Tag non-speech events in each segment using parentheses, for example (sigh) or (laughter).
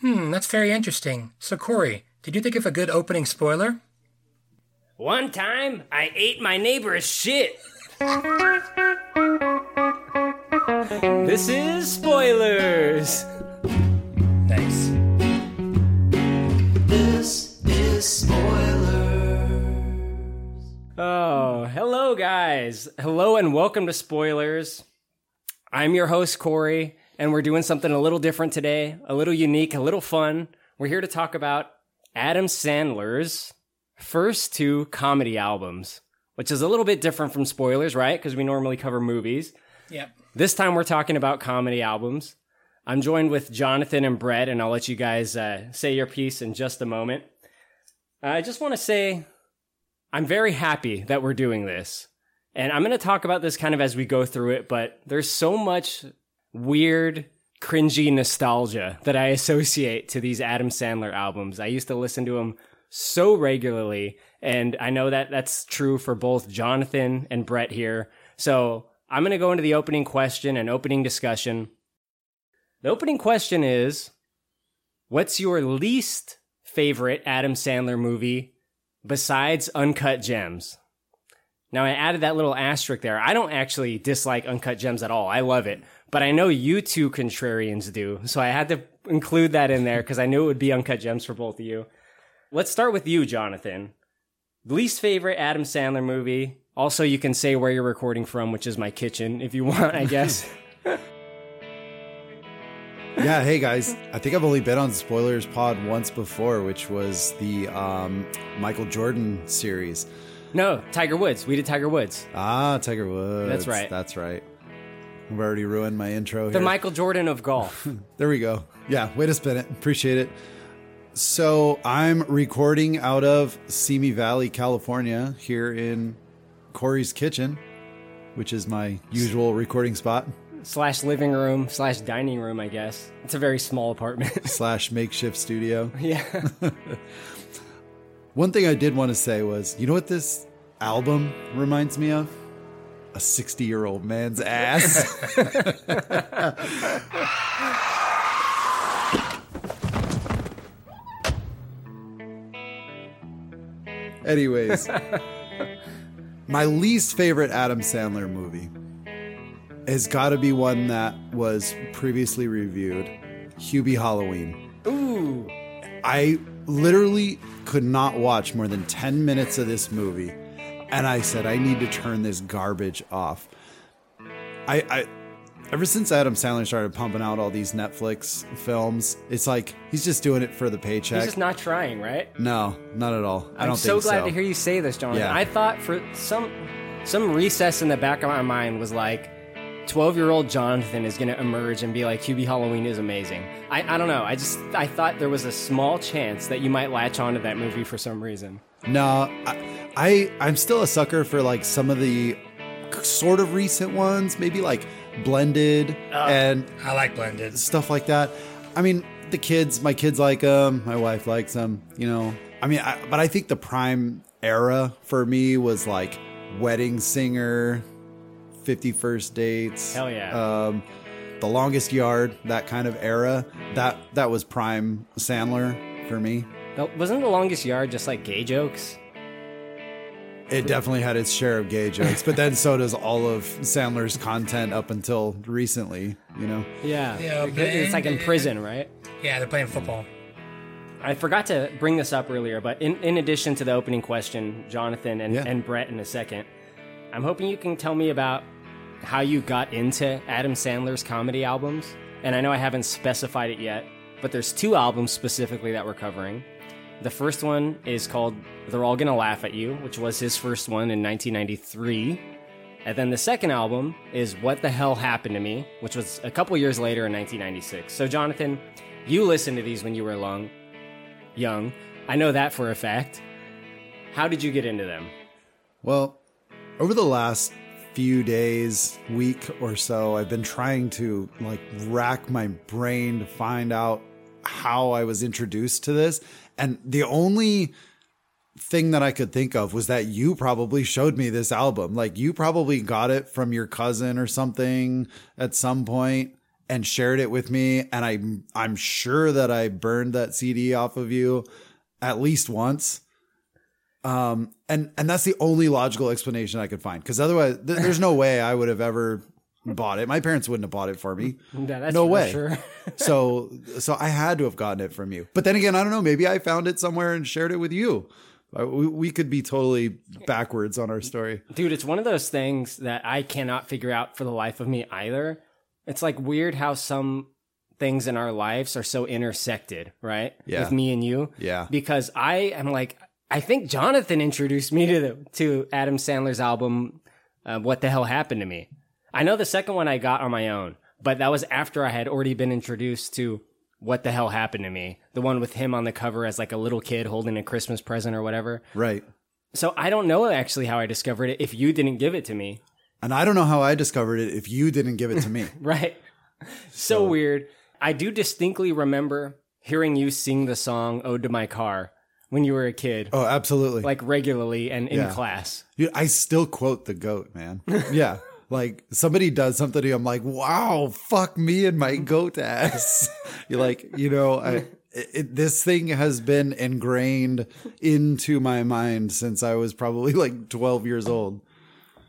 Hmm, that's very interesting. So, Korey, did you think of a good opening spoiler? One time, I ate my neighbor's shit. this is spoilers. Nice. This is spoilers. Oh, hello, guys. Hello, and welcome to Spoilers. I'm your host, Korey, and we're doing something a little different today, a little unique, a little fun. We're here to talk about Adam Sandler's first two comedy albums, which is a little bit different from spoilers, right? Because we normally cover movies. Yep. This time we're talking about comedy albums. I'm joined with Jonathan and Brett, and I'll let you guys uh, say your piece in just a moment. I just want to say I'm very happy that we're doing this. And I'm going to talk about this kind of as we go through it, but there's so much weird, cringy nostalgia that I associate to these Adam Sandler albums. I used to listen to them so regularly, and I know that that's true for both Jonathan and Brett here. So I'm going to go into the opening question and opening discussion. The opening question is What's your least favorite Adam Sandler movie besides Uncut Gems? Now, I added that little asterisk there. I don't actually dislike Uncut Gems at all. I love it. But I know you two contrarians do. So I had to include that in there because I knew it would be Uncut Gems for both of you. Let's start with you, Jonathan. Least favorite Adam Sandler movie. Also, you can say where you're recording from, which is my kitchen if you want, I guess. (laughs) yeah, hey guys. I think I've only been on Spoilers Pod once before, which was the um, Michael Jordan series. no, Tiger Woods. We did Tiger Woods. Ah, Tiger Woods. That's right. That's right. I've already ruined my intro The. Michael Jordan of golf. (laughs) There we go. Yeah, way to spin it. Appreciate it. So I'm recording out of Simi Valley, California, here in Korey's kitchen, which is my usual recording spot slash living room slash dining room, I guess. It's a very small apartment. (laughs) slash makeshift studio. yeah. (laughs) One thing I did want to say was, you know what this album reminds me of? A 60 year old man's ass. (laughs) Anyways, my least favorite Adam Sandler movie has got to be one that was previously reviewed Hubie Halloween. Ooh. I literally could not watch more than 10 minutes of this movie. And I said, I need to turn this garbage off. I, I ever since Adam Sandler started pumping out all these Netflix films, it's like he's just doing it for the paycheck. He's just not trying, right? no, not at all. I I'm don't so glad so. to hear you say this, Jonathan. Yeah. I thought for some some recess in the back of my mind was like 12 year old Jonathan is going to emerge and be like, Hubie Halloween is amazing. I, I don't know. I just, I thought there was a small chance that you might latch onto that movie for some reason. No, I, I I'm still a sucker for like some of the sort of recent ones, maybe like blended and I like blended. stuff like that. I mean, the kids, my kids like them. My wife likes them. You know, I mean, I, but I think the prime era for me was like Wedding Singer, Fifty First Dates. Hell yeah. Um, the Longest Yard, that kind of era. That that was prime Sandler for me. No, Wasn't The Longest Yard just like gay jokes? It definitely had its share of gay jokes, but then so does all of Sandler's content up until recently. You know. Yeah. Yeah, it's like in prison, right? Yeah, they're playing football. I forgot to bring this up earlier, but in, in addition to the opening question, Jonathan and, Yeah. and Brett in a second, I'm hoping you can tell me about how you got into Adam Sandler's comedy albums. And I know I haven't specified it yet, but there's two albums specifically that we're covering. The first one is called They're All Gonna Laugh at You, which was his first one in 1993. And then the second album is What the Hell Happened to Me, which was a couple years later in 1996. So, Jonathan, you listened to these when you were long, young. I know that for a fact. How did you get into them? Well, over the last few days, week or so, I've been trying to like rack my brain to find out how I was introduced to this. And the only thing that I could think of was that you probably showed me this album. Like you probably got it from your cousin or something at some point and shared it with me. And I, I'm sure that I burned that CD off of you at least once. Um, and, and that's the only logical explanation I could find. Cause otherwise th- there's no way I would have ever bought it. My parents wouldn't have bought it for me. (laughs) Yeah, that's no for way. sure. (laughs) so, so I had to have gotten it from you. But then again, I don't know. Maybe I found it somewhere and shared it with you. We, we could be totally backwards on our story. Dude, it's one of those things that I cannot figure out for the life of me either. It's like weird how some things in our lives are so intersected, right? Yeah. With me and you. Yeah. Because I am like, I think Jonathan introduced me to the, to Adam Sandler's album, uh, What the Hell Happened to Me. I know the second one I got on my own, but that was after I had already been introduced to What the Hell Happened to Me, the one with him on the cover as like a little kid holding a Christmas present or whatever. Right. So I don't know actually how I discovered it if you didn't give it to me. And I don't know how I discovered it if you didn't give it to me. (laughs) Right. So, weird. I do distinctly remember hearing you sing the song Ode to My Car when you were a kid, oh, absolutely. like regularly and in Yeah. class. Dude, I still quote the goat, man. Yeah. Like somebody does something to you, I'm like, wow, fuck me and my mm-hmm. goat ass. (laughs) You're like, you know, I, it, it- this thing has been ingrained into my mind since I was probably like 12 years old.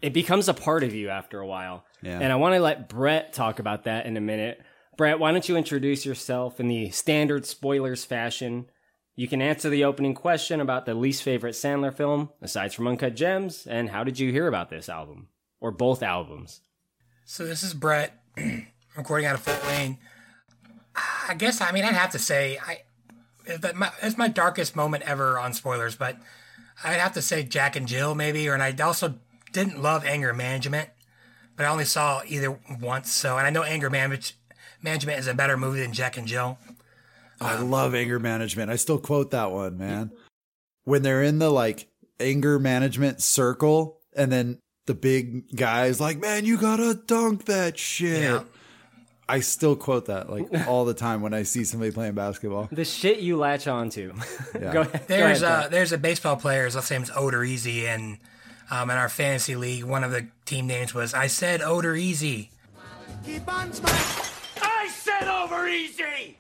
It becomes a part of you after a while. Yeah. And I want to let Brett talk about that in a minute. Brett, why don't you introduce yourself in the standard spoilers fashion? You can answer the opening question about the least favorite Sandler film, aside from Uncut Gems, and how did you hear about this album? Or both albums? So this is Brett (clears throat) recording out of Fort Wayne. I guess I mean I'd have to say I that my, it's my darkest moment ever on spoilers, but I'd have to say Jack and Jill maybe, or and I also didn't love Anger Management, but I only saw either once. So and I know Anger Manage, Management is a better movie than Jack and Jill. I um, love anger management. I still quote that one, man. When they're in the like anger management circle and then the big guy's like, man, you gotta dunk that shit. Yeah. I still quote that like all the time when I see somebody playing basketball. The shit you latch onto. (laughs) Yeah. Go ahead. There's Go ahead, a there's a baseball player. Let's say it's Odor Easy, and um, in our fantasy league, one of the team names was I said Odor Easy. I said over easy!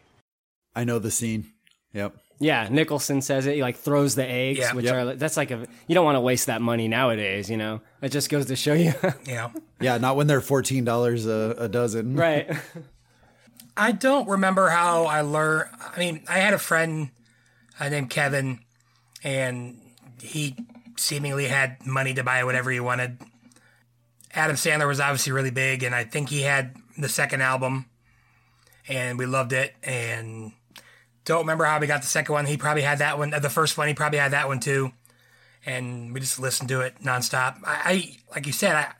I know the scene. Yep. Yeah, Nicholson says it. He like throws the eggs, Yeah. which Yep. are that's like a you don't want to waste that money nowadays. You know, it just goes to show you, (laughs) yeah, Yeah, not when they're fourteen dollars a, a dozen. right? (laughs) I don't remember how I learned. I mean, I had a friend uh, named Kevin, and he seemingly had money to buy whatever he wanted. Adam Sandler was obviously really big, and I think he had the second album, and we loved it. And don't remember how we got the second one. He probably had that one. uh, The first one, he probably had that one too. And we just listened to it nonstop. I, I like you said, I,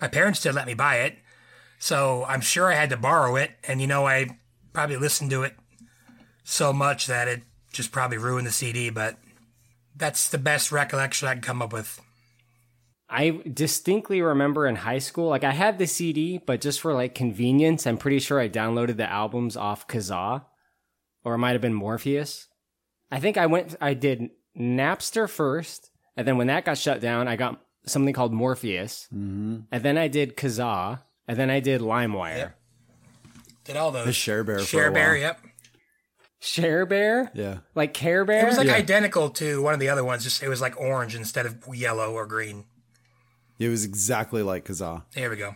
my parents did let me buy it. So I'm sure I had to borrow it, and you know I probably listened to it so much that it just probably ruined the CD. But that's the best recollection I can come up with. I distinctly remember in high school, like I had the CD, but just for like convenience, I'm pretty sure I downloaded the albums off Kazaa, or it might have been Morpheus. I think I went, I did Napster first, and then when that got shut down, I got something called Morpheus, mm-hmm. and then I did Kazaa, and then I did LimeWire. Yep. Did all those The Share Bear for Share a Bear, while. yep. Share Bear, Yeah. like Care Bear. It was like Yeah. identical to one of the other ones. Just it was like orange instead of yellow or green. It was exactly like Kazaa. There we go.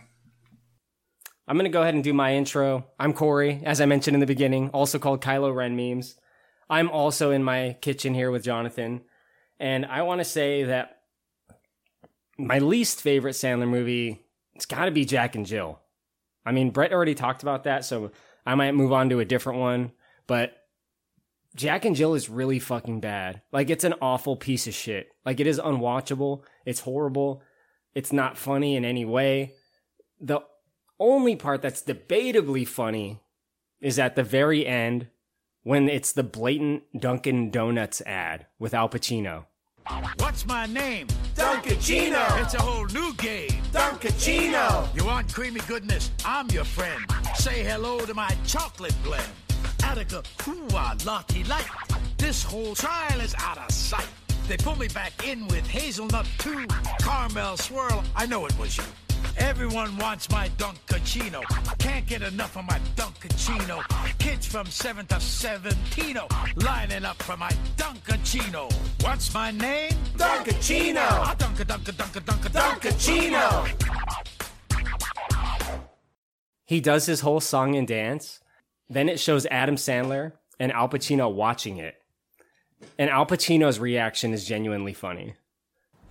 I'm going to go ahead and do my intro. I'm Korey, as I mentioned in the beginning, also called Kylo Ren Memes. I'm also in my kitchen here with Jonathan. And I want to say that my least favorite Sandler movie, it's got to be Jack and Jill. I mean, Brett already talked about that, so I might move on to a different one. But Jack and Jill is really fucking bad. Like, it's an awful piece of shit. Like, it is unwatchable. It's horrible. It's not funny in any way. The only part that's debatably funny is at the very end when it's the blatant Dunkin' Donuts ad with Al Pacino. What's my name? Dunkaccino! It's a whole new game. Dunkaccino! You want creamy goodness? I'm your friend. Say hello to my chocolate blend. Attica, hoo-ah, lucky light. This whole trial is out of sight. They pull me back in with hazelnut too. Caramel swirl, I know it was you. Everyone wants my Dunkaccino. Can't get enough of my Dunkaccino. Kids from 7 to 17 lining up for my Dunkaccino. What's my name? Dunkaccino. Ah, Dunka, Dunka, Dunka, Dunka, Dunkaccino. He does his whole song and dance. Then it shows Adam Sandler and Al Pacino watching it. And Al Pacino's reaction is genuinely funny.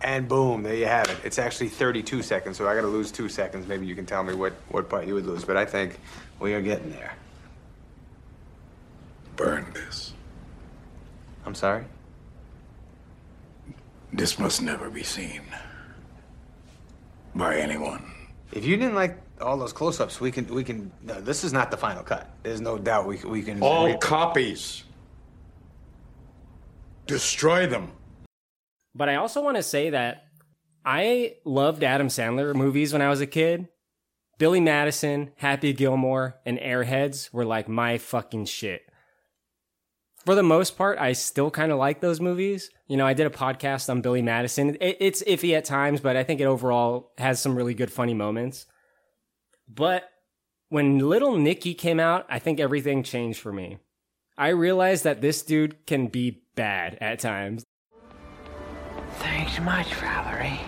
And boom, there you have it. It's actually 32 seconds, so I gotta lose two seconds. Maybe you can tell me what, what part you would lose, but I think we are getting there. Burn this. I'm sorry? This must never be seen by anyone. If you didn't like all those close-ups, we can, we can, no, this is not the final cut. There's no doubt we, we can. All copies. Destroy them. But I also want to say that I loved Adam Sandler movies when I was a kid. Billy Madison, Happy Gilmore, and Airheads were like my fucking shit. For the most part, I still kind of like those movies. You know, I did a podcast on Billy Madison. It, it's iffy at times, but I think it overall has some really good, funny moments. But when Little Nicky came out, I think everything changed for me. I realized that this dude can be bad at times. Thanks much, Valerie.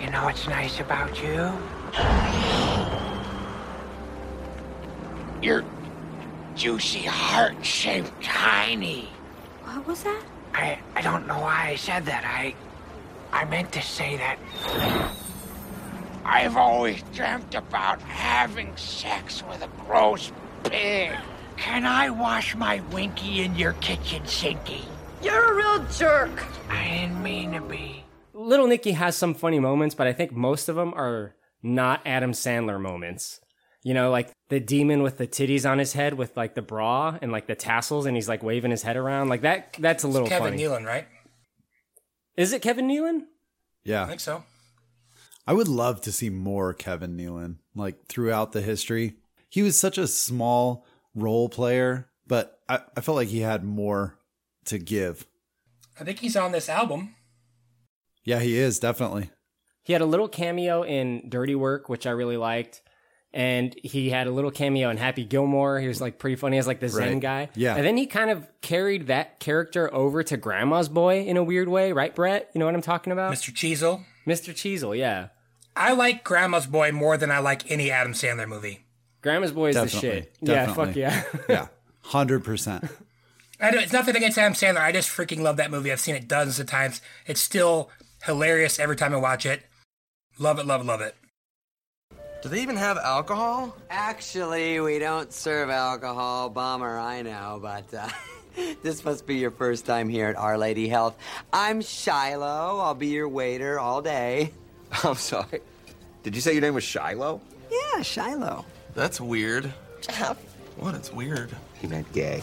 You know what's nice about you? Your juicy heart-shaped tiny. What was that? I I don't know why I said that. I I meant to say that I've always dreamt about having sex with a gross pig. Can I wash my winky in your kitchen sinky? You're a real jerk. I didn't mean to be. Little Nicky has some funny moments, but I think most of them are not Adam Sandler moments. You know, like the demon with the titties on his head with like the bra and like the tassels and he's like waving his head around. Like that that's a little Kevin funny. Nealon, right? Is it Kevin Nealon? Yeah. I think so. I would love to see more Kevin Nealon, like throughout the history. He was such a small role player, but I, I felt like he had more to give. I think he's on this album. Yeah, he is, definitely. He had a little cameo in Dirty Work, which I really liked. And he had a little cameo in Happy Gilmore. He was like pretty funny as like the Zen Right. guy. Yeah. And then he kind of carried that character over to Grandma's Boy in a weird way, right, Brett? You know what I'm talking about? Mr. Cheezel. Mr. Cheezel, yeah. I like Grandma's Boy more than I like any Adam Sandler movie. Grandma's Boy is Definitely. the shit. Definitely. Yeah, fuck yeah. (laughs) Yeah, 100%. I don't, it's nothing against Adam Sandler. I just freaking love that movie. I've seen it dozens of times. It's still hilarious every time I watch it. Love it, love it, love it. Do they even have alcohol? Actually, we don't serve alcohol. Bummer, I know, but uh, (laughs) this must be your first time here at Our Lady Health. I'm Shiloh. I'll be your waiter all day. (laughs) I'm sorry. Did you say your name was Shiloh? Yeah, Shiloh. That's weird. What? It's weird. He meant gay.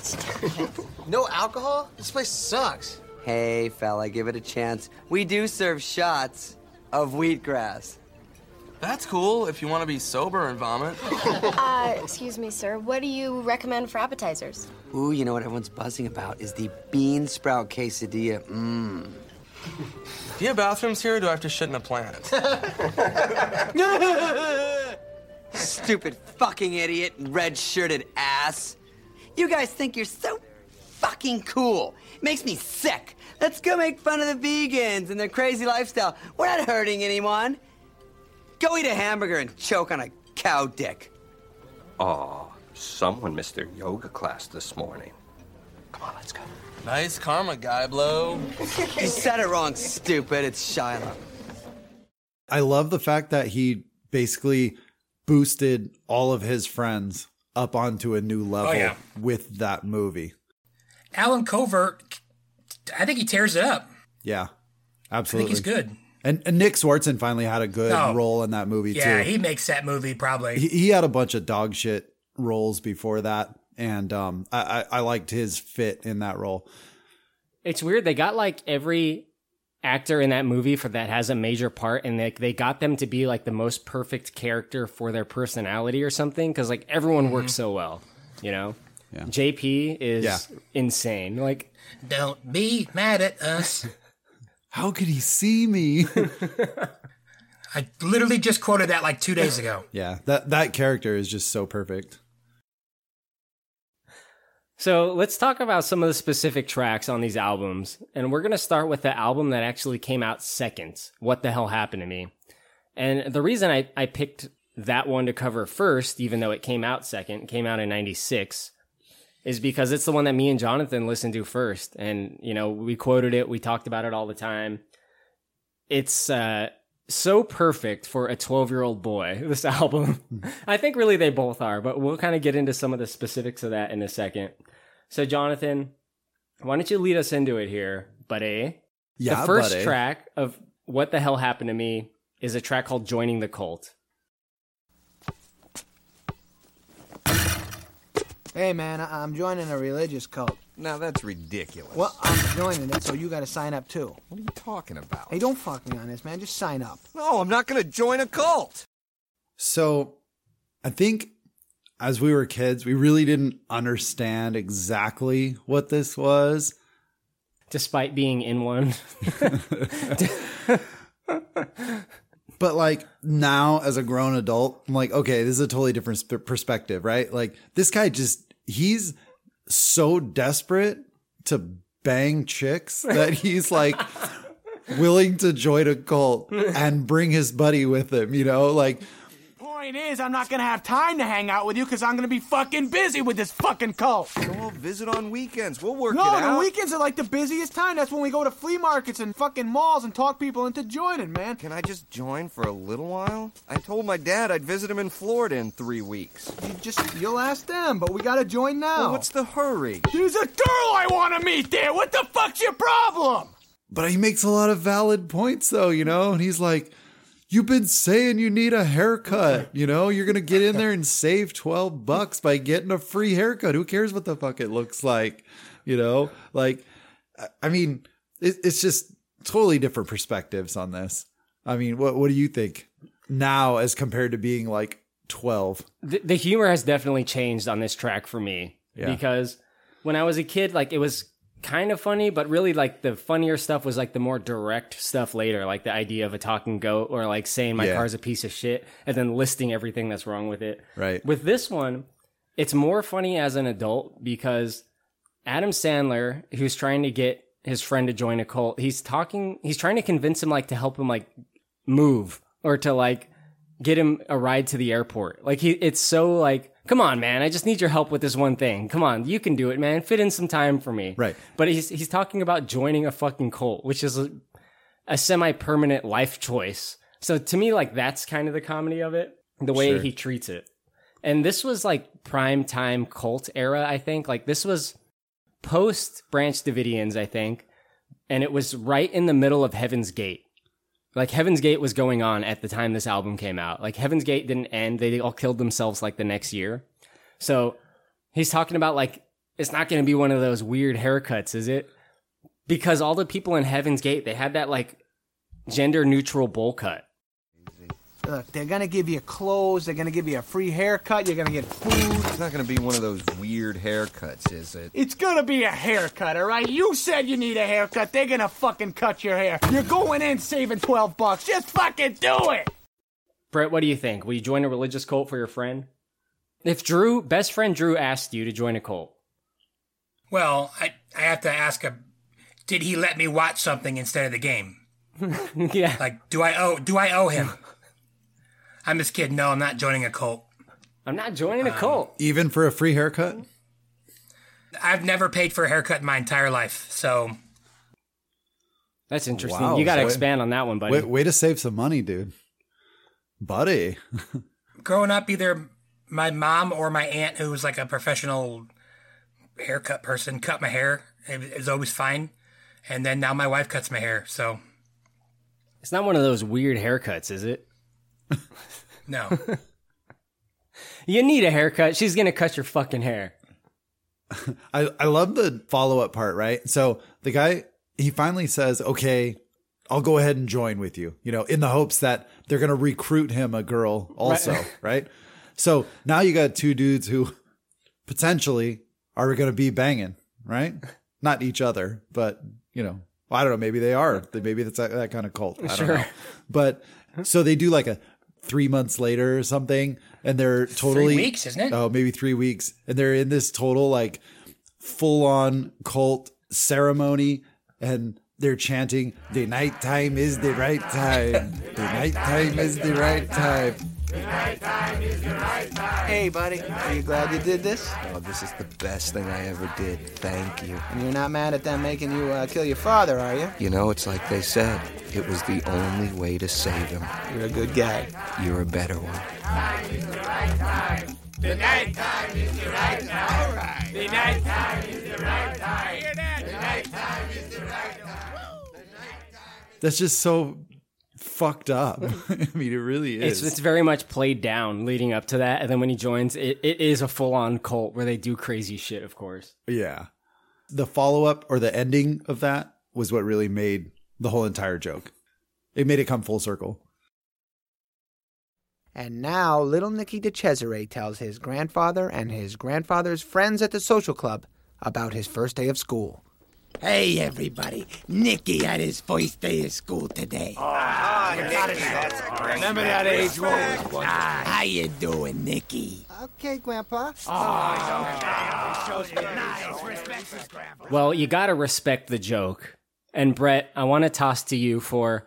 No alcohol? This place sucks. Hey, fella, give it a chance. We do serve shots of wheatgrass. That's cool if you want to be sober and vomit. (laughs) Uh, excuse me, sir. What do you recommend for appetizers? Ooh, you know what everyone's buzzing about is the bean sprout quesadilla. Mmm. Do you have bathrooms here or do I have to shit in a plant? (laughs) (laughs) Stupid fucking idiot, red shirted ass. You guys think you're so fucking cool. It Makes me sick. Let's go make fun of the vegans and their crazy lifestyle. We're not hurting anyone. Go eat a hamburger and choke on a cow dick. Oh, someone missed their yoga class this morning. Come on, let's go. nice karma, guy blow. (laughs) You said it wrong, stupid. It's Shiloh. I love the fact that he basically boosted all of his friends up onto a new level Oh, yeah. with that movie. Allen Covert, I think he tears it up. Yeah, absolutely. I think he's good. And, and Nick Swardson finally had a good Oh. role in that movie Yeah, too. Yeah, he makes that movie probably. he, he had a bunch of dog shit roles before that, and um, I, I, I liked his fit in that role. It's weird. They got like every actor in that movie for that has a major part, and they they got them to be like the most perfect character for their personality or something. Because like everyone works mm-hmm. so well, you know. Yeah. JP is Yeah. insane. Like Don't be mad at us. (laughs) How could he see me? (laughs) I literally just quoted that like two days ago. Yeah, that that character is just so perfect. So let's talk about some of the specific tracks on these albums. And we're going to start with the album that actually came out second, What the Hell Happened to Me. And the reason I, I picked that one to cover first, even though it came out second, came out in 96, is because it's the one that me and Jonathan listened to first. And, you know, we quoted it, we talked about it all the time. It's uh, so perfect for a 12 year old boy, (laughs) this album. I think really they both are, but we'll kind of get into some of the specifics of that in a second. So, Jonathan, why don't you lead us into it here, buddy? Yeah, the first buddy. track of What the Hell Happened to Me is a track called Joining the Cult. Hey man, I- I'm joining a religious cult. Now that's ridiculous. Well, I'm joining it, so you gotta sign up too. What are you talking about? Hey, don't fuck me on this, man. Just sign up. No, I'm not gonna join a cult. So, I think as we were kids, we really didn't understand exactly what this was. Despite being in one. (laughs) (laughs) but like now as a grown adult, I'm like, okay, this is a totally different sp- perspective, right? Like this guy just, he's so desperate to bang chicks (laughs) that he's like willing to join a cult and bring his buddy with him, you know? Like, Point is, I'm not gonna have time to hang out with you because I'm gonna be fucking busy with this fucking cult. So we'll visit on weekends. We'll work it out. no, the weekends are like the busiest time. That's when we go to flea markets and fucking malls and talk people into joining, man. Can I just join for a little while? I told my dad I'd visit him in Florida in three weeks. You just you'll ask them, but we gotta join now. Well, what's the hurry? There's a girl I want to meet there. What the fuck's your problem? but he makes a lot of valid points though, you know? And he's like, You've been saying you need a haircut, (laughs) you know? You're gonna get in there and save 12 bucks by getting a free haircut. Who cares what the fuck it looks like? You know? Like, I- I mean, it's just totally different perspectives on this. I mean, what what do you think now as compared to being like 12? the, the humor has definitely changed on this track for me Yeah. because when I was a kid, like it was kind of funny, but really like the funnier stuff was like the more direct stuff later, like the idea of a talking goat or like saying my Yeah. car's a piece of shit and then listing everything that's wrong with it. Right. With this one, it's more funny as an adult because Adam Sandler, who's trying to get his friend to join a cult, he's talking, he's trying to convince him like to help him like move or to like get him a ride to the airport. Like he, it's so like, come on, man, I just need your help with this one thing. Come on, you can do it, man. Fit in some time for me. Right. But he's he's talking about joining a fucking cult, which is a, a semi-permanent life choice. So to me, like that's kind of the comedy of it, the way Sure. he treats it. And this was like prime time cult era, I think. Like this was post Branch Davidians, I think, and it was right in the middle of Heaven's Gate. Like Heaven's Gate was going on at the time this album came out. Like Heaven's Gate didn't end; they all killed themselves like the next year. So he's talking about like it's not going to be one of those weird haircuts, is it? Because all the people in Heaven's Gate they had that like gender neutral bowl cut. Look, they're gonna give you clothes. They're gonna give you a free haircut. You're gonna get food. It's not gonna be one of those weird haircuts, is it? It's gonna be a haircut, all right? You said you need a haircut. They're gonna fucking cut your hair. You're going in saving 12 bucks. Just fucking do it. Brett, what do you think? Will you join a religious cult for your friend? If Drew, best friend Drew, asked you to join a cult, Well, I, I have to ask him, did he let me watch something instead of the game? (laughs) yeah. Like, do I owe do I owe him? I'm just kidding. No, I'm not joining a cult. I'm not joining a cult. Um, even for a free haircut? I've never paid for a haircut in my entire life, so That's interesting. Wow, you got to so- expand on that one, buddy. Way, way to save some money, dude. Buddy. (laughs) growing up, either my mom or my aunt, who was like a professional haircut person, cut my hair. It was always fine. And then now my wife cuts my hair. So It's not one of those weird haircuts, is it? (laughs) no. (laughs) You need a haircut. She's gonna cut your fucking hair. (laughs) I, I love the follow up part, right? So the guy, he finally says, okay, I'll go ahead and join with you, you know, in the hopes that they're going to recruit him a girl also, Right. (laughs) right. So now you got two dudes who potentially are going to be banging, right? Not each other, but, you know, Well, I don't know. Maybe they are. Maybe that's that, that kind of cult. I don't Sure. know. But so they do like a three months later or something, and they're totally three weeks, isn't it? Oh, maybe three weeks, and they're in this total like full on cult ceremony, and they're chanting, "The nighttime is the right time. The nighttime is the right time." Hey, buddy, are you glad you did this? Oh, this is the best thing I ever did. Thank you. And you're not mad at them making you uh, kill your father, are you? You know, it's like they said. It was the only way to save him. You're a good guy. You're a better one. The night time is the right time. All right. The night time is the right time. Hear that? The night time is the right time. That's just so fucked up. (laughs) I mean, it really It's, is. it's very much played down leading up to that. And then when he joins, it, it is a full on cult where they do crazy shit, of course. Yeah. The follow up or the ending of that was what really made the whole entire joke. It made it come full circle. And now little Nicky de Cesare tells his grandfather and his grandfather's friends at the social club about his first day of school. Hey, everybody. Nicky had his first day of school today. Oh, Ah, Remember that age we always. Ah, how you doing, Nicky? Okay, Grandpa. Well, you gotta respect the joke. And Brett, I want to toss to you for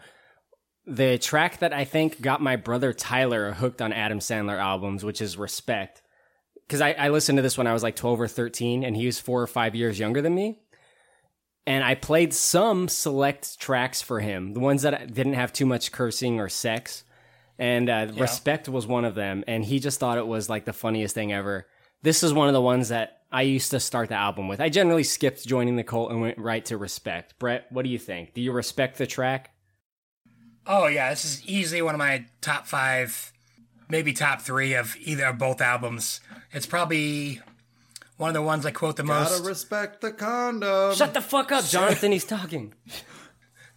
the track that I think got my brother Tyler hooked on Adam Sandler albums, which is Respect. Because I, I listened to this when I was like 12 or 13, and he was four or five years younger than me. And I played some select tracks for him, the ones that didn't have too much cursing or sex. And uh, Respect was one of them. And he just thought it was like the funniest thing ever. This is one of the ones that I used to start the album with. I generally skipped joining the cult and went right to Respect. Brett, what do you think? Do you respect the track? Oh yeah, this is easily one of my top five, maybe top three of either of both albums. It's probably one of the ones I quote the most. Gotta respect the condom. Shut the fuck up, Jonathan. He's talking.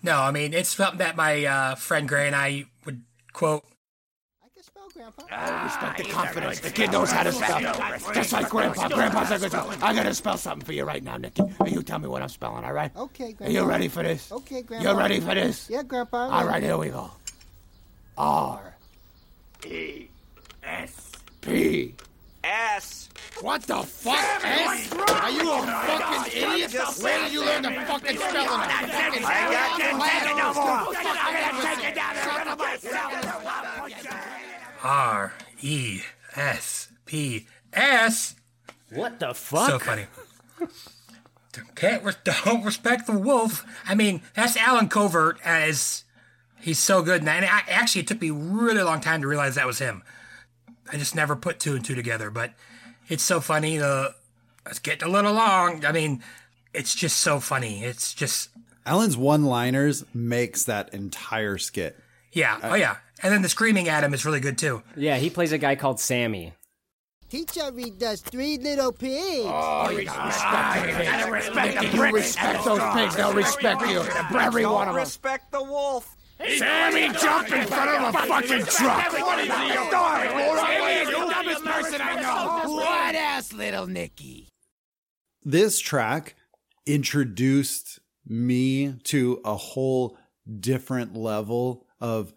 No, I mean it's something that my uh, friend Gray and I would quote. I can spell, Grandpa. Ah, I respect the confidence. The kid knows how to spell. Just like Grandpa. Grandpa's a good spell. I gotta spell something for you right now, Nicky. And you tell me what I'm spelling, all right? Okay, Grandpa. Are you ready for this? Okay, Grandpa. You ready for this? Yeah, Grandpa. I'm All ready. right, here we go. R E S P S. What the fuck? S? Are you a fucking idiot? Where did you learn to fucking spelling? R E S P S. What the fuck? So funny. Can't res- don't respect the wolf. I mean, that's Allen Covert as he's so good. And I, actually, it took me really long time to realize that was him. I just never put two and two together. But it's so funny. The it's getting a little long. I mean, it's just so funny. It's just Allen's one liners makes that entire skit. yeah. Uh, oh yeah. And then the screaming at him is really good too. Yeah, he plays a guy called Sammy. Teacher read us Three Little Pigs. Oh, oh ah, you gotta respect the pigs. Respect the You respect those pigs, they'll respect you. Every one of them. Respect the wolf. Sammy jumped in front of a fucking truck. Sammy, you dumbest person I know. What else, little Nicky? This track introduced me to a whole different level of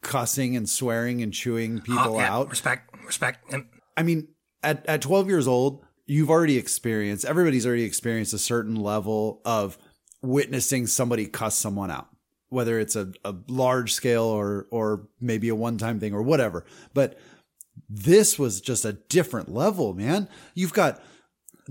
cussing and swearing and chewing people Oh, yeah. out. Respect. Respect. I mean, at, at 12 years old, you've already experienced, everybody's already experienced a certain level of witnessing somebody cuss someone out, whether it's a, a large scale or, or maybe a one time thing or whatever. But this was just a different level, man. You've got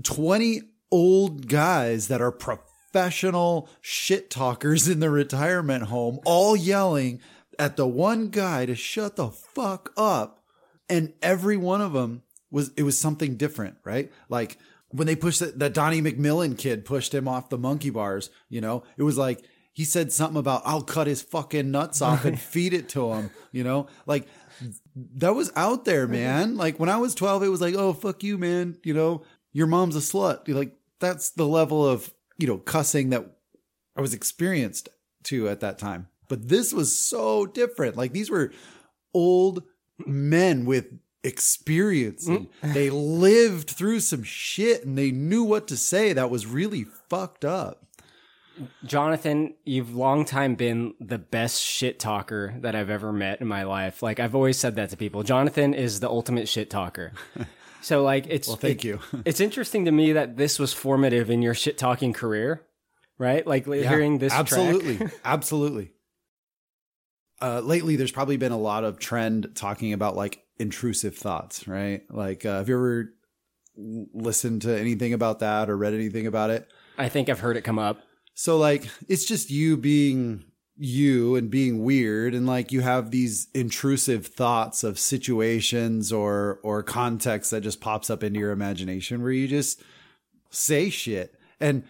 20 old guys that are professional shit talkers in the retirement home, all yelling at the one guy to shut the fuck up. And every one of them was, it was something different, right? Like when they pushed that, that Donnie McMillan kid pushed him off the monkey bars, you know, it was like, he said something about, I'll cut his fucking nuts off and (laughs) feed it to him, you know, like that was out there, man. Like when I was 12, it was like, oh, fuck you, man. You know, your mom's a slut. You're like, that's the level of, you know, cussing that I was experienced to at that time. But this was so different. Like these were old men with experience. and mm. they lived through some shit and they knew what to say that was really fucked up. Jonathan, you've long time been the best shit talker that I've ever met in my life. Like I've always said that to people. Jonathan is the ultimate shit talker. (laughs) So like it's Well, thank it- you. (laughs) it's interesting to me that this was formative in your shit talking career, right? Like Yeah, hearing this track. absolutely (laughs) absolutely uh lately there's probably been a lot of trend talking about like intrusive thoughts right like uh, have you ever listened to anything about that or read anything about it I think I've heard it come up. So like it's just you being you and being weird and like you have these intrusive thoughts of situations or or context that just pops up into your imagination where you just say shit. And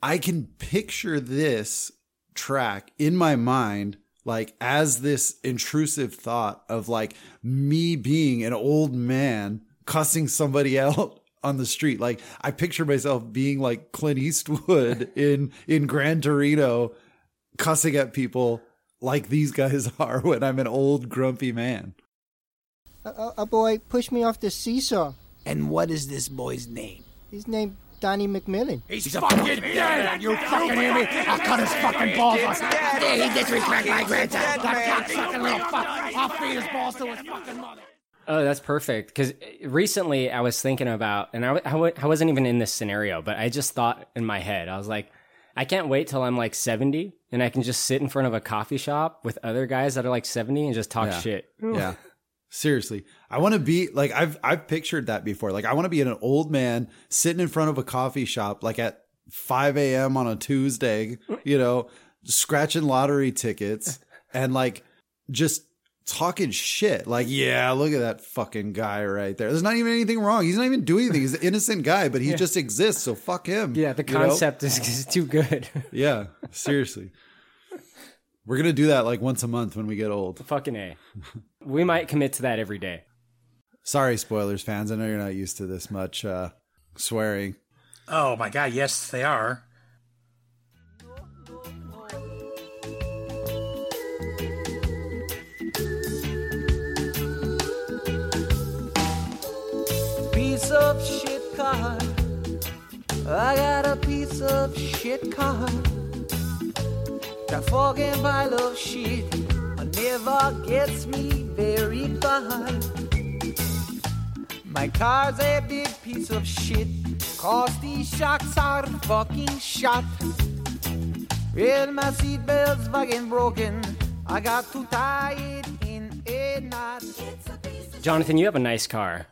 i can picture this track in my mind like as this intrusive thought of like me being an old man cussing somebody (laughs) out on the street like i picture myself being like clint eastwood (laughs) in in gran torino cussing at people like these guys (laughs) are when i'm an old grumpy man A, a, a boy pushed me off the seesaw. And what is this boy's name? He's named Donnie McMillan. He's, fucking dead! You fucking hear me? I'll cut his fucking balls off. He disrespect my grandson. That cocksucking little fuck. I'll feed his balls to his fucking mother. Oh, that's perfect. Because eh, recently I was thinking about, and I, w- I w- I wasn't even in this scenario, but I just thought in my head, I was like, I can't wait till I'm like 70 and I can just sit in front of a coffee shop with other guys that are like 70 and just talk Yeah. shit. yeah seriously i want to be like i've i've pictured that before like i want to be an old man sitting in front of a coffee shop like at 5 a.m on a tuesday you know scratching lottery tickets and like just talking shit like yeah look at that fucking guy right there there's not even anything wrong he's not even doing anything he's an innocent guy but he Yeah. just exists so fuck him Yeah, the you know? concept is, is too good. (laughs) yeah seriously we're gonna do that like once a month when we get old Fucking A. We might commit to that every day. Sorry, spoilers fans. I know you're not used to this much uh, swearing. Oh my god, yes, they are. Of shit car. I got a piece of shit car. The fucking pile of shit never gets me very far. My car's a big piece of shit. Cause these shocks are fucking shot. Well, my seatbelt's fucking broken. I got to tie it in a knot. Jonathan, you have a nice car.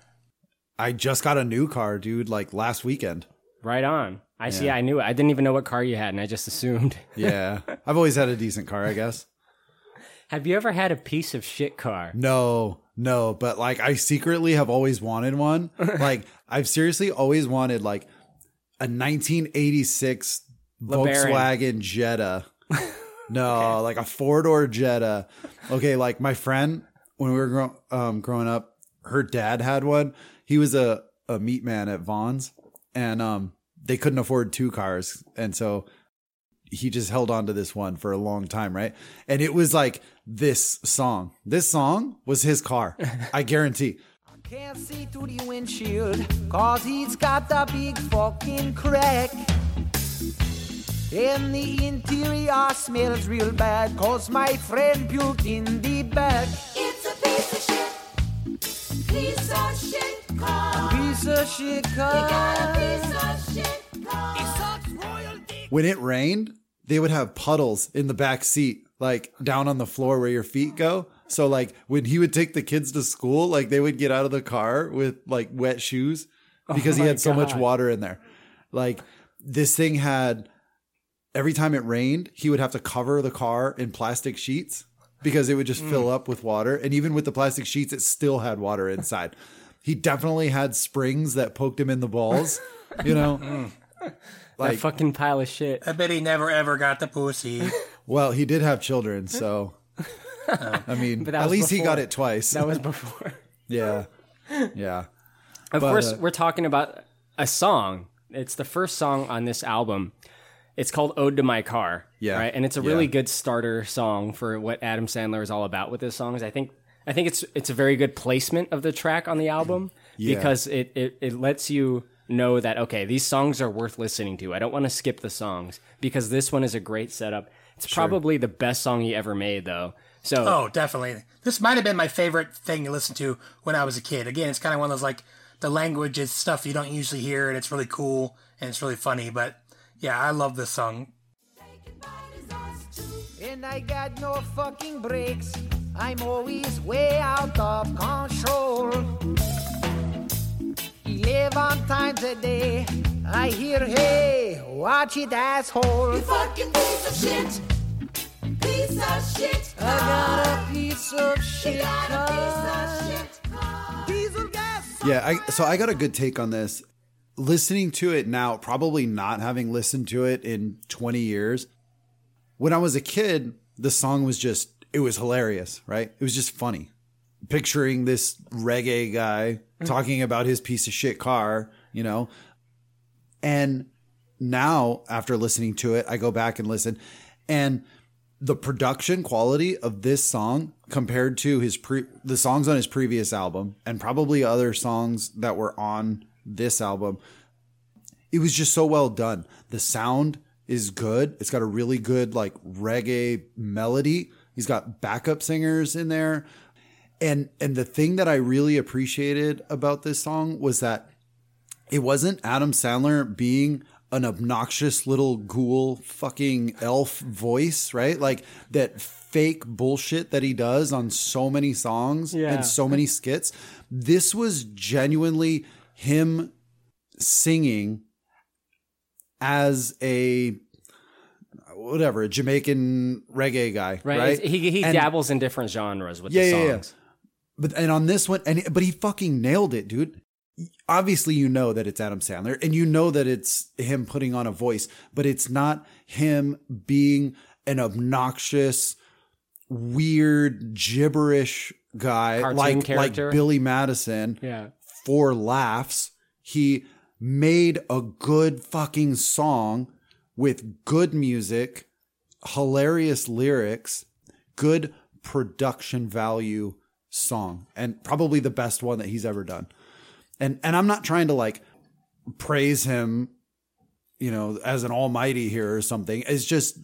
I just got a new car, dude, like last weekend. Right on. I see. I knew it. I didn't even know what car you had, and I just assumed. (laughs) Yeah. I've always had a decent car, I guess. Have you ever had a piece of shit car? No, no, but like I secretly have always wanted one. (laughs) like I've seriously always wanted like a 1986 LeBaron. Volkswagen Jetta. (laughs) No, like a four door Jetta. Okay, like my friend when we were grow- um, growing up, her dad had one. He was a a meat man at Vaughn's, and um, they couldn't afford two cars, and so he just held on to this one for a long time, right? And it was like this song. This song was his car. I (laughs) guarantee. Can't see through the windshield, cause he's got a big fucking crack. And the interior smells real bad, cause my friend puked in the back. It's a piece of shit. Piece of shit car. Piece of shit car. You got a piece of shit car. It sucks royal dick. When it rained, they would have puddles in the back seat, like down on the floor where your feet go. So like when he would take the kids to school, like they would get out of the car with like wet shoes because Oh he my had so much water in there. Like this thing had every time it rained, he would have to cover the car in plastic sheets because it would just mm. fill up with water. And even with the plastic sheets, it still had water inside. He definitely had springs that poked him in the balls, you know? (laughs) like that fucking pile of shit. I bet he never ever got the pussy. (laughs) Well, he did have children, so (laughs) I mean, But at was least he got it twice. That was before. yeah, yeah. Of But, course, uh, we're talking about a song. It's the first song on this album. It's called "Ode to My Car." Yeah. right, and it's a really Yeah. good starter song for what Adam Sandler is all about with his songs. I think. I think it's it's a very good placement of the track on the album (clears throat) Yeah. because it, it it lets you know that okay, these songs are worth listening to. I don't want to skip the songs because this one is a great setup. It's Sure. probably the best song he ever made, though. So Oh, definitely. This might have been my favorite thing to listen to when I was a kid. Again, it's kind of one of those like the language is stuff you don't usually hear, and it's really cool and it's really funny. But yeah, I love this song. And I got no fucking brakes. I'm always way out of control. Eleven times a day, I hear, hey, watch it, asshole. You fucking piece of shit. Piece of shit. I got a piece of shit. You got a piece of shit. Car. Diesel gas. Yeah, I, so I got a good take on this. Listening to it now, probably not having listened to it in 20 years. When I was a kid, the song was just, it was hilarious, right? It was just funny. Picturing this reggae guy mm-hmm. talking about his piece of shit car, you know? And now, after listening to it, I go back and listen. And the production quality of this song compared to his pre the songs on his previous album and probably other songs that were on this album it was just so well done the sound is good it's got a really good like reggae melody he's got backup singers in there and and the thing that i really appreciated about this song was that it wasn't Adam Sandler being an obnoxious little ghoul fucking elf voice, right? Like that fake bullshit that he does on so many songs Yeah. and so many skits. This was genuinely him singing as a whatever, a Jamaican reggae guy, right, right? he he And- dabbles in different genres with yeah, the songs. yeah. But and on this one, and but he fucking nailed it, dude. Obviously, you know that it's Adam Sandler, and you know that it's him putting on a voice, but it's not him being an obnoxious, weird, gibberish guy Cartoon like like. Billy Madison. Yeah. for laughs. He made a good fucking song with good music, hilarious lyrics, good production value song, and probably the best one that he's ever done. And and I'm not trying to like praise him, you know, as an almighty here or something. It's just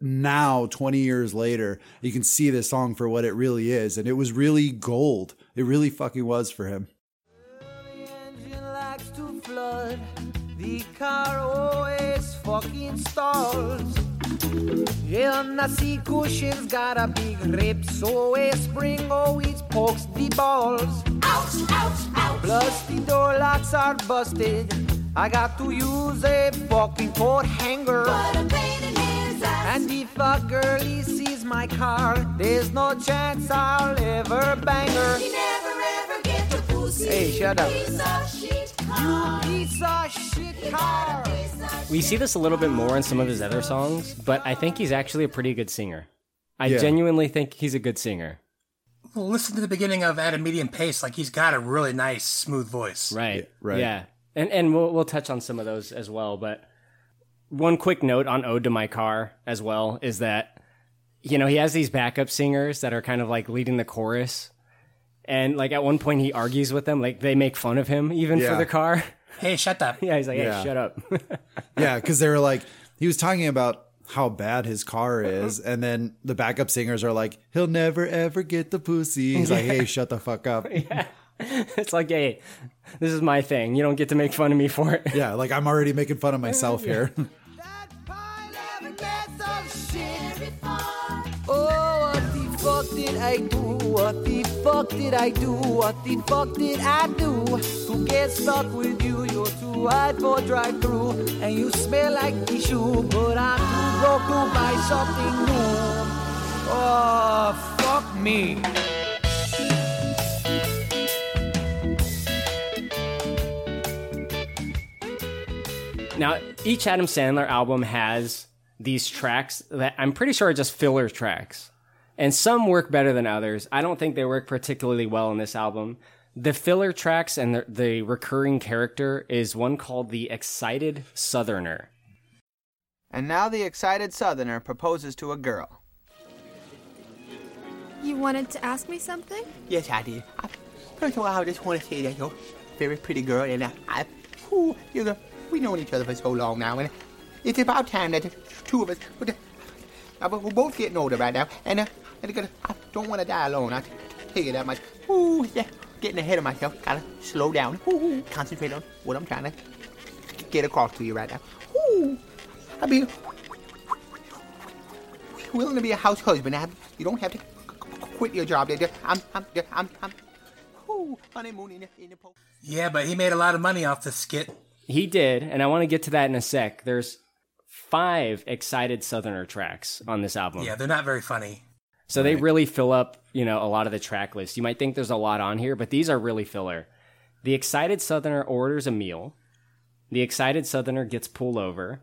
now 20 years later, you can see this song for what it really is and it was really gold. It really fucking was for him. Engine likes to flood. The car always fucking stalls. Yeah, Nasi Cushion's got a big rip, so a spring always pokes the balls. Ouch, ouch, ouch. Plus the door locks are busted. I got to use a fucking coat hanger. What a pain in his ass. And if a girlie sees my car, there's no chance I'll ever bang her. Pussy. Hey, shut up. Piece of shit car. You piece of shit car. We see this a little bit more in some of his other songs, but I think he's actually a pretty good singer. I Yeah. genuinely think he's a good singer. Well, listen to the beginning of At a Medium Pace. Like he's got a really nice, smooth voice. Right. right. Yeah. And and we'll we'll touch on some of those as well, but one quick note on Ode to My Car as well is that you know, he has these backup singers that are kind of like leading the chorus. And like at one point he argues with them, like they make fun of him even Yeah. for the car. (laughs) Hey, shut up. yeah, he's like, "Hey, Yeah. shut up." (laughs) yeah, because they were like, he was talking about how bad his car is, and then the backup singers are like, he'll never ever get the pussy. He's like, hey, shut the fuck up. (laughs) it's like, "Hey, this is my thing. You don't get to make fun of me for it." Yeah, like I'm already making fun of myself here. Fuck did I do? What the fuck did I do? What the fuck did I do to get stuck with you? You're too wide for drive through, and you smell like tissue. But I'm too broke to buy something new. Oh, fuck me. Now, each Adam Sandler album has these tracks that I'm pretty sure are just filler tracks. And some work better than others. I don't think they work particularly well in this album. The filler tracks and the, the recurring character is one called the Excited Southerner. And now the excited southerner proposes to a girl. You wanted to ask me something? Yes, I did. I, first of all, I just want to say that you're a very pretty girl, and I, I Ooh, you know, we known each other for so long now, and it's about time that the two of us. But, uh, we're both getting older right now, and, uh, and I don't want to die alone. I tell you that much. Ooh, yeah, getting ahead of myself. Gotta slow down. Ooh, concentrate on what I'm trying to get across to you right now. Ooh, I'll be willing to be a house husband. I, you don't have to quit your job. I'm, I'm, I'm, I'm. Ooh, honeymoon in the, in the po- Yeah, but he made a lot of money off the skit. He did, and I want to get to that in a sec. There's five excited Southerner tracks on this album. Yeah, they're not very funny. So they really fill up, you know, a lot of the track list. You might think there's a lot on here, but these are really filler. The excited Southerner orders a meal. The excited Southerner gets pulled over.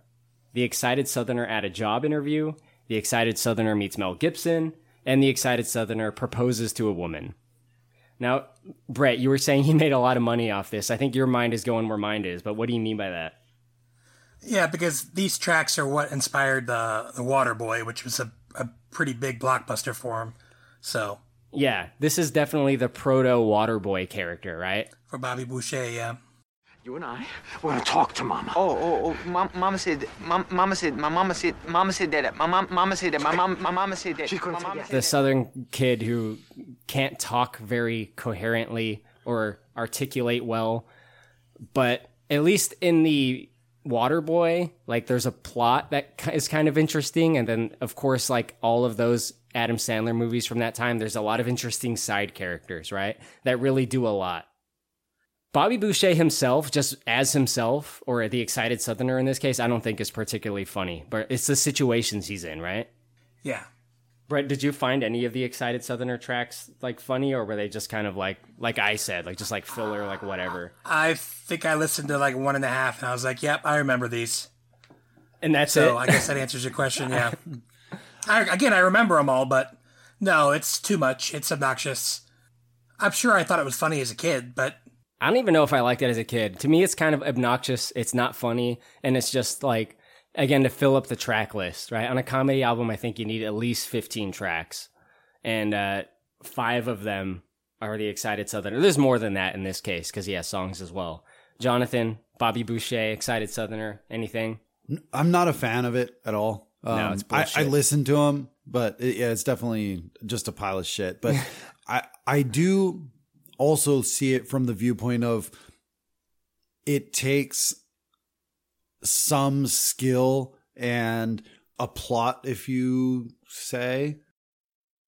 The excited Southerner at a job interview. The excited Southerner meets Mel Gibson. And the excited Southerner proposes to a woman. Now, Brett, you were saying (laughs) he made a lot of money off this. I think your mind is going where mine is, but what do you mean by that? Yeah, because these tracks are what inspired the the Waterboy, which was a pretty big blockbuster for him. So Yeah, this is definitely the proto Waterboy character, right? for Bobby Boucher, yeah. You and I, we're gonna talk to Mama. Oh, oh, oh! Mom, mama said, mom, Mama said, my mama said, Mama said that. My mom, Mama said that. My mom, my mama said that. She couldn't my forget. the southern kid who can't talk very coherently or articulate well but at least in the waterboy like there's a plot that is kind of interesting and then of course like all of those adam sandler movies from that time there's a lot of interesting side characters right that really do a lot bobby boucher himself just as himself or the excited southerner in this case i don't think is particularly funny but it's the situations he's in right Yeah. Brett, did you find any of the excited Southerner tracks like funny, or were they just kind of like like I said, like just like filler, like whatever? I think I listened to like one and a half, and I was like, "Yep, I remember these." And that's it. so it? I guess that answers your question. Yeah. I, again, I remember them all, but no, it's too much. It's obnoxious. I'm sure I thought it was funny as a kid, but I don't even know if I liked it as a kid. To me, it's kind of obnoxious. It's not funny, and it's just like again to fill up the track list. Right on a comedy album, I think you need at least fifteen tracks, and uh, five of them are the excited Southerner. There's more than that in this case because he has songs as well. Jonathan, Bobby Boucher, excited Southerner, anything? I'm not a fan of it at all. No, Um, it's I, I listen to him, but it, yeah, it's definitely just a pile of shit. But (laughs) I I do also see it from the viewpoint of it takes some skill and a plot, if you say,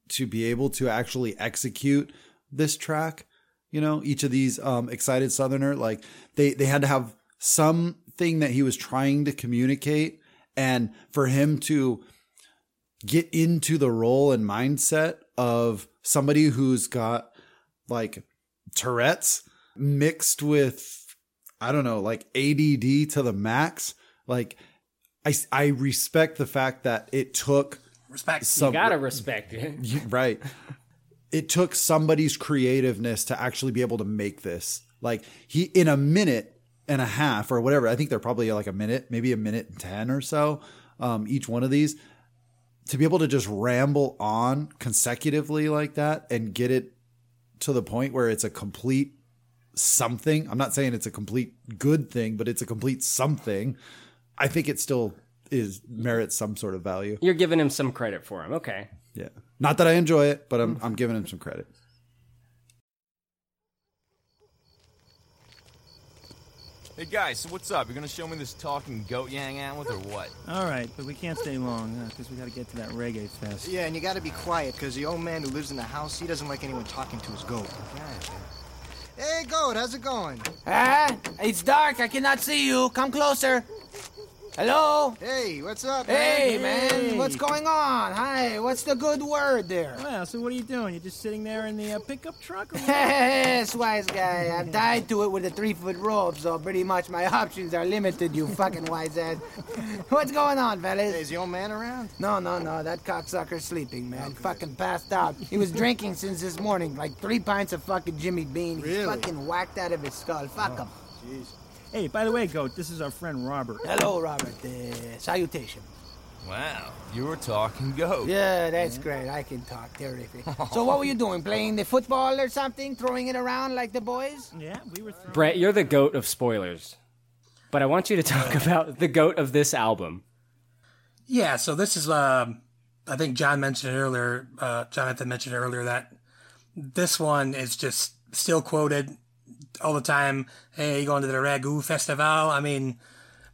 to be able to actually execute this track. You know, each of these um, excited Southerner, like they they had to have something that he was trying to communicate, and for him to get into the role and mindset of somebody who's got like Tourette's mixed with I don't know, like ADD to the max. Like I I respect the fact that it took respect. you gotta respect it. (laughs) right. It took somebody's creativeness to actually be able to make this. Like he in a minute and a half or whatever. I think they're probably like a minute, maybe a minute and 10 or so. Um, each one of these to be able to just ramble on consecutively like that and get it to the point where it's a complete something. I'm not saying it's a complete good thing, but it's a complete something. I think it still is merits some sort of value. You're giving him some credit for him. Okay. Yeah. Not that I enjoy it, but I'm I'm giving him some credit. Hey guys, so what's up? You're gonna show me this talking goat you hang out with, or what? All right, but we can't stay long because we got to get to that reggae fest. Yeah, and you gotta be quiet, because the old man who lives in the house, he doesn't like anyone talking to his goat. Hey, goat, how's it going? Ah, it's dark. I cannot see you. Come closer. Hello? Hey, what's up, Hey, man? man. What's going on? Hi, what's the good word there? Well, so what are you doing? You're just sitting there in the uh, pickup truck? (laughs) Or what? Yes, wise guy. I'm tied to it with a three foot rope, so pretty much my (laughs) options are limited, you fucking wise ass. (laughs) What's going on, fellas? Hey, is your man around? No, no, no. That cocksucker's sleeping, man. Fucking passed out. He was drinking since this morning, like three pints of fucking Jimmy Bean. He's Really? fucking whacked out of his skull. Fuck him. Jeez. Hey, by the way, Goat, this is our friend Robert. Hello, Robert. Uh, salutation. Wow, you're talking goat. Yeah, that's great. I can talk. Terrific. (laughs) So, what were you doing? Playing the football or something? Throwing it around like the boys? Yeah, we were. Brett, you're the goat of spoilers. But I want you to talk about the goat of this album. Yeah, so this is, um, I think John mentioned it earlier, uh, Jonathan mentioned earlier that this one is just still quoted all the time. Hey, you going to the Ragu Festival? I mean,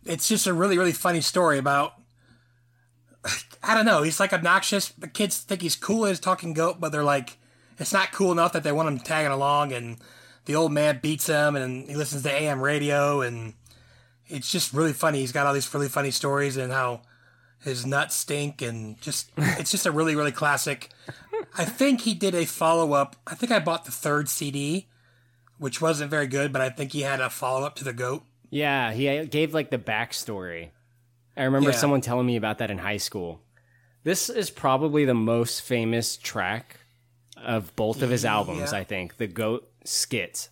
it's just a really, really funny story about, I don't know, he's like obnoxious. The kids think he's cool as talking goat, but they're like, it's not cool enough that they want him tagging along and the old man beats him and he listens to AM radio and it's just really funny. He's got all these really funny stories and how his nuts stink and just (laughs) it's just a really really classic. I think he did a follow up. I think I bought the third CD, which wasn't very good, but I think he had a follow up to the goat. Yeah, he gave like the backstory. I remember Yeah. someone telling me about that in high school. This is probably the most famous track of both of his albums, Yeah. I think. The Goat skit.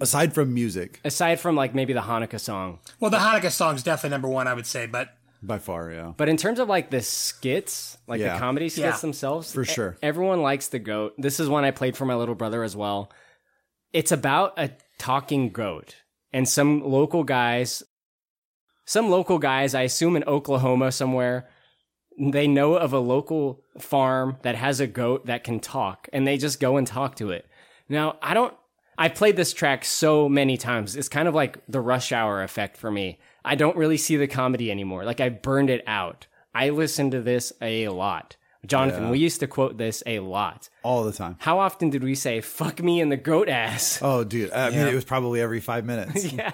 Aside from music, Aside from like maybe the Hanukkah song. Well, the Hanukkah song's definitely number one, I would say, but by far, yeah. But in terms of like the skits, like Yeah. the comedy skits Yeah. themselves, For e- sure. everyone likes the goat. This is one I played for my little brother as well. It's about a talking goat and some local guys, some local guys, I assume in Oklahoma somewhere, they know of a local farm that has a goat that can talk and they just go and talk to it. Now, I don't I've played this track so many times. It's kind of like the rush hour effect for me. I don't really see the comedy anymore. Like I've burned it out. I listen to this a lot. Jonathan, Yeah. we used to quote this a lot. all the time. How often did we say "fuck me in the goat ass"? Oh, dude. I mean, it was probably every five minutes. (laughs) yeah.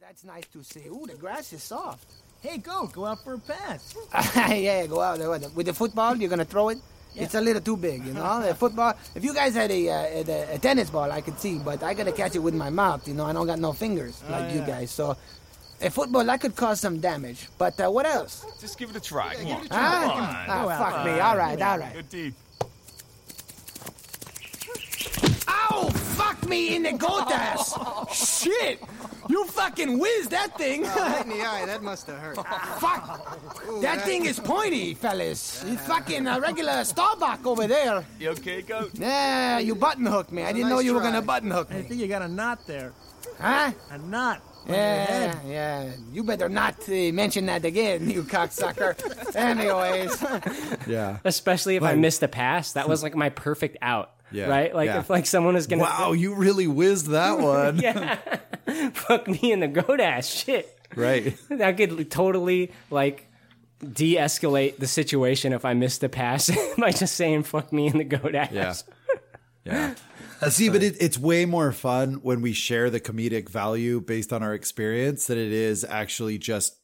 That's nice to see. Ooh, the grass is soft. Hey, go, go out for a pass. (laughs) yeah, go out with the, football. You're gonna throw it. It's a little too big, you know. The football. If you guys had a, uh, a, a tennis ball, I could see, but I gotta catch it with my mouth. You know, I don't got no fingers Oh, like you yeah. guys. So, a football that could cause some damage. But uh, what else? Just give it a try. Come on. Ah, Come on. ah, Go out. fuck me. All right, all right. Good deed. Ow! Fuck me in the goat ass! Shit! You fucking whizzed that thing! Oh, right in the eye. That must have hurt. Fuck! Ooh, that thing is pointy, fellas. You fucking a regular Staubach over there. You okay, goat? Yeah, you button hooked me. I didn't know nice you were gonna button hook I think you got a knot there. Huh? A knot. On your Yeah, head. yeah. You better not uh, mention that again, you cocksucker. (laughs) Anyways. Yeah. Especially if I Like- missed a pass, that was like my perfect out. Yeah, Right? Like yeah. if like someone is gonna Wow, you really whizzed that (laughs) one. yeah. (laughs) Fuck me in the goat ass shit. Right. That could totally like de-escalate the situation if I missed a pass by just saying "fuck me" in the goat ass. Yeah. Yeah. See, but it, it's way more fun when we share the comedic value based on our experience than it is actually just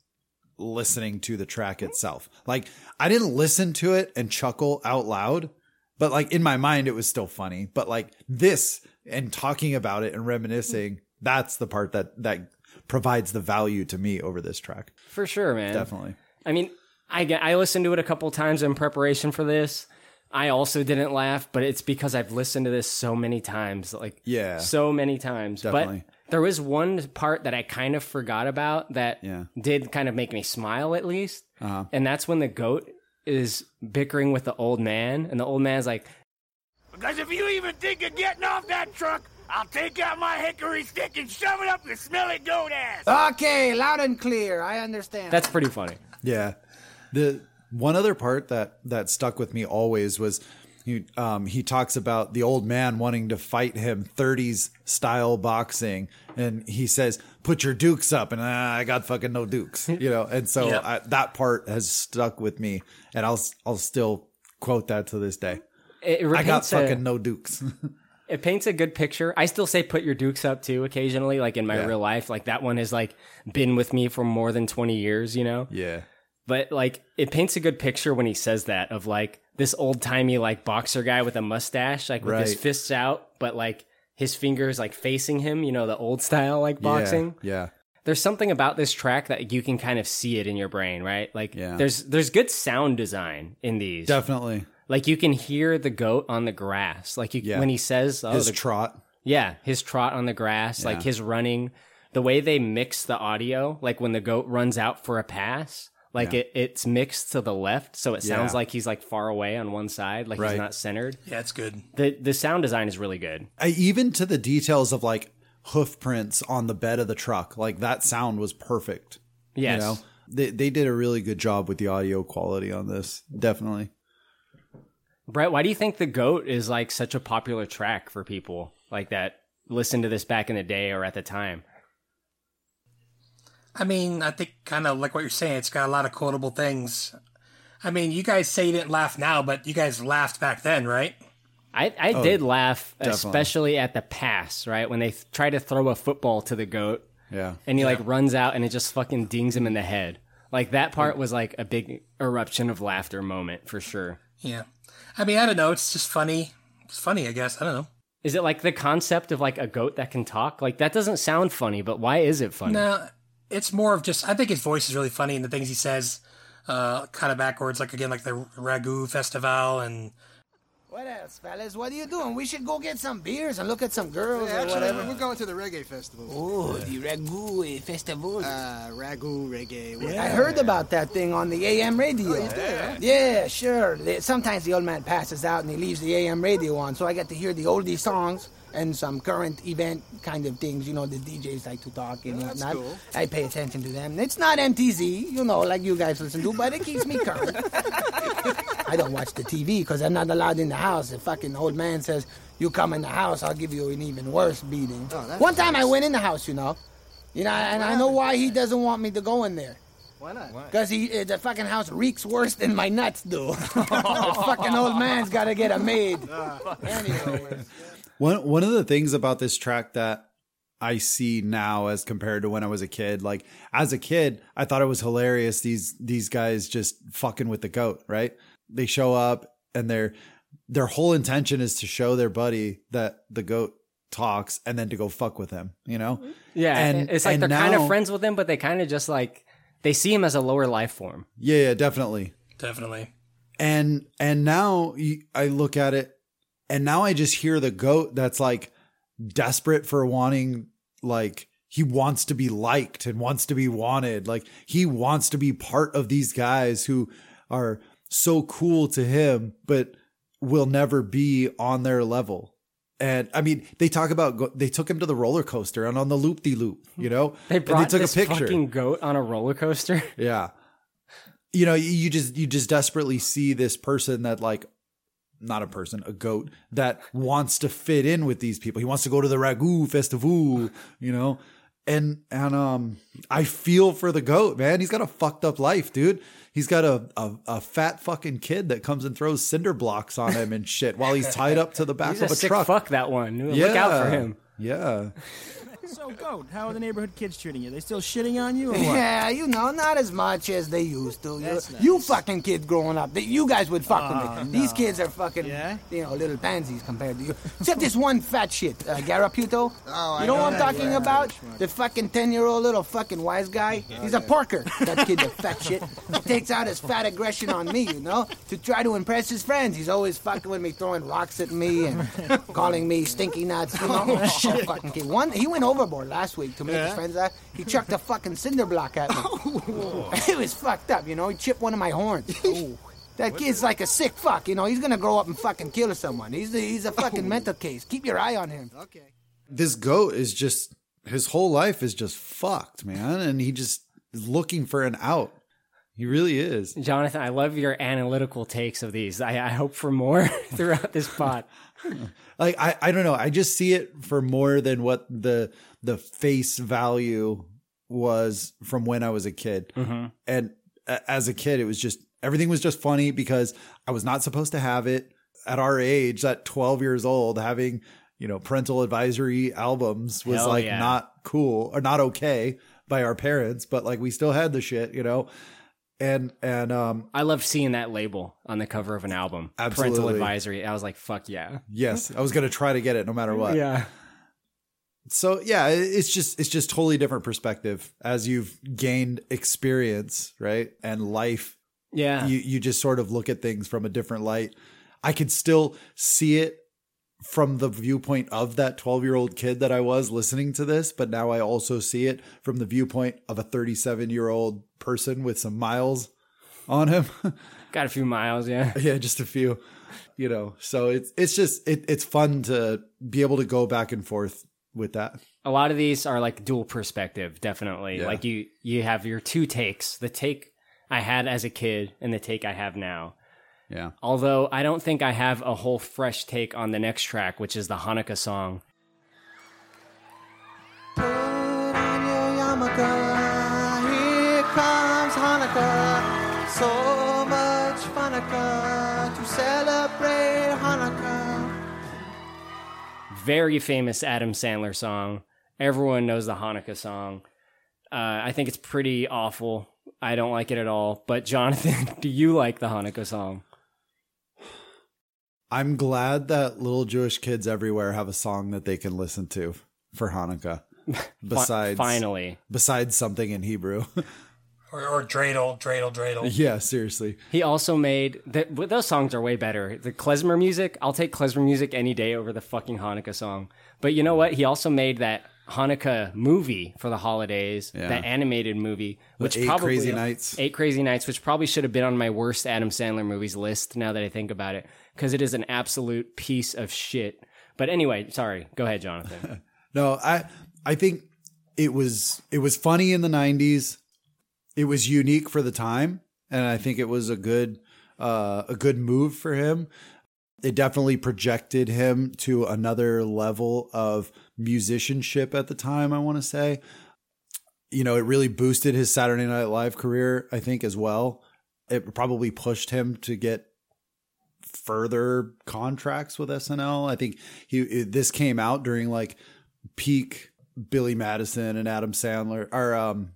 listening to the track mm-hmm. itself. Like, I didn't listen to it and chuckle out loud, but like in my mind, it was still funny. But like this and talking about it and mm-hmm. reminiscing, that's the part that, that provides the value to me over this track. For sure, man. Definitely. I mean, I get, I listened to it a couple times in preparation for this. I also didn't laugh, but it's because I've listened to this so many times, like Yeah. so many times. Definitely. But there was one part that I kind of forgot about that Yeah. did kind of make me smile at least, Uh-huh. and that's when the goat is bickering with the old man, and the old man's like, Because if you even think of getting off that truck, I'll take out my hickory stick and shove it up your smelly goat ass. okay, loud and clear. I understand. "That's pretty funny." Yeah. The one other part that that stuck with me always was he um he talks about the old man wanting to fight him 30s style boxing and he says put your dukes up and ah, I got fucking no dukes you know and so Yep. I, that part has stuck with me and I'll I'll still quote that to this day. It I got repaints a- fucking no dukes. (laughs) It paints a good picture. I still say put your dukes up too occasionally, like in my Yeah. real life. Like that one has like been with me for more than 20 years, you know? yeah. But like it paints a good picture when he says that of like this old timey like boxer guy with a mustache, like with his fists out, but like his fingers like facing him, you know, the old style like boxing. Yeah. There's something about this track that you can kind of see it in your brain, right? Like Yeah. there's there's good sound design in these. Definitely. Like you can hear the goat on the grass. Like you Yeah. when he says oh, His the, trot. yeah, his trot on the grass, like his running, the way they mix the audio, like when the goat runs out for a pass, like Yeah. it, it's mixed to the left, so it sounds Yeah. like he's like far away on one side, like Right. he's not centered. Yeah, it's good. The the sound design is really good. I, even to the details of like hoof prints on the bed of the truck. Like that sound was perfect. Yes. You know, they they did a really good job with the audio quality on this. Definitely. Brett, why do you think the goat is like such a popular track for people like that listened to this back in the day or at the time? I mean, I think kind of like what you're saying. It's got a lot of quotable things. I mean, you guys say you didn't laugh now, but you guys laughed back then, right? I, I Oh, did laugh, definitely. especially at the pass, right? When they th- try to throw a football to the goat. Yeah. And he like runs out and it just fucking dings him in the head. Like that part was like a big eruption of laughter moment for sure. Yeah. I mean, I don't know. It's just funny. It's funny, I guess. I don't know. Is it like the concept of like a goat that can talk? Like that doesn't sound funny, but why is it funny? No, it's more of just. I think his voice is really funny and the things he says, uh, kind of backwards. Like again, like the Ragu Festival and What else, fellas? What are you doing? We should go get some beers and look at some girls Yeah, or actually, whatever. we're going to the reggae festival. Oh, the Ragu Festival. Uh, ragu reggae. Yeah. I heard about that thing on the AM radio. Oh, you did, huh? Yeah, sure. Sometimes the old man passes out and he leaves the AM radio on, so I get to hear the oldie songs and some current event kind of things. You know, the DJs like to talk and That's whatnot. cool. I pay attention to them. It's not MTV, you know, like you guys listen to, but it keeps me current. (laughs) I don't watch the TV because I'm not allowed in the house. The fucking old man says, "You come in the house, I'll give you an even worse beating." that's One time I went in the house, you know, you know, and I know why he doesn't want me to go in there. Why not? Because he, uh, the fucking house reeks worse than my nuts do. (laughs) the fucking old man's got to get a maid. Anyway, One one of the things about this track that I see now as compared to when I was a kid, like as a kid, I thought it was hilarious. These these guys just fucking with the goat, right? They show up and their their whole intention is to show their buddy that the goat talks and then to go fuck with him, you know? Mm-hmm. Yeah, and it's like and they're kind of friends with him, but they kind of just like they see him as a lower life form. Yeah, yeah, definitely. definitely. and and now I look at it, and now I just hear the goat that's like desperate for wanting, like he wants to be liked and wants to be wanted, like he wants to be part of these guys who are so cool to him, but will never be on their level. And I mean, they talk about they took him to the roller coaster and on the loop de loop, you know, (laughs) They And brought took this a picture. fucking goat on a roller coaster. (laughs) Yeah. You know, you just you just desperately see this person that like not a person, a goat that wants to fit in with these people. He wants to go to the Ragu Festival, you know. And and um I feel for the goat, man. He's got a fucked up life, dude. He's got a, a, a fat fucking kid that comes and throws cinder blocks on him and shit while he's tied up to the back of a a truck. fuck that one. Look out for him. Yeah. So, Goat, how are the neighborhood kids treating you? They still shitting on you or what? yeah, you know, not as much as they used to. You, nice. you fucking kids growing up, they, you guys would fuck Oh, with me. These kids are fucking, yeah? you know, little pansies compared to you. Except this one fat shit, uh, Garaputo. Oh, I you know know what I'm talking guy. about? The fucking 10 year old little fucking wise guy. He's a porker, that kid, the fat shit. He takes out his fat aggression on me, you know, to try to impress his friends. He's always fucking with me, throwing rocks at me and calling me stinky nuts, you know. Oh, (laughs) shit. fucking kid. One, he went overboard last week to make his friends laugh. He chucked a (laughs) fucking cinder block at me. Oh. (laughs) it was fucked up, you know. He chipped one of my horns. (laughs) Oh. That kid's like a sick fuck, you know. He's gonna grow up and fucking kill someone. He's a, he's a fucking oh. mental case. Keep your eye on him. Okay. this goat is just his whole life is just fucked, man, and he just is looking for an out. He really is. Jonathan, I love your analytical takes of these. I, I hope for more throughout this pod. Like I, I don't know. I just see it for more than what the the face value was from when I was a kid. Mhm. And as a kid, it was just everything was just funny because I was not supposed to have it at our age. At twelve years old, having you know parental advisory albums was Hell like yeah. not cool or not okay by our parents, but like we still had the shit, you know. And and um I loved seeing that label on the cover of an album. Parental advisory. I was like, fuck yeah. yes, I was gonna try to get it no matter what. Yeah. So yeah it's just it's just totally different perspective as you've gained experience right and life Yeah. you you just sort of look at things from a different light i could still see it from the viewpoint of that 12 year old kid that i was listening to this but now i also see it from the viewpoint of a 37 year old person with some miles on him (laughs) Got a few miles, yeah. (laughs) yeah just a few you know so it's it's just it, it's fun to be able to go back and forth with that a lot of these are like dual perspective, definitely. Yeah. Like you you have your two takes, the take I had as a kid and the take I have now. Yeah. Although I don't think I have a whole fresh take on the next track, which is the Hanukkah song. Put on your yarmulke. Here comes Hanukkah. So much Hanukkah to celebrate Hanukkah. Very famous Adam Sandler song. Everyone knows the Hanukkah song. Uh, I think it's pretty awful. I don't like it at all. But Jonathan, (laughs) do you like the Hanukkah song? I'm glad that little Jewish kids everywhere have a song that they can listen to for Hanukkah. (laughs) Besides, finally. besides something in Hebrew. (laughs) Or, or dreidel, dreidel, dreidel. (laughs) yeah, seriously. He also made th- those songs are way better. The klezmer music, I'll take klezmer music any day over the fucking Hanukkah song. But you know what? He also made that Hanukkah movie for the holidays, Yeah. that animated movie, The which Eight probably Crazy Nights. Eight Crazy Nights, which probably should have been on my worst Adam Sandler movies list. Now that I think about it, because it is an absolute piece of shit. But anyway, sorry. Go ahead, Jonathan. (laughs) No, I I think it was it was funny in the 90s. It was unique for the time and I think it was a good uh a good move for him. It definitely projected him to another level of musicianship at the time, I want to say. You know, it really boosted his Saturday Night Live career, I think as well. It probably pushed him to get further contracts with SNL. I think he this came out during like peak Billy Madison and Adam Sandler or um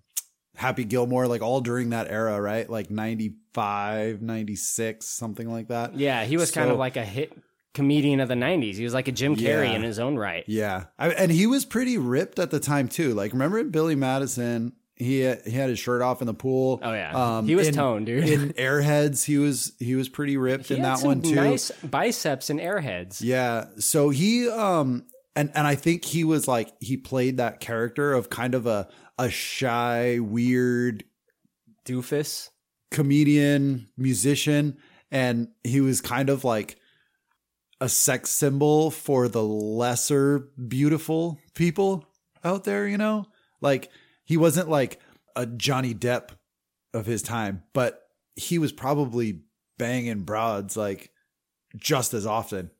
Happy Gilmore like all during that era, right? Like 95, 96, something like that. yeah, he was kind of like a hit comedian of the '90s. He was like a Jim Carrey Yeah. in his own right. Yeah, I, and he was pretty ripped at the time too. Like, remember Billy Madison? He he had his shirt off in the pool. Oh yeah. He was in, toned, dude. In Airheads, he was he was pretty ripped (laughs) He in had that one too. Nice biceps and airheads. Yeah. So he um and and I think he was like he played that character of kind of a a shy, weird doofus comedian, musician and he was kind of like a sex symbol for the lesser beautiful people out there, you know? Like he wasn't like a Johnny Depp of his time, but he was probably banging broads like just as often.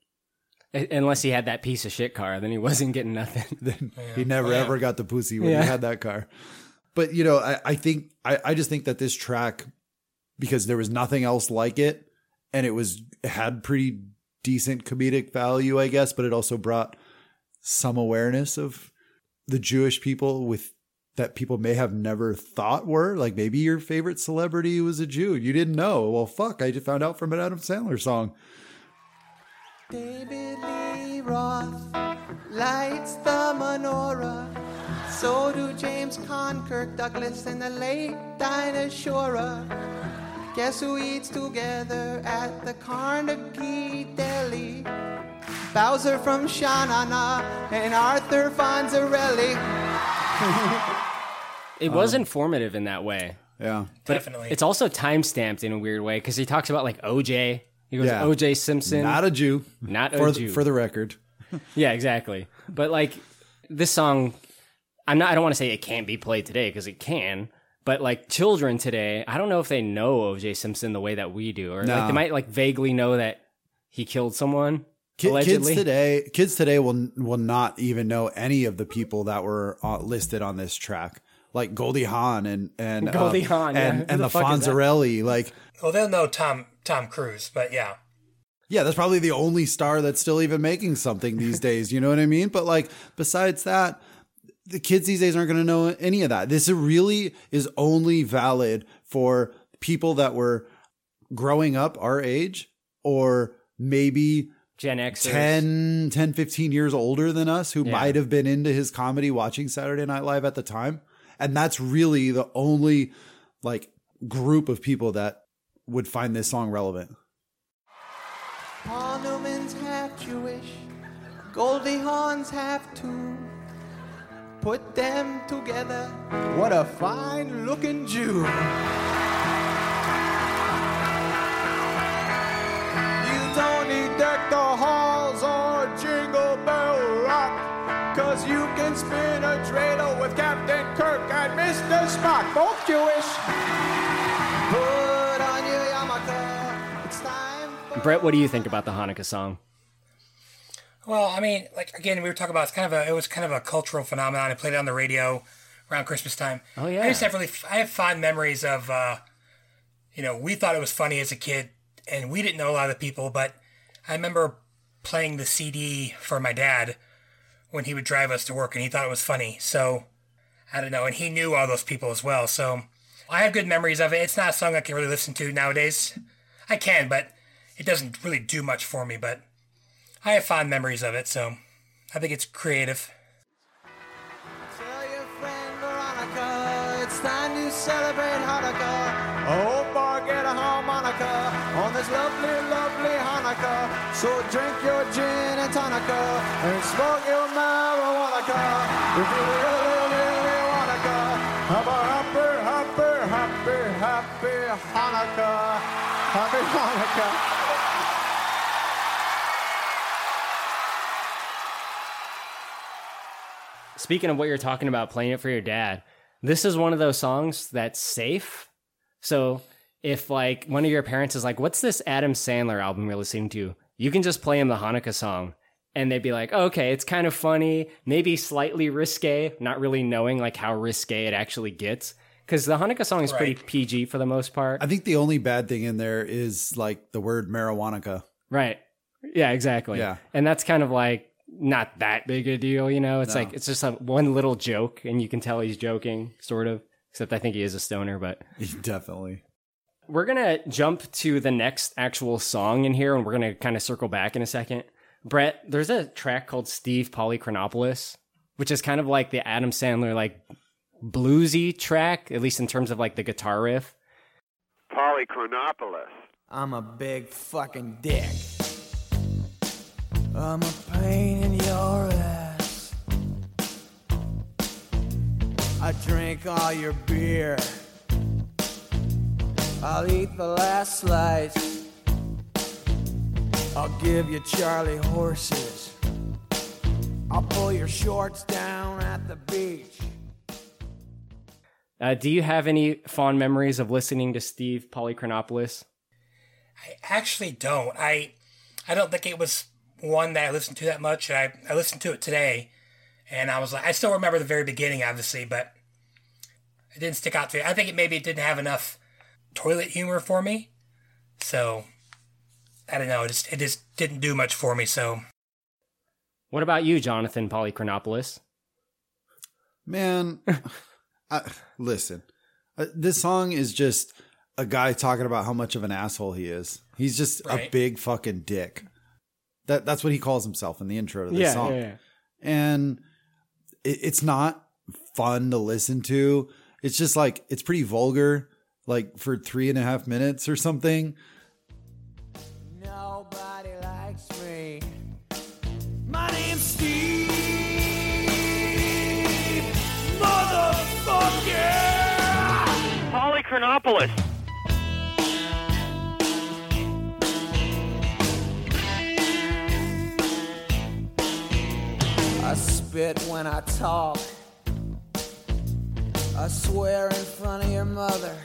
Unless he had that piece of shit car, then he (laughs) wasn't getting nothing. (laughs) then he never Oh, yeah. ever got the pussy when Yeah. he had that car. But you know, I, I think I, I just think that this track, because there was nothing else like it, and it was had pretty decent comedic value, I guess, but it also brought some awareness of the Jewish people with that people may have never thought were like maybe your favorite celebrity was a Jew. You didn't know. Well, fuck, I just found out from an Adam Sandler song. David Lee Roth lights the menorah. So do James Caan, Kirk Douglas, and the late Dinah Shora. Guess who eats together at the Carnegie Deli? Bowser from Sha Na Na and Arthur Fonzarelli. (laughs) It was informative in that way. Yeah. But Definitely. It's also time stamped in a weird way because he talks about like OJ. He goes Yeah. OJ Simpson. Not a Jew. Not for a the- Jew. for the record. (laughs) yeah, exactly. But like this song, I'm not. I don't want to say it can't be played today because it can. But like children today, I don't know if they know OJ Simpson the way that we do, or like No. they might like vaguely know that he killed someone. Ki- allegedly. Kids today, kids today will will not even know any of the people that were uh, listed on this track, like Goldie Hawn and and Goldie uh, Hawn, yeah. and Who and the the fuck is that? Fonzarelli. Like, Well, they'll know Tom Tom Cruise, but yeah. yeah, that's probably the only star that's still even making something these (laughs) days. You know what I mean? But like, besides that, the kids these days aren't going to know any of that. This really is only valid for people that were growing up our age or maybe Gen X 10, 10, 15 years older than us who Yeah. might have been into his comedy watching Saturday Night Live at the time. And that's really the only like group of people that would find this song relevant. Paul Newman's half Jewish, Goldie Hawn's half too. Put them together, what a fine looking Jew. You don't need deck the halls or jingle bell rock, cause you can spend in a dreidel with Captain Kirk and Mr. Spock, both Jewish. Put Brett, what do you think about the Hanukkah song? Well, I mean, like again, we were talking about it's kind of a it was kind of a cultural phenomenon. I played it on the radio around Christmas time. Oh, yeah. I just have really I have fond memories of uh, you know we thought it was funny as a kid, and we didn't know a lot of the people, but I remember playing the CD for my dad when he would drive us to work, and he thought it was funny. So I don't know, and he knew all those people as well. So I have good memories of it. It's not a song I can really listen to nowadays. I can, but it doesn't really do much for me. But I have fond memories of it, so I think it's creative. Tell your friend Veronica it's time to celebrate Hanukkah. Oh, get a harmonica on this lovely, lovely Hanukkah. So drink your gin and tonica and smoke your marijuana. If you really, really wanna have a happy, happy, happy, happy Hanukkah. Happy Hanukkah. Speaking of what you're talking about, playing it for your dad, this is one of those songs that's safe. So if like one of your parents is like, "What's this Adam Sandler album you're listening to?" You can just play him the Hanukkah song, and they'd be like, oh, "Okay, it's kind of funny, maybe slightly risque," not really knowing like how risque it actually gets. Because the Hanukkah song is pretty PG for the most part. I think the only bad thing in there is like the word marijuana. Right. Yeah, exactly. Yeah. And that's kind of like not that big a deal, you know? It's No. like, it's just a, one little joke, and you can tell he's joking, sort of. Except I think he is a stoner, but. (laughs) Definitely. We're going to jump to the next actual song in here, and we're going to kind of circle back in a second. Brett, there's a track called Steve Polychronopoulos, which is kind of like the Adam Sandler, like, bluesy track, at least in terms of like the guitar riff. Polychronopoulos. I'm a big fucking dick. I'm a pain in your ass. I drink all your beer. I'll eat the last slice. I'll give you Charlie horses. I'll pull your shorts down at the beach. Uh, do you have any fond memories of listening to Steve Polychronopoulos? I actually don't. I I don't think it was one that I listened to that much. I I listened to it today, and I was like, I still remember the very beginning, obviously, but it didn't stick out to me. I think it maybe it didn't have enough toilet humor for me, so I don't know. It just it just didn't do much for me. So What about you, Jonathan Polychronopoulos? Man, (laughs) I, listen, uh, this song is just a guy talking about how much of an asshole he is. He's just a big fucking dick. That that's what he calls himself in the intro to this Yeah, song. yeah, yeah. And it, it's not fun to listen to. It's just like it's pretty vulgar, like for three and a half minutes or something. Nobody likes me. My name's Steve. Motherfucker! Polychronopoulos. I spit when I talk. I swear in front of your mother.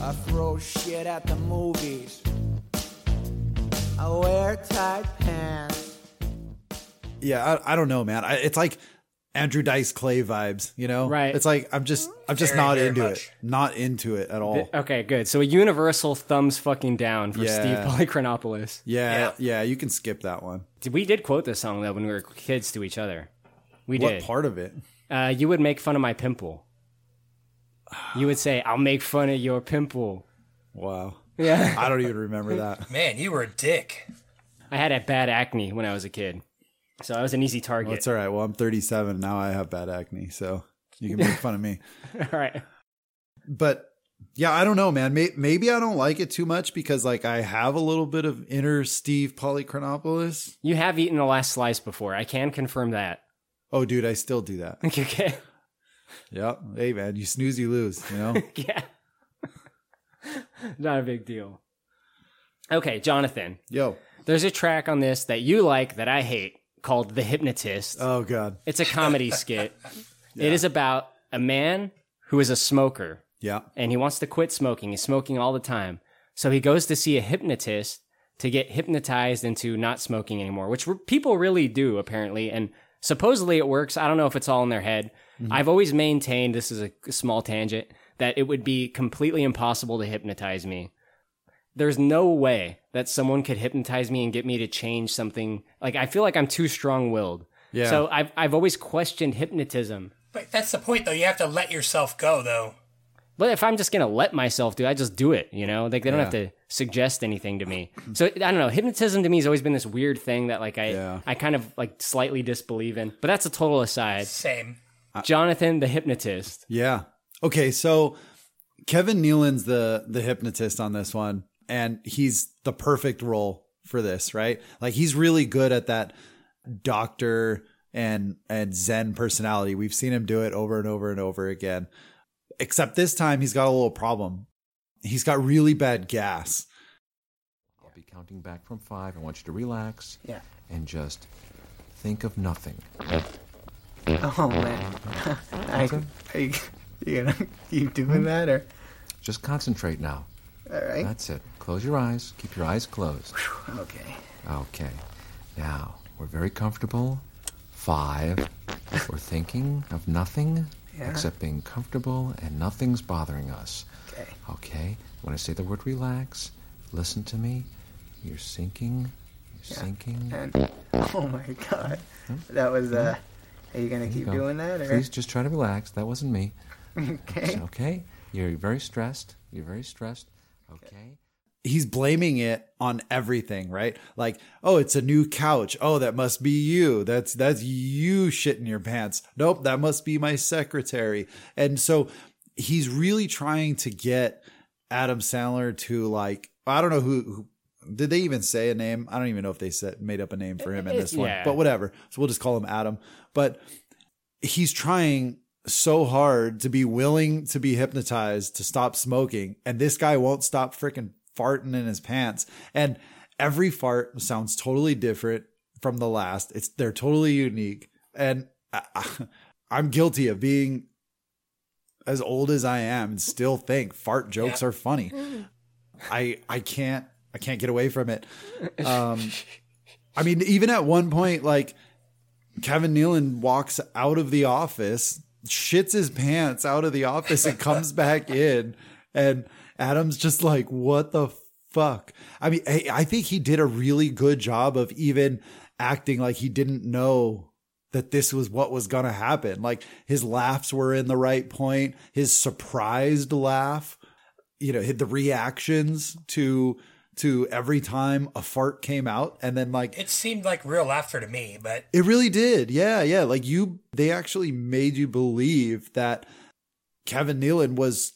I throw shit at the movies. I wear tight pants. Yeah, I, I don't know, man. I, it's like Andrew Dice Clay vibes, you know? Right. It's like I'm just I'm just Very, not very into much. it. Not into it at all. Th- Okay, good. So a universal thumbs fucking down for Yeah. Steve Polychronopoulos. Yeah, yeah, you can skip that one. We did quote this song though when we were kids to each other. We What did. What part of it? Uh, you would make fun of my pimple. You would say, "I'll make fun of your pimple." Wow. Yeah. I don't even remember that. man, you were a dick. I had a bad acne when I was a kid, so I was an easy target. Well, it's all right. Well, I'm 37 now. I have bad acne, so you can make fun of me. (laughs) all right. But yeah, I don't know, man. Maybe I don't like it too much because like I have a little bit of inner Steve Polychronopoulos. You have eaten the last slice before. I can confirm that. Oh, dude, I still do that. (laughs) Okay. Yep. Hey, man, you snooze, you lose. You know. (laughs) yeah. Not a big deal. Okay, Jonathan. Yo. There's a track on this that you like that I hate called The Hypnotist. Oh God. It's a comedy (laughs) skit. It is about a man who is a smoker. Yeah. And he wants to quit smoking. He's smoking all the time. So he goes to see a hypnotist to get hypnotized into not smoking anymore, which people really do apparently. And supposedly it works. I don't know if it's all in their head. Mm-hmm. I've always maintained this is a small tangent that it would be completely impossible to hypnotize me. There's no way that someone could hypnotize me and get me to change something. Like I feel like I'm too strong-willed. Yeah. So I've I've always questioned hypnotism. But that's the point, though. You have to let yourself go, though. But if I'm just gonna let myself do, it, I just do it. You know, like they don't have to suggest anything to me. So I don't know. Hypnotism to me has always been this weird thing that like I I kind of like slightly disbelieve in. But that's a total aside. Same. Jonathan, the hypnotist. Yeah. Okay, so Kevin Nealon's the the hypnotist on this one, and he's the perfect role for this, right? Like he's really good at that doctor and and Zen personality. We've seen him do it over and over and over again. Except this time he's got a little problem. He's got really bad gas. I'll be counting back from five. I want you to relax. Yeah. And just think of nothing. Oh man, (laughs) I, Okay. are you, (laughs) you gonna keep doing that or? Just concentrate now. All right. That's it. Close your eyes. Keep your eyes closed. Okay. Okay. Now, we're very comfortable. Five. We're thinking of nothing Yeah. except being comfortable and nothing's bothering us. Okay. Okay. When I say the word relax, listen to me. You're sinking. You're Yeah. sinking. And (laughs) oh my god, that was uh. Are you gonna keep go. doing that or? Please just try to relax. That wasn't me. (laughs) Okay. It's okay. You're very stressed. You're very stressed. Okay. He's blaming it on everything, right? Like, oh, it's a new couch. Oh, that must be you. That's that's you shitting your pants. Nope, that must be my secretary. And so he's really trying to get Adam Sandler to like I don't know who, who did they even say a name? I don't even know if they said made up a name for him in eh, eh, this one. Yeah. But whatever. So we'll just call him Adam. But he's trying so hard to be willing to be hypnotized to stop smoking and this guy won't stop freaking farting in his pants. And every fart sounds totally different from the last. It's they're totally unique. And I, (laughs) i'm guilty of being as old as i am and still think fart jokes are funny. I i can't i can't get away from it. (laughs) Um i mean even at one point like Kevin Nealon walks out of the office, shits his pants out of the office, and comes back in. And Adam's just like, what the fuck? I mean, I, I think he did a really good job of even acting like he didn't know that this was what was going to happen. Like his laughs were in the right point, his surprised laugh, you know, the reactions to to every time a fart came out and then like It seemed like real laughter to me, but it really did. Yeah, yeah. Like you, they actually made you believe that Kevin Nealon was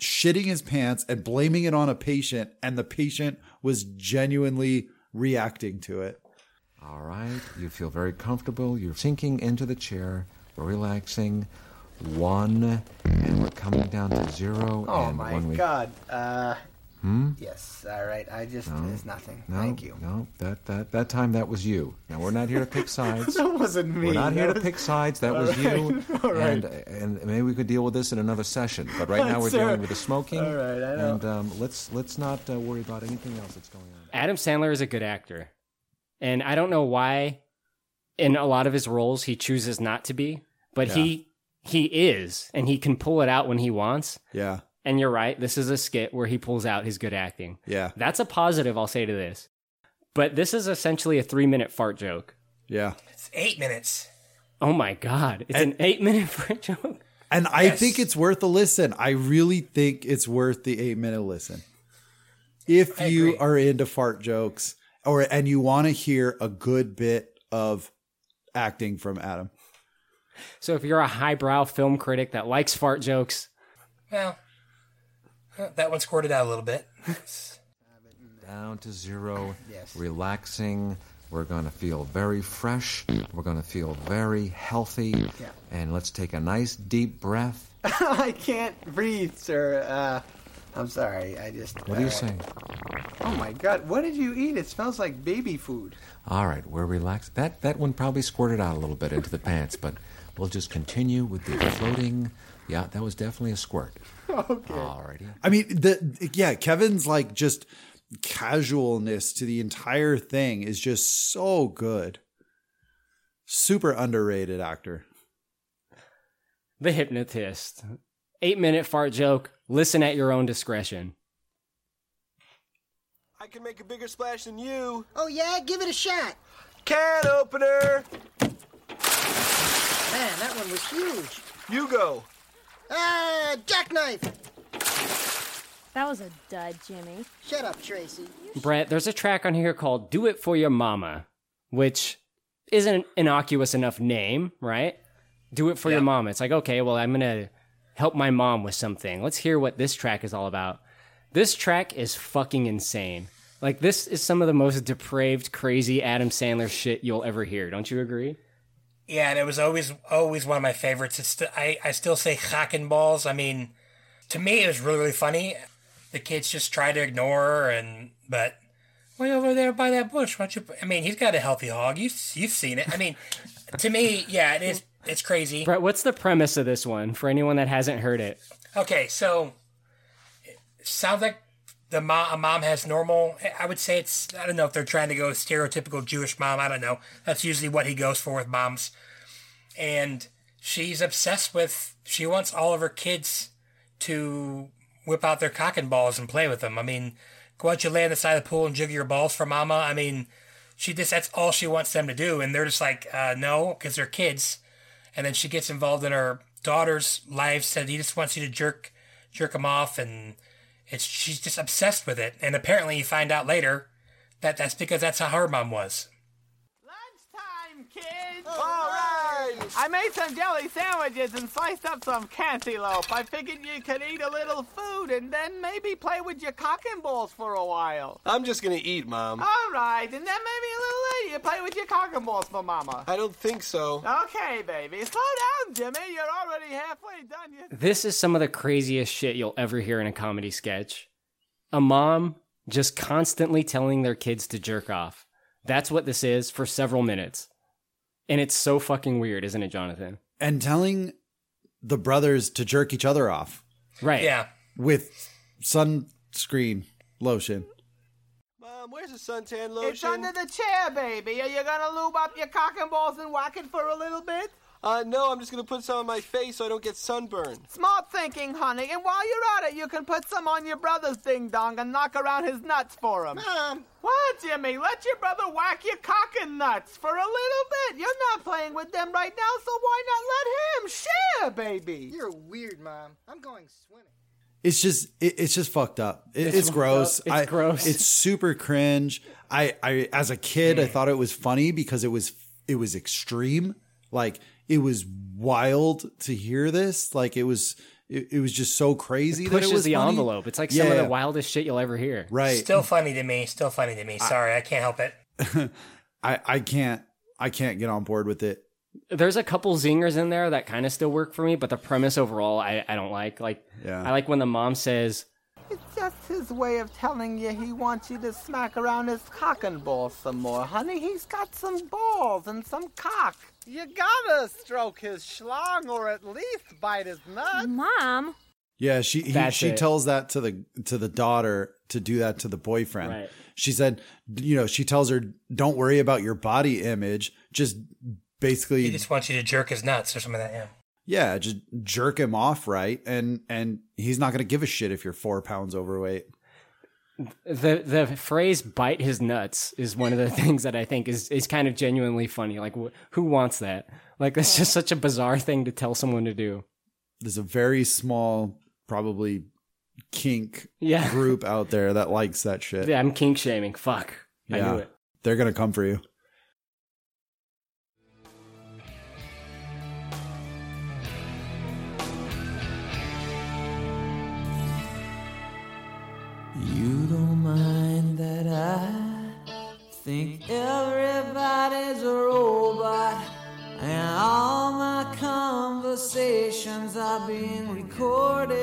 shitting his pants and blaming it on a patient, and the patient was genuinely reacting to it. All right. You feel very comfortable. You're sinking into the chair. We're relaxing. One, and we're coming down to zero. Oh and my when we, god. Uh. Hmm? Yes. All right. I just. No. There's nothing. No, Thank you. No, that, that that time that was you. Now we're not here to pick sides. (laughs) That wasn't me. We're not here That to pick sides. That (laughs) All was you. right, all right. And and maybe we could deal with this in another session. But right now (laughs) we're Sir. dealing with the smoking. All right, I know. And um, let's let's not uh, worry about anything else that's going on. Adam Sandler is a good actor. And I don't know why in a lot of his roles he chooses not to be, but he he is and he can pull it out when he wants. Yeah. And you're right, this is a skit where he pulls out his good acting. Yeah. That's a positive I'll say to this. But this is essentially a 3-minute fart joke. Yeah. it's eight minutes. Oh my god, it's an 8-minute (laughs) fart joke. And I think it's worth a listen. I really think it's worth the eight minute listen. If I you agree. are into fart jokes or and you want to hear a good bit of acting from Adam. So if you're a highbrow film critic that likes fart jokes, Well, huh, that one squirted out a little bit. Down to zero. Yes. Relaxing. We're going to feel very fresh. We're going to feel very healthy. Yeah. And let's take a nice deep breath. (laughs) I can't breathe, sir. Uh. I'm sorry. I just. What are you uh, saying? Oh my god! What did you eat? It smells like baby food. All right, we're relaxed. That that one probably squirted out a little bit into the pants, but we'll just continue with the floating. Yeah, that was definitely a squirt. (laughs) Okay. Alrighty. I mean, the yeah, Kevin's like just casualness to the entire thing is just so good. Super underrated actor. The hypnotist. Eight minute fart joke. Listen at your own discretion. I can make a bigger splash than you. Oh, yeah? Give it a shot. Can opener. Man, that one was huge. You go. Ah, jackknife. That was a dud, Jimmy. Shut up, Tracy. Brett, there's a track on here called Do It For Your Mama, which isn't an innocuous enough name, right? Do It For Your Mama. It's like, okay, well, I'm going to help my mom with something. Let's hear what this track is all about. This track is fucking insane. Like, this is some of the most depraved, crazy Adam Sandler shit you'll ever hear. Don't you agree? Yeah, and it was always always one of my favorites. It's st- I I still say Hacken balls. I mean, to me it was really really funny. The kids just try to ignore her, and but way over there by that bush. Why don't you? I mean, he's got a healthy hog. You've you've seen it. I mean, to me, yeah, it is. It's crazy. Brett, what's the premise of this one for anyone that hasn't heard it? Okay, so it sounds like the mom, a mom has normal. I would say it's. I don't know if they're trying to go stereotypical Jewish mom. I don't know. That's usually what he goes for with moms, and she's obsessed with. She wants all of her kids to whip out their cock and balls and play with them. I mean, go out you lay on the side of the pool and jiggle your balls for mama. I mean, she just that's all she wants them to do, and they're just like, uh, no, because they're kids. And then she gets involved in her daughter's life. Said he just wants you to jerk, jerk him off, and it's she's just obsessed with it. And apparently, you find out later that that's because that's how her mom was. Lunchtime, kids! All right! I made some jelly sandwiches and sliced up some cantaloupe. I figured you could eat a little food and then maybe play with your cock and balls for a while. I'm just gonna eat, Mom. All right, and then maybe a little later you play with your cock and balls for Mama. I don't think so. Okay, baby. Slow down, Jimmy. You're already halfway done. You- This is some of the craziest shit you'll ever hear in a comedy sketch. A mom just constantly telling their kids to jerk off. That's what this is for several minutes. And it's so fucking weird, isn't it, Jonathan? And telling the brothers to jerk each other off. Right. Yeah. With sunscreen lotion. Mom, where's the suntan lotion? It's under the chair, baby. Are you gonna lube up your cock and balls and whack it for a little bit? Uh, no, I'm just gonna put some on my face so I don't get sunburned. Smart thinking, honey. And while you're at it, you can put some on your brother's ding dong and knock around his nuts for him. Mom. What, Jimmy? Let your brother whack your cock and nuts for a little bit. You're not playing with them right now, so why not let him share, baby? You're weird, Mom. I'm going swimming. It's just it, it's just fucked up. It- It's it's, gross. up. It's I- gross. It's super cringe. I I as a kid I thought it was funny because it was it was extreme. Like it was wild to hear this. Like it was it, it was just so crazy It that pushes it was the funny. envelope. It's like some of the wildest shit you'll ever hear. Right. Still funny to me. Still funny to me. Sorry, I can't help it. (laughs) I I can't I can't get on board with it. There's a couple zingers in there that kind of still work for me, but the premise overall, I, I don't like. Like, Yeah. I like when the mom says, It's just his way of telling you he wants you to smack around his cock and balls some more, honey. He's got some balls and some cock. You gotta stroke his schlong or at least bite his nut. Mom. Yeah, she he, she it. tells that to the to the daughter to do that to the boyfriend. Right. She said, you know, she tells her, "Don't worry about your body image. Just basically, He just wants you to jerk his nuts or something like that. Yeah. yeah, just jerk him off right, and and he's not gonna give a shit if you're four pounds overweight." The the phrase "bite his nuts" is one of the (laughs) things that I think is is kind of genuinely funny. Like, wh- who wants that? Like, that's just such a bizarre thing to tell someone to do. There's a very small, probably kink Yeah. group out there that likes that shit. Yeah, I'm kink shaming. Fuck, I Yeah. knew it. They're gonna come for you. You don't mind that I think everybody's a robot and all my conversations are being recorded.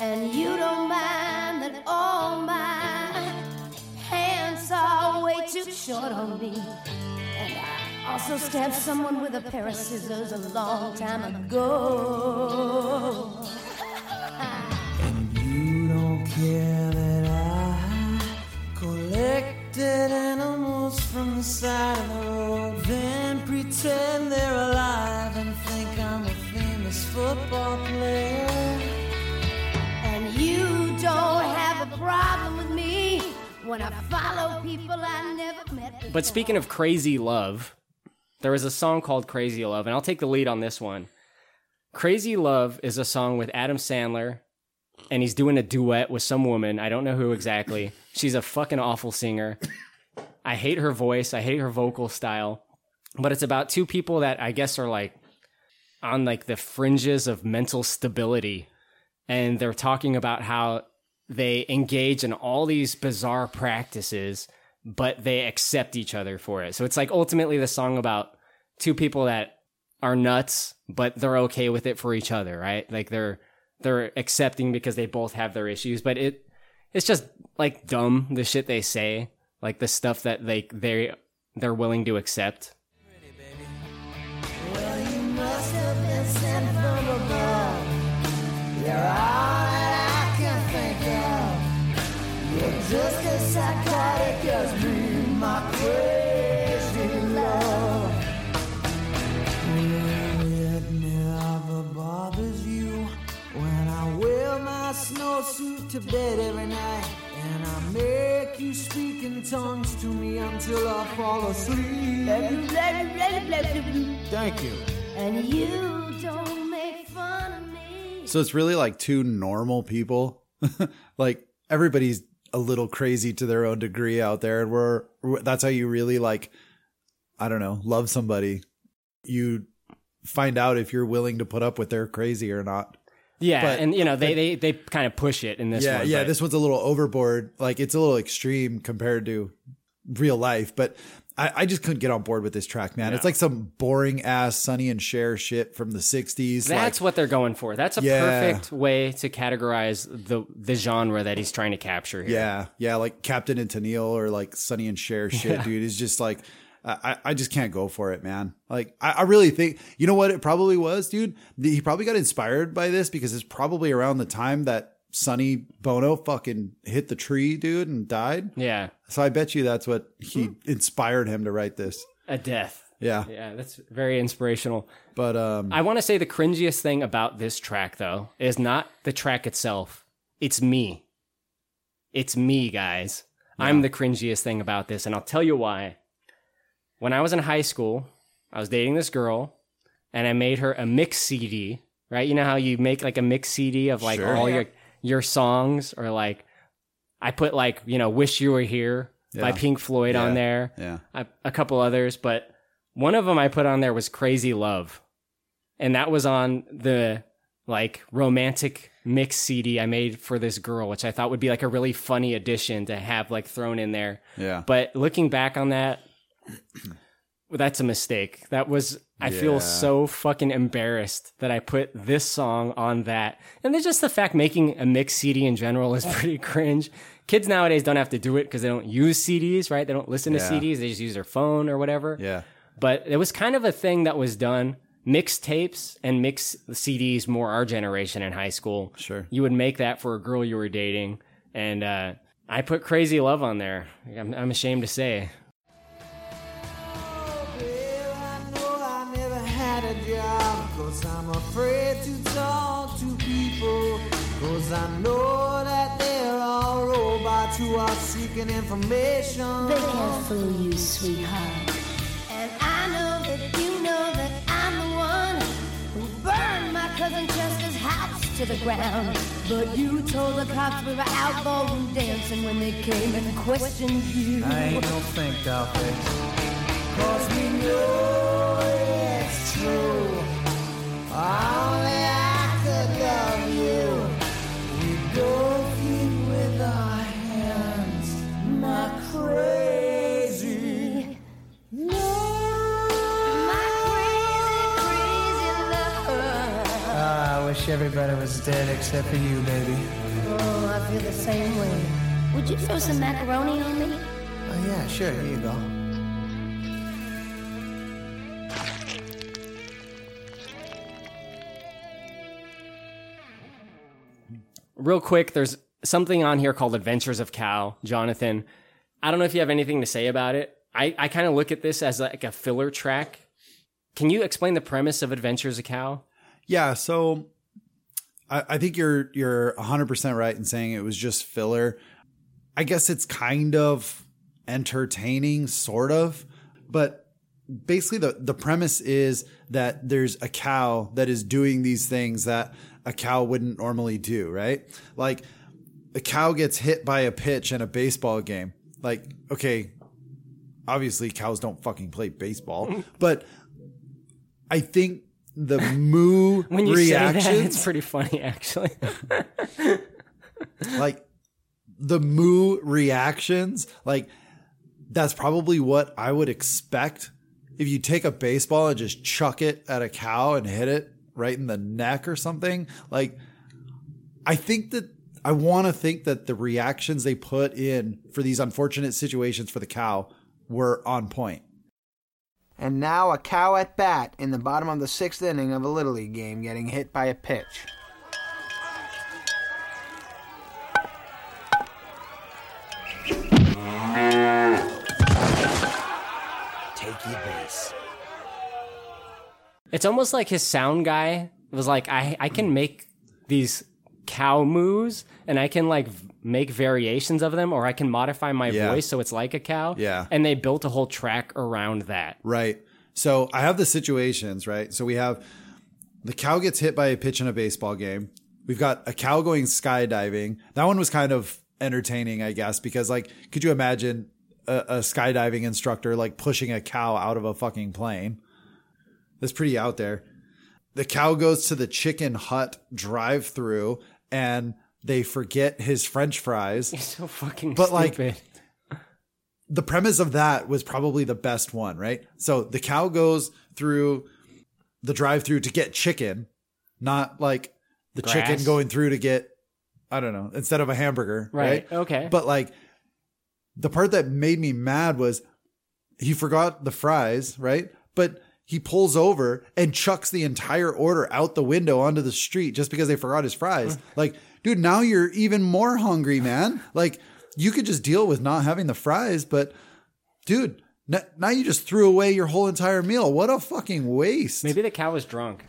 And you don't mind that all my hands are way too short on me. And I also stabbed someone with a pair of scissors a long time ago. You don't care that I collected animals from the side of the road, then pretend they're alive and think I'm a famous football player. And you don't have a problem with me when I follow people I never met. But speaking of crazy love, there was a song called Crazy Love, and I'll take the lead on this one. Crazy Love is a song with Adam Sandler, and he's doing a duet with some woman. I don't know who exactly. She's a fucking awful singer. I hate her voice, I hate her vocal style. But it's about two people that I guess are like on like the fringes of mental stability. And they're talking about how they engage in all these bizarre practices, but they accept each other for it. So it's like ultimately the song about two people that are nuts, but they're okay with it for each other, right? Like they're they're accepting because they both have their issues, but it it's just like dumb the shit they say, like the stuff that they they they're willing to accept. My snowsuit to bed every night. And I make you speak in tongues to me until I fall asleep. Thank you. And you don't make fun of me. So it's really like two normal people. (laughs) like everybody's a little crazy to their own degree out there, and we're that's how you really like. I don't know, love somebody. You find out if you're willing to put up with their crazy or not. Yeah, But- and you know they they they kind of push it in this yeah, one. yeah. but- This one's a little overboard. Like it's a little extreme compared to real life. But I, I just couldn't get on board with this track, man. It's like some boring ass Sonny and Cher shit from the '60s. That's like, what they're going for. That's a Yeah. perfect way to categorize the the genre that he's trying to capture here. Yeah, yeah, like Captain and Tennille or like Sonny and Cher shit, (laughs) Yeah. dude. Is just like I, I just can't go for it, man. Like I, I really think you know what it probably was, dude. The- He probably got inspired by this because it's probably around the time that Sonny Bono fucking hit the tree, dude, and died. Yeah. So I bet you that's what he inspired him to write this. A death. Yeah. Yeah, that's very inspirational. But um I want to say the cringiest thing about this track though is not the track itself. It's me. It's me, guys. I'm the cringiest thing about this and I'll tell you why. When I was in high school, I was dating this girl and I made her a mix CD, right? You know how you make like a mix CD of like Sure. all Yeah. your your songs or like I put like, you know, Wish You Were Here by Pink Floyd on there. Yeah. I, a couple others, but one of them I put on there was Crazy Love. And that was on the like romantic mix CD I made for this girl, which I thought would be like a really funny addition to have like thrown in there. Yeah. But looking back on that, (clears throat) that's a mistake. That was I Yeah. feel so fucking embarrassed that I put this song on that. And then just the fact making a mix CD in general is (laughs) pretty cringe. Kids nowadays don't have to do it because they don't use CDs, right? They don't listen to CDs. They just use their phone or whatever. Yeah. But it was kind of a thing that was done. Mix tapes and mix CDs more our generation in high school. Sure. You would make that for a girl you were dating. And uh, I put Crazy Love on there. I'm, I'm ashamed to say. Had job Cause I'm afraid to talk to people Cause I know that they're all robots who are seeking information They can't fool you, sweetheart. And I know that you know that I'm the one who burned my cousin Chester's house to the ground. But you told the cops we were out ballroom dancing when they came and questioned you. I ain't no think, Dollface Cause we know Ah, everybody everybody was dead except for you, baby. Oh, I feel the same way. Would you throw some macaroni on me? Oh, yeah, sure. Here you go. Real quick, there's something on here called Adventures of Cow. Jonathan, I don't know if you have anything to say about it. I, I kind of look at this as like a filler track. Can you explain the premise of Adventures of Cow? Yeah, so I, I think you're you're 100% right in saying it was just filler. I guess it's kind of entertaining, sort of, but basically the the premise is that there's a cow that is doing these things that a cow wouldn't normally do, right? Like a cow gets hit by a pitch in a baseball game. Like, okay, obviously cows don't fucking play baseball, (laughs) but I think the moo (laughs) When you reactions say that, it's pretty funny, actually. (laughs) like the moo reactions, like that's probably what I would expect if you take a baseball and just chuck it at a cow and hit it right in the neck or something. Like, I think that I want to think that the reactions they put in for these unfortunate situations for the cow were on point. And now a cow at bat in the bottom of the sixth inning of a Little League game getting hit by a pitch. Take your base. It's almost like his sound guy was like, I, I can make these cow moos and I can like make variations of them or I can modify my Yeah. voice so it's like a cow. Yeah. And they built a whole track around that. Right. So I have the situations, right? So we have the cow gets hit by a pitch in a baseball game. We've got a cow going skydiving. That one was kind of entertaining, I guess, because like, could you imagine a, a skydiving instructor like pushing a cow out of a fucking plane? That's pretty out there. The cow goes to the chicken hut drive through and they forget his french fries. so fucking but like stupid. the premise of that was probably the best one, right? So the cow goes through the drive through to get chicken, not like the Grass. chicken going through to get, I don't know, instead of a hamburger. Right, Right. okay. But like the part that made me mad was he forgot the fries, right? But he pulls over and chucks the entire order out the window onto the street just because they forgot his fries. like, dude, now you're even more hungry, man. Like, you could just deal with not having the fries, but dude, n- now you just threw away your whole entire meal. What a fucking waste. Maybe the cow was drunk.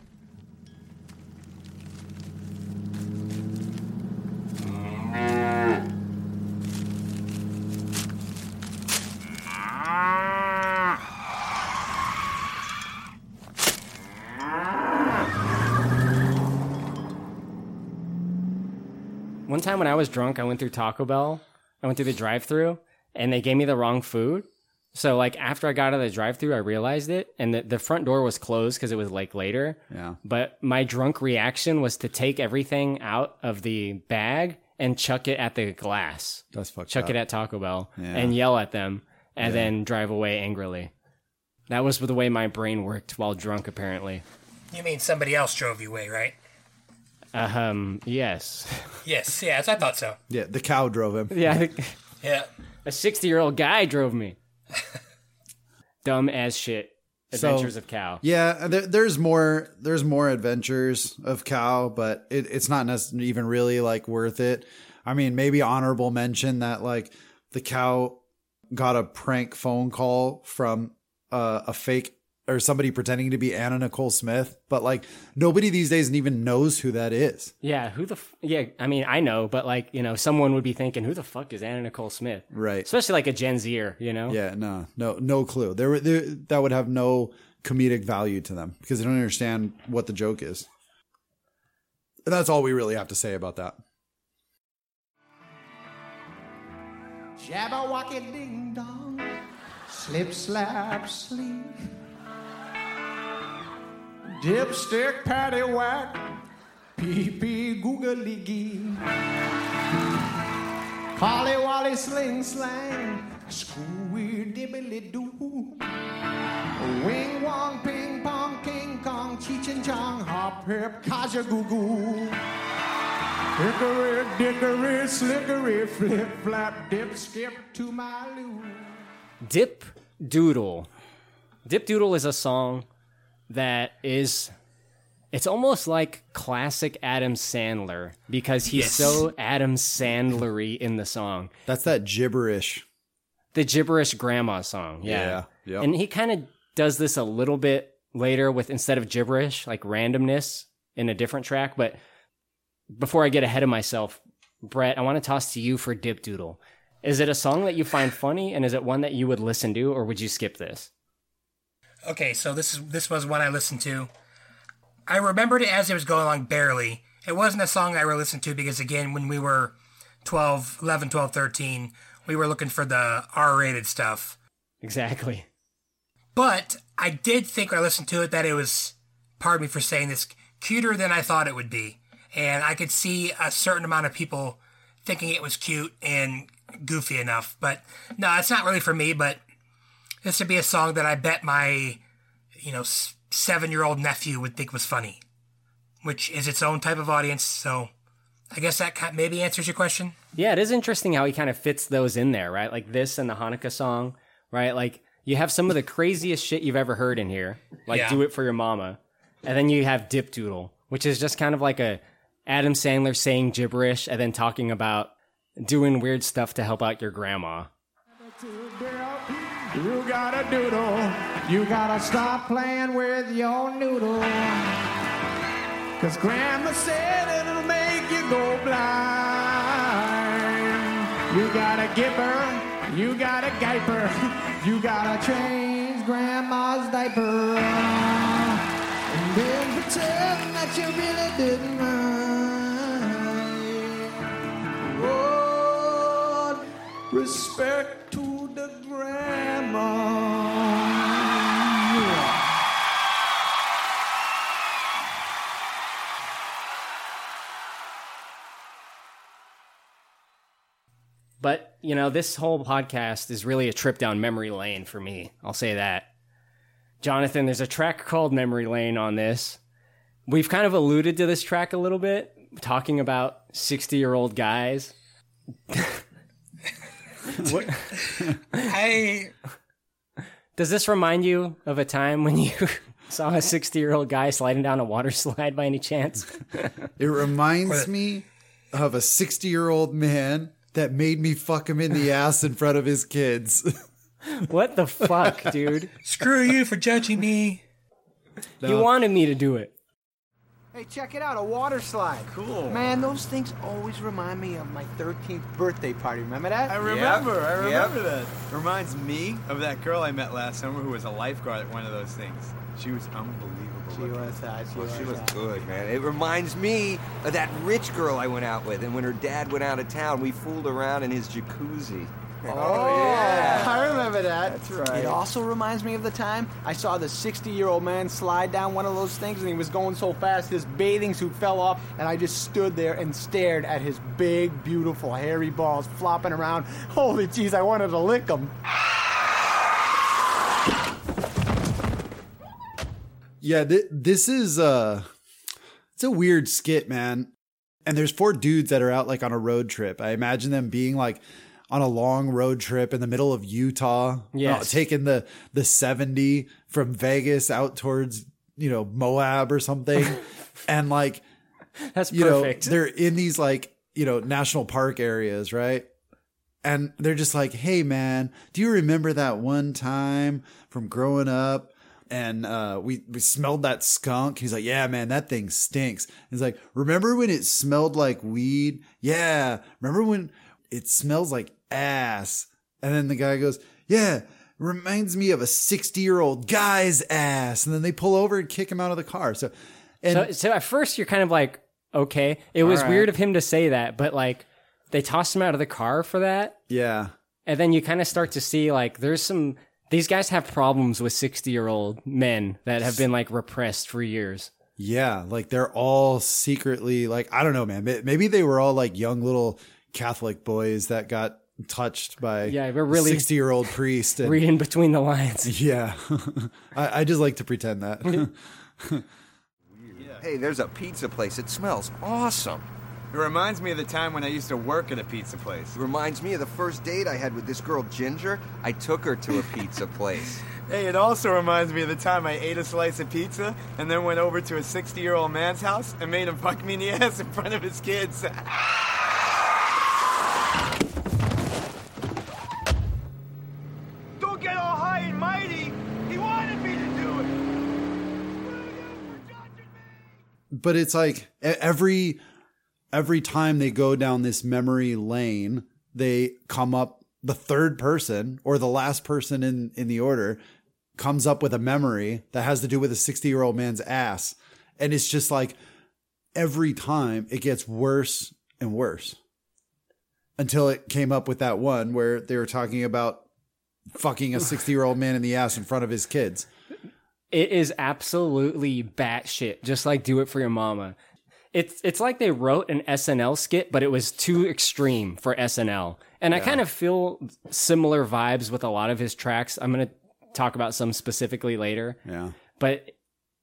One time when I was drunk, I went through Taco Bell. I went through the drive-through, and they gave me the wrong food. So like after I got out of the drive-through, I realized it, and the, the front door was closed because it was like later. Yeah. But my drunk reaction was to take everything out of the bag and chuck it at the glass. That's fucked Chuck up. it at Taco Bell Yeah. and yell at them, and Yeah. then drive away angrily. That was the way my brain worked while drunk, apparently. You mean somebody else drove you away, right? Um. Yes. Yes, yes, I thought so. Yeah, the cow drove him. Yeah. I think Yeah. A sixty-year-old guy drove me. Dumb as shit. So- Adventures of Cow. Yeah, there, there's more. There's more adventures of cow, but it, it's not necessarily even really like worth it. I mean, maybe honorable mention that like the cow got a prank phone call from uh, a fake or somebody pretending to be Anna Nicole Smith, but like nobody these days even knows who that is. Yeah. Who the? F- yeah. I mean, I know, but like you know, someone would be thinking, "Who the fuck is Anna Nicole Smith?" Right. Especially like a Gen Zer. You know. Yeah, no, no, no clue. There, there, that would have no comedic value to them because they don't understand what the joke is. And that's all we really have to say about that. Jabberwocky ding dong, slip slap sleep. Dipstick patty whack, pee pee googly gee. Collie wally sling slang, screwy dibbly doo. Wing wong ping pong king kong cheech and chong hop hip kaja goo goo. Hickory dickory slickery flip flap dip skip to my loo. Dip Doodle. Dip Doodle is a song that is it's almost like classic Adam Sandler because he's Yes. so Adam Sandlery in the song. That's that gibberish. The gibberish grandma song. Yeah. Yeah, yep. And he kind of does this a little bit later with instead of gibberish, like randomness in a different track. But before I get ahead of myself, Brett, I want to toss to you for Dip Doodle. Is it a song that you find funny and is it one that you would listen to or would you skip this? Okay, so this is this was one I listened to. I remembered it as it was going along barely. It wasn't a song I ever listened to because again, when we were 12, 11, 12, 13, we were looking for the R-rated stuff. Exactly. But I did think when I listened to it that it was, pardon me for saying this, cuter than I thought it would be. And I could see a certain amount of people thinking it was cute and goofy enough. But no, it's not really for me, but this would be a song that I bet my, you know, seven year old nephew would think was funny, which is its own type of audience. So I guess that maybe answers your question. Yeah, it is interesting how he kind of fits those in there, right? Like this and the Hanukkah song, right? Like you have some of the craziest shit you've ever heard in here, like Yeah. "Do It for Your Mama," and then you have "Dip Doodle," which is just kind of like a Adam Sandler saying gibberish and then talking about doing weird stuff to help out your grandma. You gotta doodle. You gotta stop playing with your noodle. Cause grandma said it'll make you go blind. You gotta give her, you gotta gipe her, you gotta change grandma's diaper. And then pretend that you really didn't mind. Oh, respect to the grandma. But, you know, this whole podcast is really a trip down memory lane for me. I'll say that. Jonathan, there's a track called Memory Lane on this. We've kind of alluded to this track a little bit, talking about 60 year old guys. (laughs) what? I. Does this remind you of a time when you (laughs) saw a 60 year old guy sliding down a water slide by any chance? It reminds me of a 60 year old man that made me fuck him in the (laughs) ass in front of his kids. (laughs) what the fuck, dude? Screw you for judging me. He wanted me to do it. Hey, check it out, a water slide. Cool. Man, those things always remind me of my 13th birthday party. Remember that? I remember. I remember that. Reminds me of that girl I met last summer who was a lifeguard at one of those things. She was unbelievable. She was hot. She Well, she was hot. good, man. It reminds me of that rich girl I went out with, and when her dad went out of town, we fooled around in his jacuzzi. Oh, oh yeah. I remember that. That's right. It also reminds me of the time I saw the 60 year old man slide down one of those things and he was going so fast his bathing suit fell off and I just stood there and stared at his big, beautiful, hairy balls flopping around. (laughs) Holy jeez, I wanted to lick them. Yeah, th- this is uh it's a weird skit, man. And there's four dudes that are out like on a road trip. I imagine them being like on a long road trip in the middle of Utah, Yes. uh, taking the the 70 from Vegas out towards, you know, Moab or something. (laughs) and like That's you perfect. know, they're in these like, you know, national park areas, right? And they're just like, "Hey man, do you remember that one time from growing up and uh, we we smelled that skunk. He's like, yeah, man, that thing stinks. He's like, remember when it smelled like weed? Yeah. Remember when it smells like ass? And then the guy goes, yeah, reminds me of a sixty year old guy's ass. And then they pull over and kick him out of the car. So, and so, so at first you're kind of like, okay, it was right. weird of him to say that, but like they tossed him out of the car for that. yeah, And then you kind of start to see like there's some these guys have problems with 60 year old men that have been like repressed for years. Yeah, like they're all secretly like I don't know, man. Maybe they were all like young little Catholic boys that got touched by Yeah, we're really sixty year old priest. And, Reading between the lines. (laughs) yeah, I, I just like to pretend that. (laughs) (laughs) Hey, there's a pizza place. It smells awesome. It reminds me of the time when I used to work at a pizza place. It reminds me of the first date I had with this girl, Ginger. I took her to a pizza (laughs) place. Hey, it also reminds me of the time I ate a slice of pizza and then went over to a 60 year old man's house and made him fuck me in the (laughs) ass in front of his kids. Don't get all high and mighty. He wanted me to do it. but it's like every every time they go down this memory lane they come up the third person or the last person in in the order comes up with a memory that has to do with a 60 year old man's ass. And it's just like every time it gets worse and worse until it came up with that one where they were talking about fucking a 60 year old man in the ass in front of his kids. It is absolutely batshit, just like Do It For Your Mama. It's it's like they wrote an SNL skit, but it was too extreme for SNL. And I Yeah. kind of feel similar vibes with a lot of his tracks. I'm gonna talk about some specifically later. Yeah. But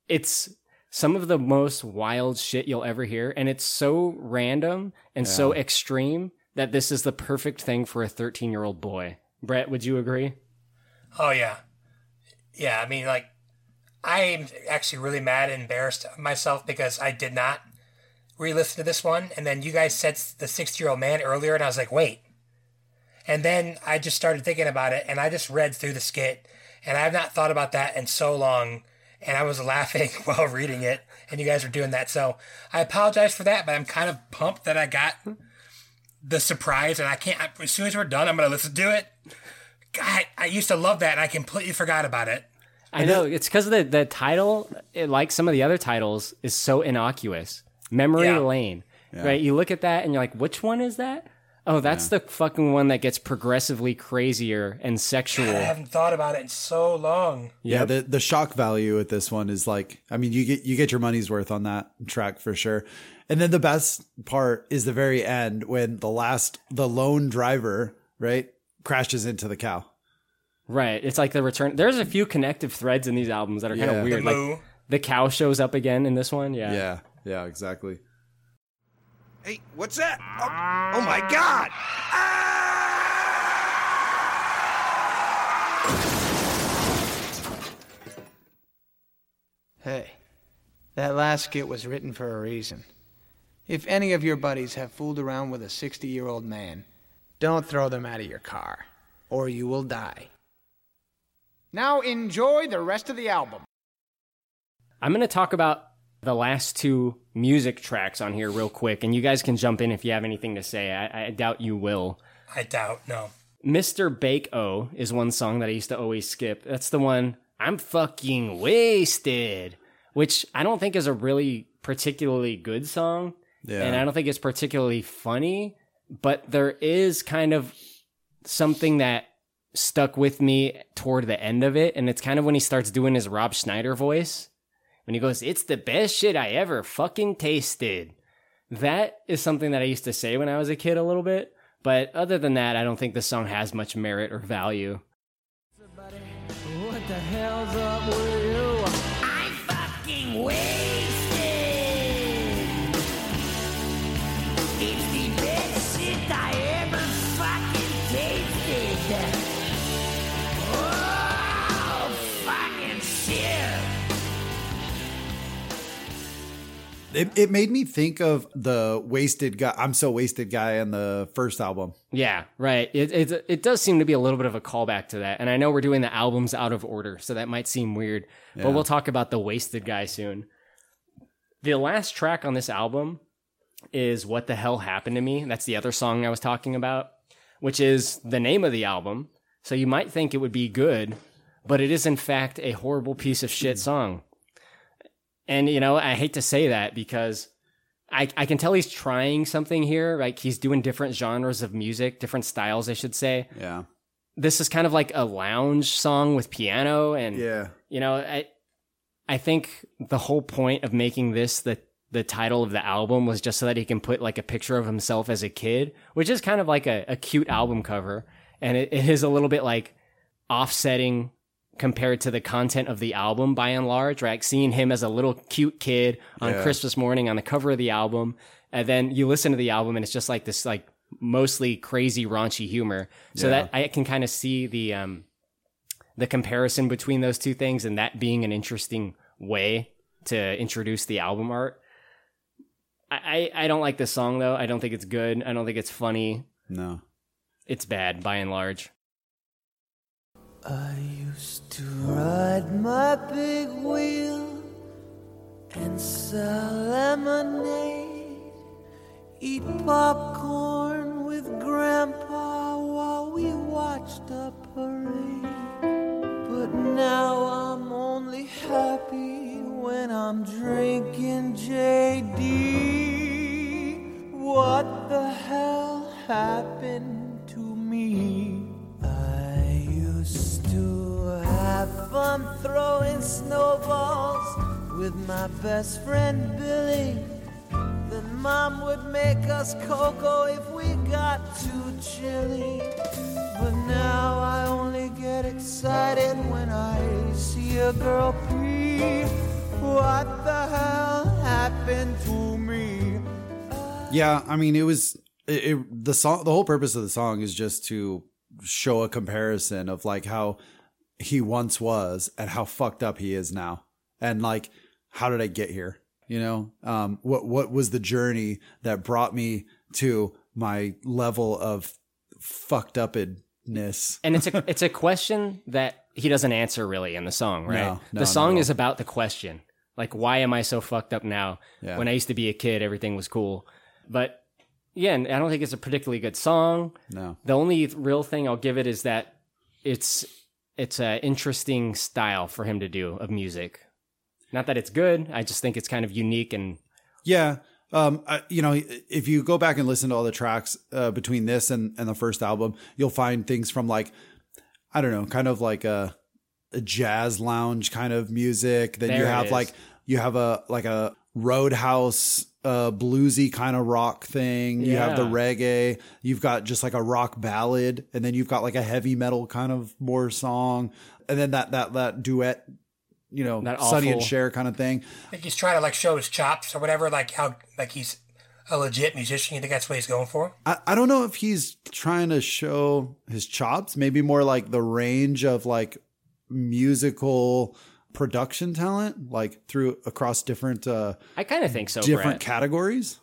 it's some of the most wild shit you'll ever hear, and it's so random and so extreme that this is the perfect thing for a 13 year old boy. Brett, would you agree? Oh yeah, yeah. I mean, like, I'm actually really mad and embarrassed of myself because I did not re-listen to this one, and then you guys said the sixty-year-old man earlier, and I was like, wait. And then I just started thinking about it, and I just read through the skit, and I have not thought about that in so long, and I was (laughs) laughing while reading it, and you guys were doing that, so I apologize for that, but I'm kind of pumped that I got the surprise, and I can't. As soon as we're done, I'm gonna listen to it. God, I used to love that, and I completely forgot about it. I know it's because the the title, it, like some of the other titles, is so innocuous. Memory Yeah. Lane, Yeah. right? You look at that and you're like, which one is that? Oh, that's the fucking one that gets progressively crazier and sexual. I haven't thought about it in so long. Yeah, the the shock value with this one is like, I mean, you get you get your money's worth on that track for sure. And then the best part is the very end when the last the lone driver right crashes into the cow. Right. It's like the return. There's a few connective threads in these albums that are kind Yeah. of weird. moo. Like the cow shows up again in this one. Yeah. Yeah, yeah, exactly. Hey, what's that? Oh, oh my god! Ah! Hey, that last skit was written for a reason. If any of your buddies have fooled around with a 60 year old man, don't throw them out of your car, or you will die. Now enjoy the rest of the album. I'm going to talk about the last two music tracks on here real quick, and you guys can jump in if you have anything to say. I, I doubt you will. I doubt, no. Mr. Bake O is one song that I used to always skip. That's the one I'm fucking wasted, which I don't think is a really particularly good song. Yeah. And I don't think it's particularly funny, but there is kind of something that stuck with me toward the end of it. And it's kind of when he starts doing his Rob Schneider voice. When he goes, It's the best shit I ever fucking tasted. That is something that I used to say when I was a kid a little bit. But other than that, I don't think the song has much merit or value. It, it made me think of the wasted guy. I'm so wasted guy on the first album. Yeah, right. It, it it does seem to be a little bit of a callback to that, and I know we're doing the albums out of order, so that might seem weird. Yeah. But we'll talk about the wasted guy soon. The last track on this album is "What the Hell Happened to Me." That's the other song I was talking about, which is the name of the album. So you might think it would be good, but it is in fact a horrible piece of shit hmm. song. And you know, I hate to say that because I, I can tell he's trying something here. Like he's doing different genres of music, different styles, I should say. Yeah. This is kind of like a lounge song with piano, and Yeah. you know, I I think the whole point of making this the the title of the album was just so that he can put like a picture of himself as a kid, which is kind of like a, a cute album cover, and it, it is a little bit like offsetting compared to the content of the album by and large, right? Seeing him as a little cute kid on Yeah. Christmas morning on the cover of the album, and then you listen to the album and it's just like this like mostly crazy raunchy humor. So Yeah. that I can kind of see the um the comparison between those two things and that being an interesting way to introduce the album art. I, I I don't like this song though. I don't think it's good. I don't think it's funny. No. It's bad by and large. I used to ride my big wheel and sell lemonade, eat popcorn with Grandpa while we watched a parade. But now I'm only happy when I'm drinking JD. What the hell happened to me? Have fun throwing snowballs with my best friend Billy. Then mom would make us cocoa if we got too chilly. But now I only get excited when I see a girl pee. What the hell happened to me? Yeah, I mean, it was it, it, the song. The whole purpose of the song is just to show a comparison of like how he once was and how fucked up he is now, and like how did I get here? You know, um, what what was the journey that brought me to my level of fucked upness? And it's a (laughs) it's a question that he doesn't answer really in the song, right? No, no, the song is about the question. Like why am I so fucked up now? Yeah. When I used to be a kid, everything was cool. But yeah, and I don't think it's a particularly good song. No. The only real thing I'll give it is that it's it's an interesting style for him to do of music. Not that it's good. I just think it's kind of unique and Yeah. Um, I, you know, if you go back and listen to all the tracks uh, between this and, and the first album, you'll find things from like, I don't know, kind of like a, a jazz lounge kind of music. Then you There it have like, you have a, like a roadhouse, uh, bluesy kind of rock thing. You have the reggae. You've got just like a rock ballad. And then you've got like a heavy metal kind of more song. And then that, that, that duet, you know, That Sonny and awful- Cher kind of thing. I think he's trying to like show his chops or whatever, like how like he's a legit musician. You think that's what he's going for? I, I don't know if he's trying to show his chops, maybe more like the range of like musical production talent, like through across different uh I kind of think so. different Brett. categories.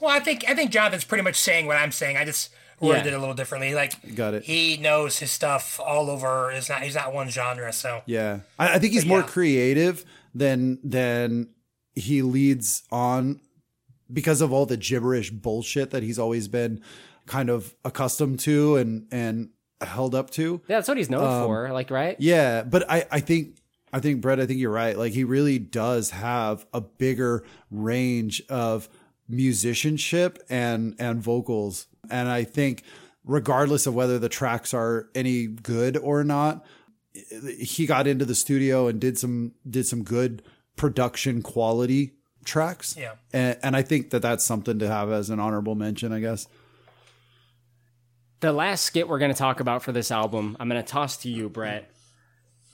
Well, I think I think Jonathan's pretty much saying what I'm saying. I just worded Yeah. it a little differently. Like Got it. he knows his stuff all over. It's not he's not one genre. So Yeah. I, I think he's But more yeah. creative than than he leads on because of all the gibberish bullshit that he's always been kind of accustomed to and and held up to. Yeah, that's what he's known Um, for, like right? Yeah, but I, I think I think Brett, I think you're right. Like he really does have a bigger range of musicianship and and vocals. And I think regardless of whether the tracks are any good or not, he got into the studio and did some did some good production quality tracks. Yeah. And and I think that that's something to have as an honorable mention, I guess. The last skit we're going to talk about for this album, I'm going to toss to you, Brett.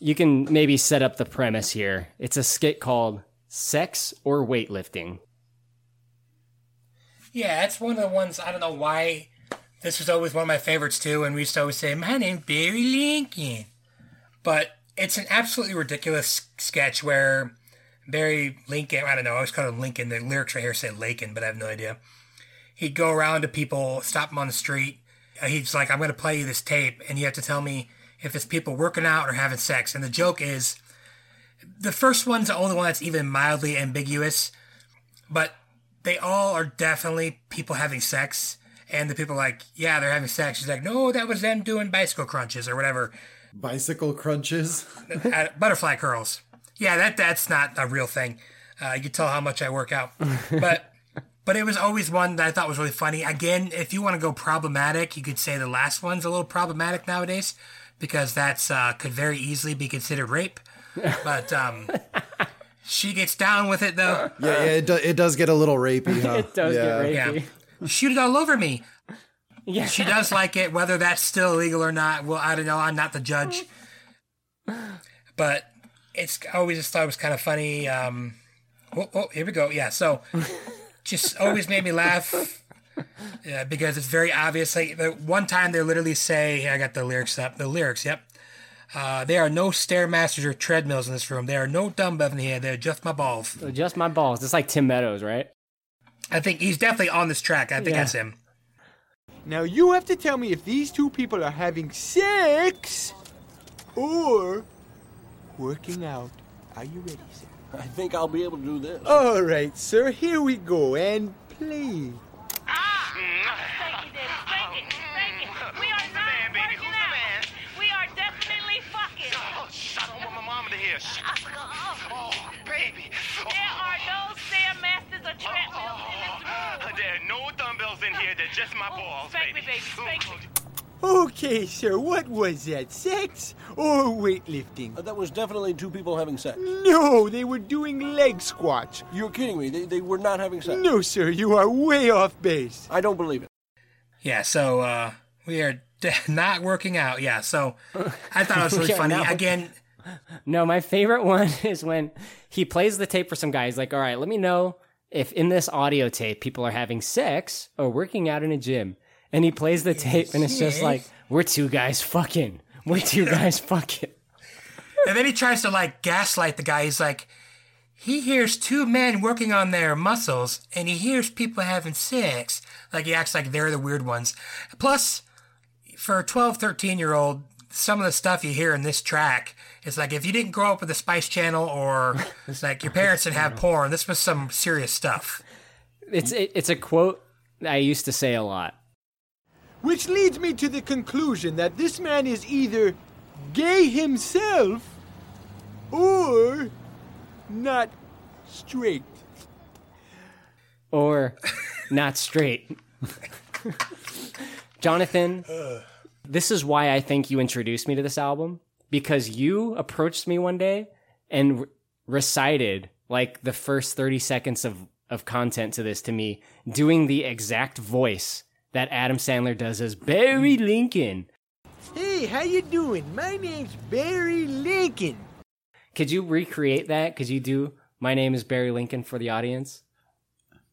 You can maybe set up the premise here. It's a skit called Sex or Weightlifting. yeah, that's one of the ones. I don't know why. This was always one of my favorites too, and we used to always say, "My name's Barry Lincoln," but it's an absolutely ridiculous sketch where Barry Lincoln. I don't know. I always call him Lincoln. The lyrics right here say Lakin, but I have no idea. He'd go around to people, stop them on the street. Uh, He's like, "I'm going to play you this tape, and you have to tell me if it's people working out or having sex." And the joke is, the first one's the only one that's even mildly ambiguous, but they all are definitely people having sex. And the people are like, yeah, they're having sex. She's like, no, that was them doing bicycle crunches or whatever. Bicycle crunches. (laughs) Butterfly curls. Yeah, that that's not a real thing. Uh, you can tell how much I work out. But (laughs) but it was always one that I thought was really funny. Again, if you want to go problematic, you could say the last one's a little problematic nowadays because that's uh, could very easily be considered rape. But um, (laughs) she gets down with it though. Yeah, yeah, it, do, it does get a little rapey. Huh? (laughs) It does get rapey. Yeah. Shoot it all over me. Yeah. She does like it, whether that's still illegal or not. Well, I don't know. I'm not the judge. but it's I always just thought it was kind of funny. Um, oh, oh, here we go. Yeah, so just always made me laugh. (laughs) Yeah, because it's very obvious. Like the one time they literally say, I got the lyrics up. The lyrics, yep. Uh, there are no stairmasters or treadmills in this room. There are no dumbbells in here. They're just my balls. Just my balls. It's like Tim Meadows, right? I think he's definitely on this track. I think Yeah. that's him. Now you have to tell me if these two people are having sex or working out. Are you ready, sir? I think I'll be able to do this. All right, sir. Here we go and play. Oh, we are not out. The man? We are definitely fucking. Oh, shut up, I want my mama to hear. Shut Oh, baby. There are no stairmasters or treadmills in this oh, room. There are no dumbbells in here. They're just my balls, Spank me, baby. baby. Spank me. Oh. Okay, sir. What was that? Sex or weightlifting? Uh, that was definitely two people having sex. No, they were doing leg squats. You're kidding me. They, they were not having sex. No, sir. You are way off base. I don't believe it. Yeah, so uh, we are de- (laughs) not working out. Yeah, so I thought it was really (laughs) Yeah, funny. no. Again, No, my favorite one (laughs) is when he plays the tape for some guy. He's like, all right, let me know if in this audio tape people are having sex or working out in a gym. And he plays the tape and it's just like, we're two guys fucking. We're two guys fucking. and then he tries to like gaslight the guy. He's like, he hears two men working on their muscles and he hears people having sex. Like he acts like they're the weird ones. Plus, for a 12, 13 year old, some of the stuff you hear in this track is like if you didn't grow up with the Spice Channel or (laughs) it's like your parents didn't have porn, this was some serious stuff. It's it, it's a quote I used to say a lot. Which leads me to the conclusion that this man is either gay himself or not straight. Or not straight. Jonathan, this is why I think you introduced me to this album because you approached me one day and re- recited like the first 30 seconds of, of content to this to me, doing the exact voice that Adam Sandler does as Barry hmm. Lincoln. Hey, how you doing? My name's Barry Lincoln. Could you recreate that? Could you do My Name is Barry Lincoln for the audience?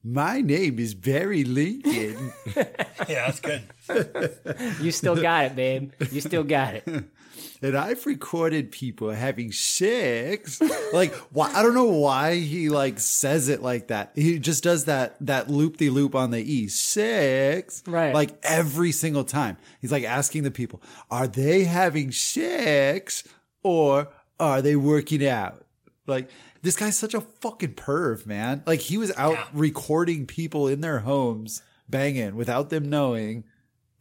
My name is Barry Lincoln. (laughs) yeah, that's good. (laughs) You still got it, babe. You still got it. (laughs) and I've recorded people having sex. Like, why? I don't know why he like says it like that. He just does that that loop the loop on the e six, right? Like every single time, he's like asking the people, "Are they having sex or are they working out?" Like. This guy's such a fucking perv, man. Like he was out recording people in their homes banging without them knowing.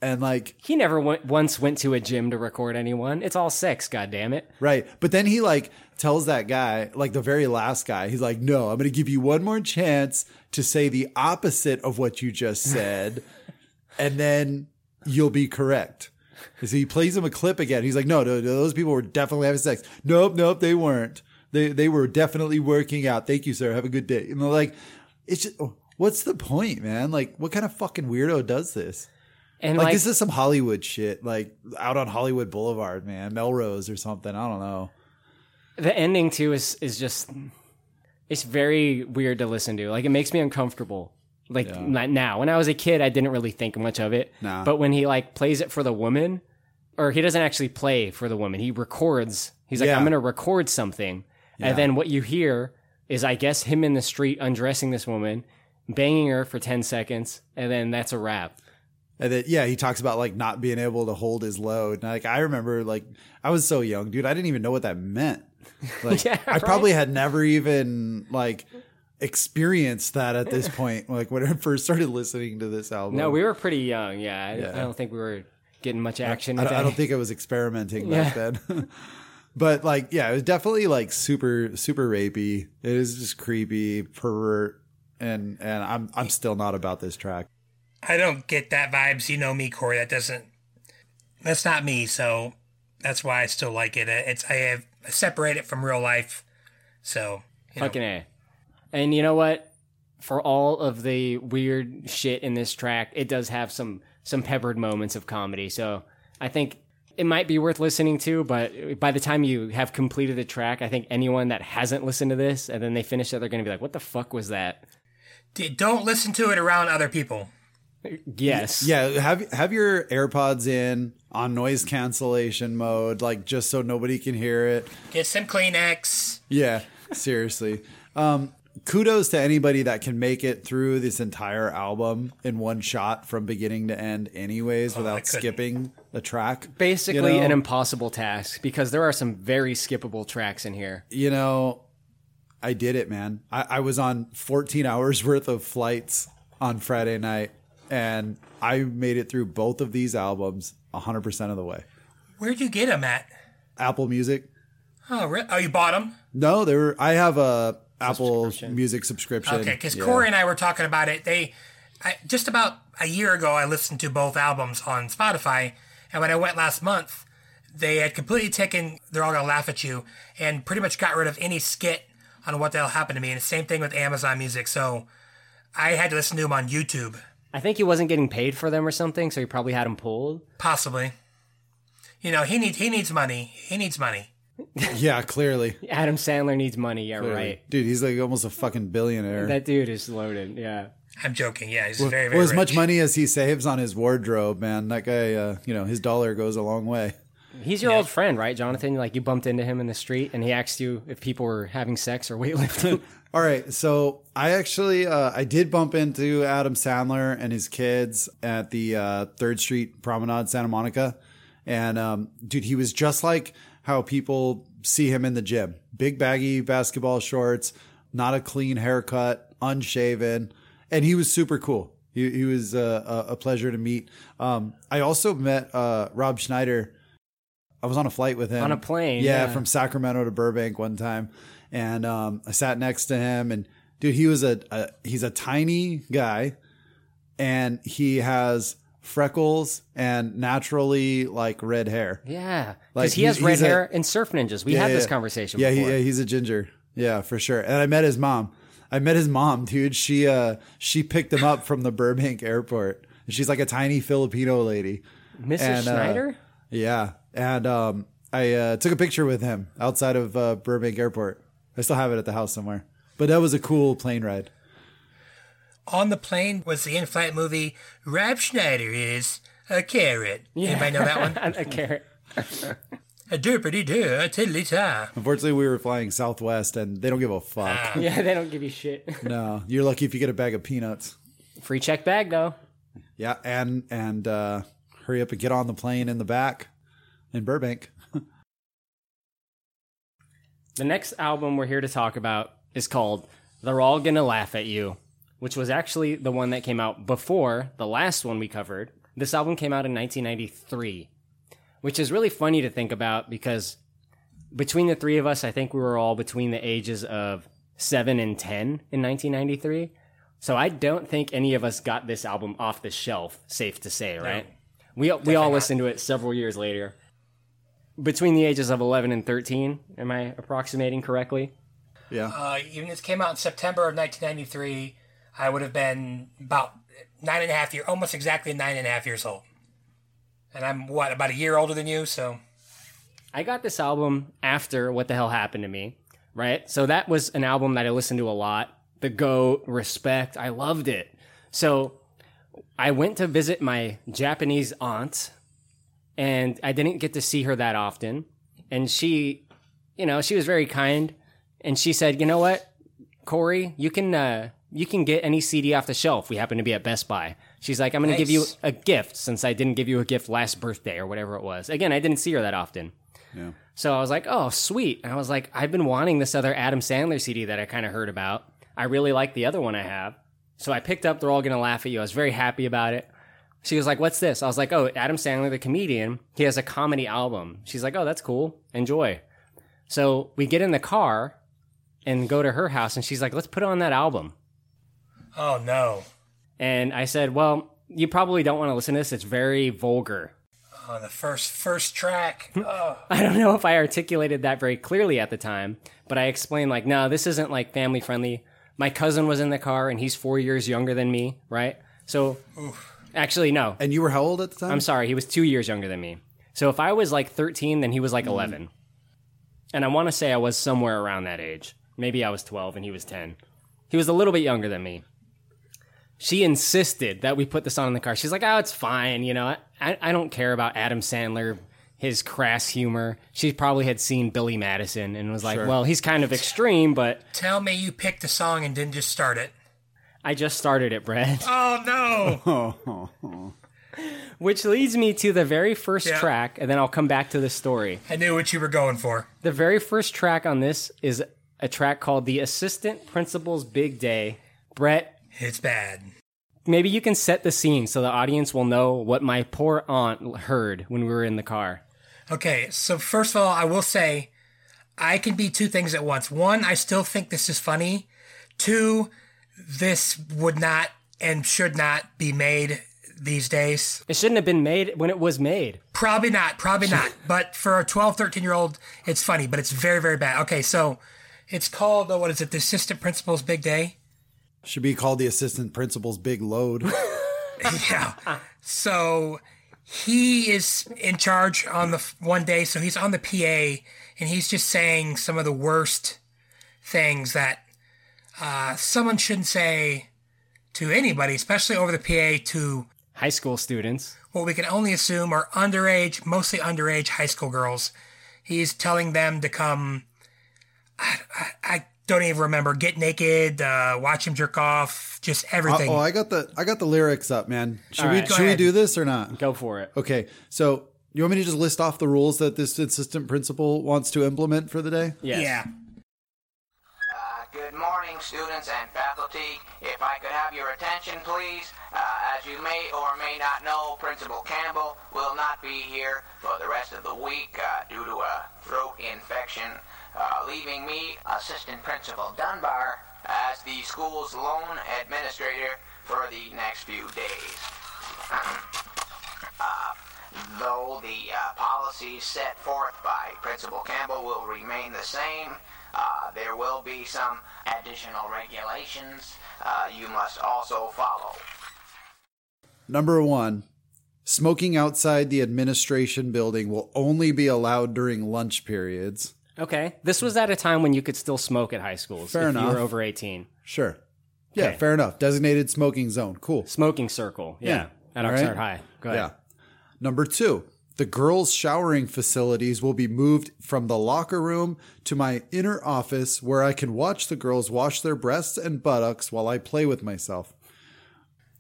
And like He never went, once went to a gym to record anyone. It's all sex, God damn it. Right. But then he like tells that guy, like the very last guy, he's like, no, I'm going to give you one more chance to say the opposite of what you just said. (laughs) and then you'll be correct. So he plays him a clip again. He's like, no, no, no, those people were definitely having sex. Nope, nope, they weren't. They, they were definitely working out. Thank you, sir. Have a good day. And they're like, it's just, what's the point, man? Like, what kind of fucking weirdo does this? And like, like- this is some Hollywood shit, like out on Hollywood Boulevard, man, Melrose or something. I don't know. The ending too is is just it's very weird to listen to. Like it makes me uncomfortable. Like Yeah. now. When I was a kid, I didn't really think much of it. Nah. But when he like plays it for the woman, or he doesn't actually play for the woman, he records. He's like, Yeah. I'm gonna record something, Yeah. and then what you hear is, I guess, him in the street undressing this woman, banging her for ten seconds, and then that's a wrap. And that yeah, he talks about like not being able to hold his load. And like, I remember, like, I was so young, dude. I didn't even know what that meant. (laughs) Like, Yeah, I right? probably had never even like experienced that at this (laughs) point. Like when I first started listening to this album. No, we were pretty young. Yeah, I, Yeah. I don't think we were getting much action. I, don't- I don't think I was experimenting (laughs) back Yeah. then. but like, yeah, it was definitely like super, super rapey. It is just creepy, pervert, and and I'm I'm still not about this track. I don't get that vibes. You know me, Korey. That doesn't. That's not me. So that's why I still like it. It's I have I separate it from real life. So you know. Fucking A. And you know what? For all of the weird shit in this track, it does have some some peppered moments of comedy. So I think it might be worth listening to, but by the time you have completed the track, I think anyone that hasn't listened to this and then they finish it, they're going to be like, "What the fuck was that?" Don't listen to it around other people. Yes. Yeah, have have your AirPods in on noise cancellation mode, like just so nobody can hear it. Get some Kleenex. Yeah, seriously. Um, kudos to anybody that can make it through this entire album in one shot from beginning to end, anyways, Oh, without skipping a track. Basically, You know? an impossible task because there are some very skippable tracks in here. you know, I did it, man. I, I was on 14 hours (laughs) worth of flights on Friday night, and I made it through both of these albums 100% of the way. Where'd you get them at? Apple Music. Oh, re- oh, you bought them? No, they were. I have a Apple Music subscription. Okay, because Yeah. Korey and I were talking about it. They, I, just about a year ago, I listened to both albums on Spotify, and when I went last month, they had completely taken. They're all gonna laugh at you, and pretty much got rid of any skit on what the hell happened to me. And the same thing with Amazon Music. So I had to listen to them on YouTube, I think he wasn't getting paid for them or something, so he probably had them pulled. possibly. You know, he needs he needs money. He needs money. (laughs) yeah, clearly. Adam Sandler needs money. Yeah, Clearly. right. Dude, he's like almost a fucking billionaire. That dude is loaded. Yeah. I'm joking. Yeah, he's well, very very well, as rich. much money as he saves on his wardrobe, man, that guy, uh, you know, his dollar goes a long way. He's your old friend, right, Jonathan? Like you bumped into him in the street and he asked you if people were having sex or weightlifting. (laughs) All right, so I actually uh, I did bump into Adam Sandler and his kids at the uh, Third Street Promenade, Santa Monica, and um, dude, he was just like how people see him in the gym: big baggy basketball shorts, not a clean haircut, unshaven, and he was super cool. He, he was uh, a, a pleasure to meet. Um, I also met uh, Rob Schneider. I was on a flight with him On a plane, yeah, yeah. from Sacramento to Burbank one time, and um, I sat next to him, and dude, he was a, a he's a tiny guy, and he has freckles and naturally like red hair. yeah. Because Like, he has red a- hair and surf ninjas. We Yeah, had yeah, this conversation Yeah, he, yeah, he's a ginger. Yeah, for sure. And I met his mom. I met his mom, dude. She uh she picked him up from the Burbank airport. She's like a tiny Filipino lady. Mrs. And, uh, Schneider? yeah. And um I uh, took a picture with him outside of uh, Burbank Airport. I still have it at the house somewhere. But that was a cool plane ride. On the plane was the in-flight movie Rob Schneider is a carrot. Anybody know that one? (laughs) a carrot. a derpity doo, a tiddly ta. Unfortunately, we were flying Southwest and they don't give a fuck. Ah. yeah, they don't give you shit. no, you're lucky if you get a bag of peanuts. Free check bag though. Yeah, and and uh, hurry up and get on the plane in the back in Burbank. The next album we're here to talk about is called They're All Gonna Laugh at You, which was actually the one that came out before the last one we covered. This album came out in 1993, which is really funny to think about because between the three of us, I think we were all between the ages of 7 and 10 in 1993. So I don't think any of us got this album off the shelf, safe to say, right? we we all listened to it several years later. Between the ages of 11 and 13, am I approximating correctly? Yeah. Uh, even this came out in September of 1993, I would have been about nine and a half year, almost exactly nine and a half years old. And I'm what about a year older than you, so I got this album after What the Hell Happened to Me, right? So that was an album that I listened to a lot. The Goat, Respect, I loved it. So I went to visit my Japanese aunt, and I didn't get to see her that often. And she, you know, she was very kind, and she said, "You know what, Korey, you can uh, you can get any CD off the shelf. We happen to be at Best Buy." She's like, "I'm going to give you a gift since I didn't give you a gift last birthday or whatever it was." Again, I didn't see her that often. Yeah. So I was like, oh, sweet. And I was like, I've been wanting this other Adam Sandler CD that I kind of heard about. I really like the other one I have. So I picked up They're All Gonna Laugh at You. I was very happy about it. She was like, what's this? I was like, oh, Adam Sandler, the comedian, he has a comedy album. She's like, oh, that's cool. Enjoy. So we get in the car and go to her house, and she's like, let's put on that album. oh no. And I said, well, you probably don't want to listen to this. It's very vulgar. Oh, the first first track. (laughs) Oh. I don't know if I articulated that very clearly at the time, but I explained like, no, this isn't like family friendly. My cousin was in the car and he's four years younger than me, right? So actually, no. And you were how old at the time? I'm sorry, he was two years younger than me. So if I was like 13, then he was like mm. 11. And I want to say I was somewhere around that age. Maybe I was 12 and he was 10. He was a little bit younger than me. She insisted that we put this on in the car. She's like, oh, it's fine. You know, I, I don't care about Adam Sandler, his crass humor. She probably had seen Billy Madison and was like, Sure. well, he's kind of extreme, but Tell me you picked the song and didn't just start it. I just started it, Brett. (laughs) Oh no! (laughs) Which leads me to the very first Yeah. track, and then I'll come back to the story. I knew what you were going for. The very first track on this is a track called The Assistant Principal's Big Day. Brett, It's bad. maybe you can set the scene so the audience will know what my poor aunt heard when we were in the car. Okay, so first of all, I will say I can be two things at once. One, I still think this is funny. Two, this would not and should not be made these days. It shouldn't have been made when it was made. Probably not, probably not. (laughs) But for a 12, 13 year old, it's funny, but it's very, very bad. Okay, so it's called, what is it, the Assistant Principal's Big Day? Should be called the assistant principal's big load. (laughs) yeah. So he is in charge on the one day. So he's on the PA and he's just saying some of the worst things that uh, someone shouldn't say to anybody, especially over the PA to high school students. What we can only assume are underage, mostly underage high school girls. He's telling them to come. I, I, I don't even remember. Get naked, uh, watch him jerk off, just everything. Oh, I got the I got the lyrics up, man. Should All we right. Go should we do this or not? Go for it. Okay, so you want me to just list off the rules that this assistant principal wants to implement for the day? Yes. Yeah. Good morning, students and faculty. If I could have your attention, please. Uh, as you may or may not know, Principal Campbell will not be here for the rest of the week uh, due to a throat infection, uh, leaving me, Assistant Principal Dunbar, as the school's lone administrator for the next few days. Uh, though the uh, policies set forth by Principal Campbell will remain the same, uh, there will be some additional regulations uh, you must also follow. Number one, smoking outside the administration building will only be allowed during lunch periods. Okay. This was at a time when you could still smoke at high schools Fair if you enough. were over 18. Sure. Yeah, Okay. fair enough. Designated smoking zone. Cool. Smoking circle. Yeah. At All Oxnard High. Go ahead. Yeah. Number two, the girls' showering facilities will be moved from the locker room to my inner office where I can watch the girls wash their breasts and buttocks while I play with myself.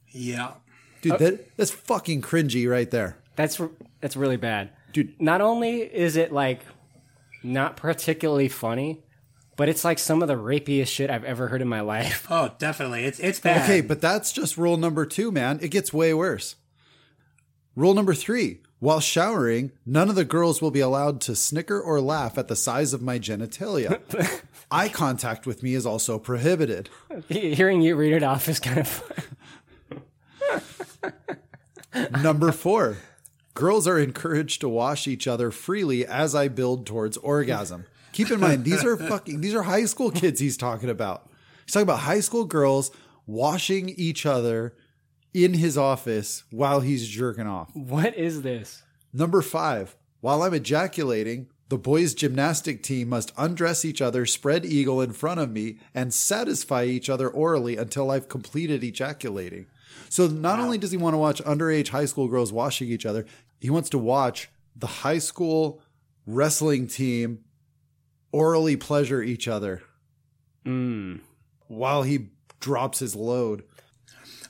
Yeah. Dude, uh, that, that's fucking cringy right there. That's that's really bad, dude. Not only is it like not particularly funny, but it's like some of the rapiest shit I've ever heard in my life. Oh, definitely. It's it's bad. Okay, but that's just rule number two, man. It gets way worse. Rule number three while showering, none of the girls will be allowed to snicker or laugh at the size of my genitalia. (laughs) Eye contact with me is also prohibited. Hearing you read it off is kind of fun. (laughs) Number four, girls are encouraged to wash each other freely as I build towards orgasm. Keep in mind, these are (laughs) fucking, these are high school kids he's talking about. He's talking about high school girls washing each other in his office while he's jerking off. What is this? Number five, while I'm ejaculating, the boys' gymnastic team must undress each other, spread eagle in front of me, and satisfy each other orally until I've completed ejaculating. So not only does he want to watch underage high school girls washing each other, he wants to watch the high school wrestling team orally pleasure each other Mm. while he drops his load.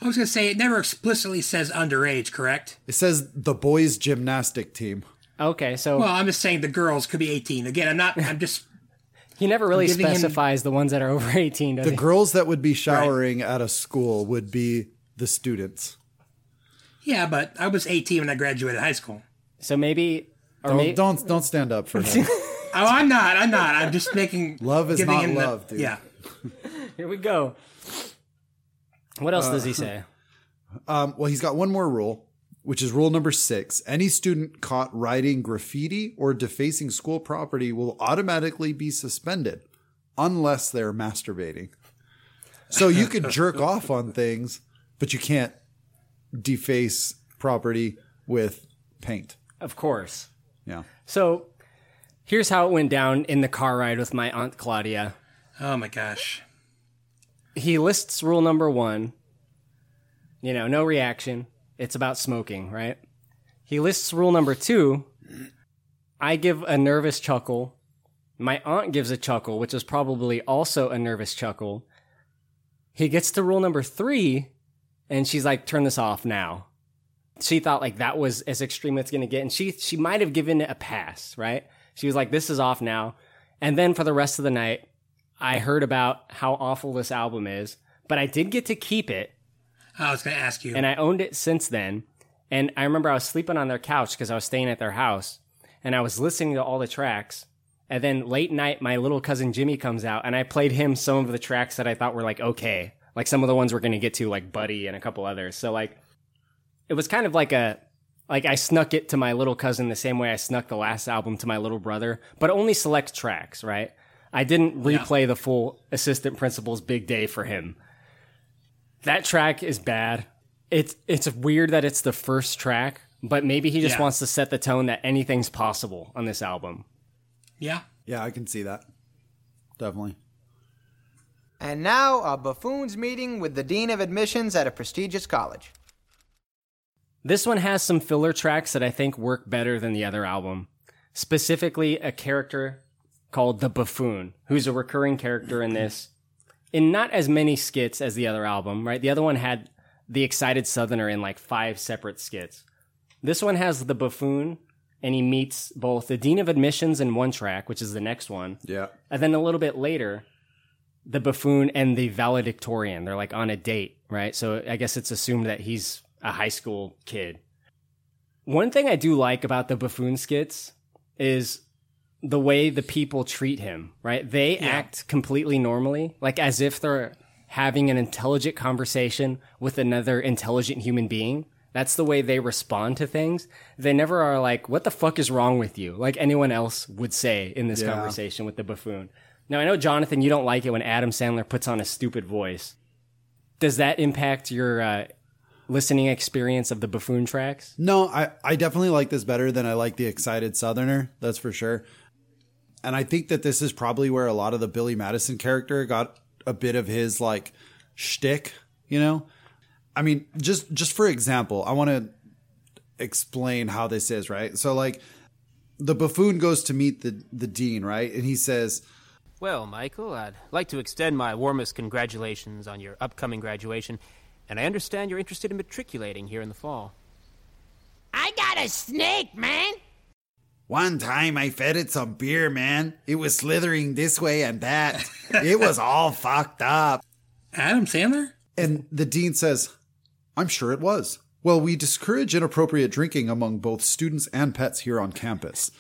I was going to say, it never explicitly says underage, correct? It says the boys' gymnastic team. Okay, so Well, I'm just saying the girls could be 18. Again, I'm not, I'm just. (laughs) he never really giving him- specifies the ones that are over 18, does The he? girls that would be showering at a school would be the students. Yeah, but I was 18 when I graduated high school. So maybe. Or Don't, may- don't don't stand up for him. (laughs) Oh, I'm not. I'm not. I'm just making. Love is giving not him the- love, dude. Yeah. Here we go. What else does he Uh, say? (laughs) Um, well, he's got one more rule, which is rule number six. Any student caught writing graffiti or defacing school property will automatically be suspended unless they're masturbating. So you could (laughs) jerk off on things, but you can't deface property with paint. Of course. Yeah. So here's how it went down in the car ride with my aunt Claudia. Oh my gosh. He lists rule number one. You know, no reaction. It's about smoking, right? He lists rule number two. I give a nervous chuckle. My aunt gives a chuckle, which is probably also a nervous chuckle. He gets to rule number three, and she's like, turn this off now. She thought like that was as extreme as it's gonna get, and she she might have given it a pass, right? She was like, this is off now. And then for the rest of the night, I heard about how awful this album is, but I did get to keep it. I was going to ask you. And I owned it since then. And I remember I was sleeping on their couch because I was staying at their house and I was listening to all the tracks. And then late night, my little cousin Jimmy comes out and I played him some of the tracks that I thought were like okay. Like some of the ones we're going to get to, like Buddy and a couple others. So, like, it was kind of like a, like I snuck it to my little cousin the same way I snuck the last album to my little brother, but only select tracks, right? I didn't replay the full assistant principal's big day for him. That track is bad. It's it's weird that it's the first track, but maybe he just Yeah. wants to set the tone that anything's possible on this album. Yeah. Yeah, I can see that. Definitely. And now, a buffoon's meeting with the Dean of Admissions at a prestigious college. This one has some filler tracks that I think work better than the other album. Specifically, a character called the Buffoon, who's a recurring character in this, in not as many skits as the other album, right? The other one had the excited Southerner in like five separate skits. This one has the Buffoon, and he meets both the Dean of Admissions in one track, which is the next one. Yeah. And then a little bit later, the buffoon and the valedictorian. They're like on a date, right? So I guess it's assumed that he's a high school kid. One thing I do like about the buffoon skits is the way the people treat him, right? They act completely normally, like as if they're having an intelligent conversation with another intelligent human being. That's the way they respond to things. They never are like, what the fuck is wrong with you? Like anyone else would say in this Yeah. conversation with the buffoon. Now, I know, Jonathan, you don't like it when Adam Sandler puts on a stupid voice. Does that impact your uh, listening experience of the buffoon tracks? No, I, I definitely like this better than I like the excited Southerner. That's for sure. And I think that this is probably where a lot of the Billy Madison character got a bit of his like shtick, you know? I mean, just just for example, I want to explain how this is, right? So like the buffoon goes to meet the the dean, right? And he says, Well, Michael, I'd like to extend my warmest congratulations on your upcoming graduation, and I understand you're interested in matriculating here in the fall. I got a snake, man. One time I fed it some beer, man. It was slithering this way and that. It was all fucked up. Adam Sandler? And the dean says, I'm sure it was. Well, we discourage inappropriate drinking among both students and pets here on campus.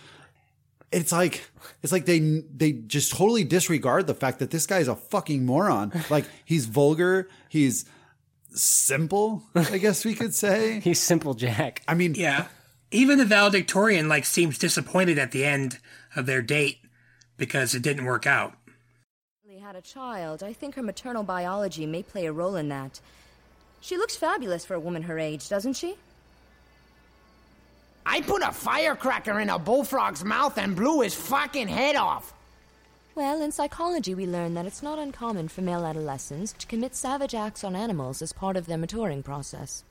It's like it's like they they just totally disregard the fact that this guy's a fucking moron. Like he's vulgar, he's simple, I guess we could say. (laughs) he's simple Jack. I mean, Yeah. Even the valedictorian like seems disappointed at the end of their date because it didn't work out. Lee had a child. I think her maternal biology may play a role in that. She looks fabulous for a woman her age, doesn't she? I put a firecracker in a bullfrog's mouth and blew his fucking head off. Well, in psychology, we learn that it's not uncommon for male adolescents to commit savage acts on animals as part of their maturing process.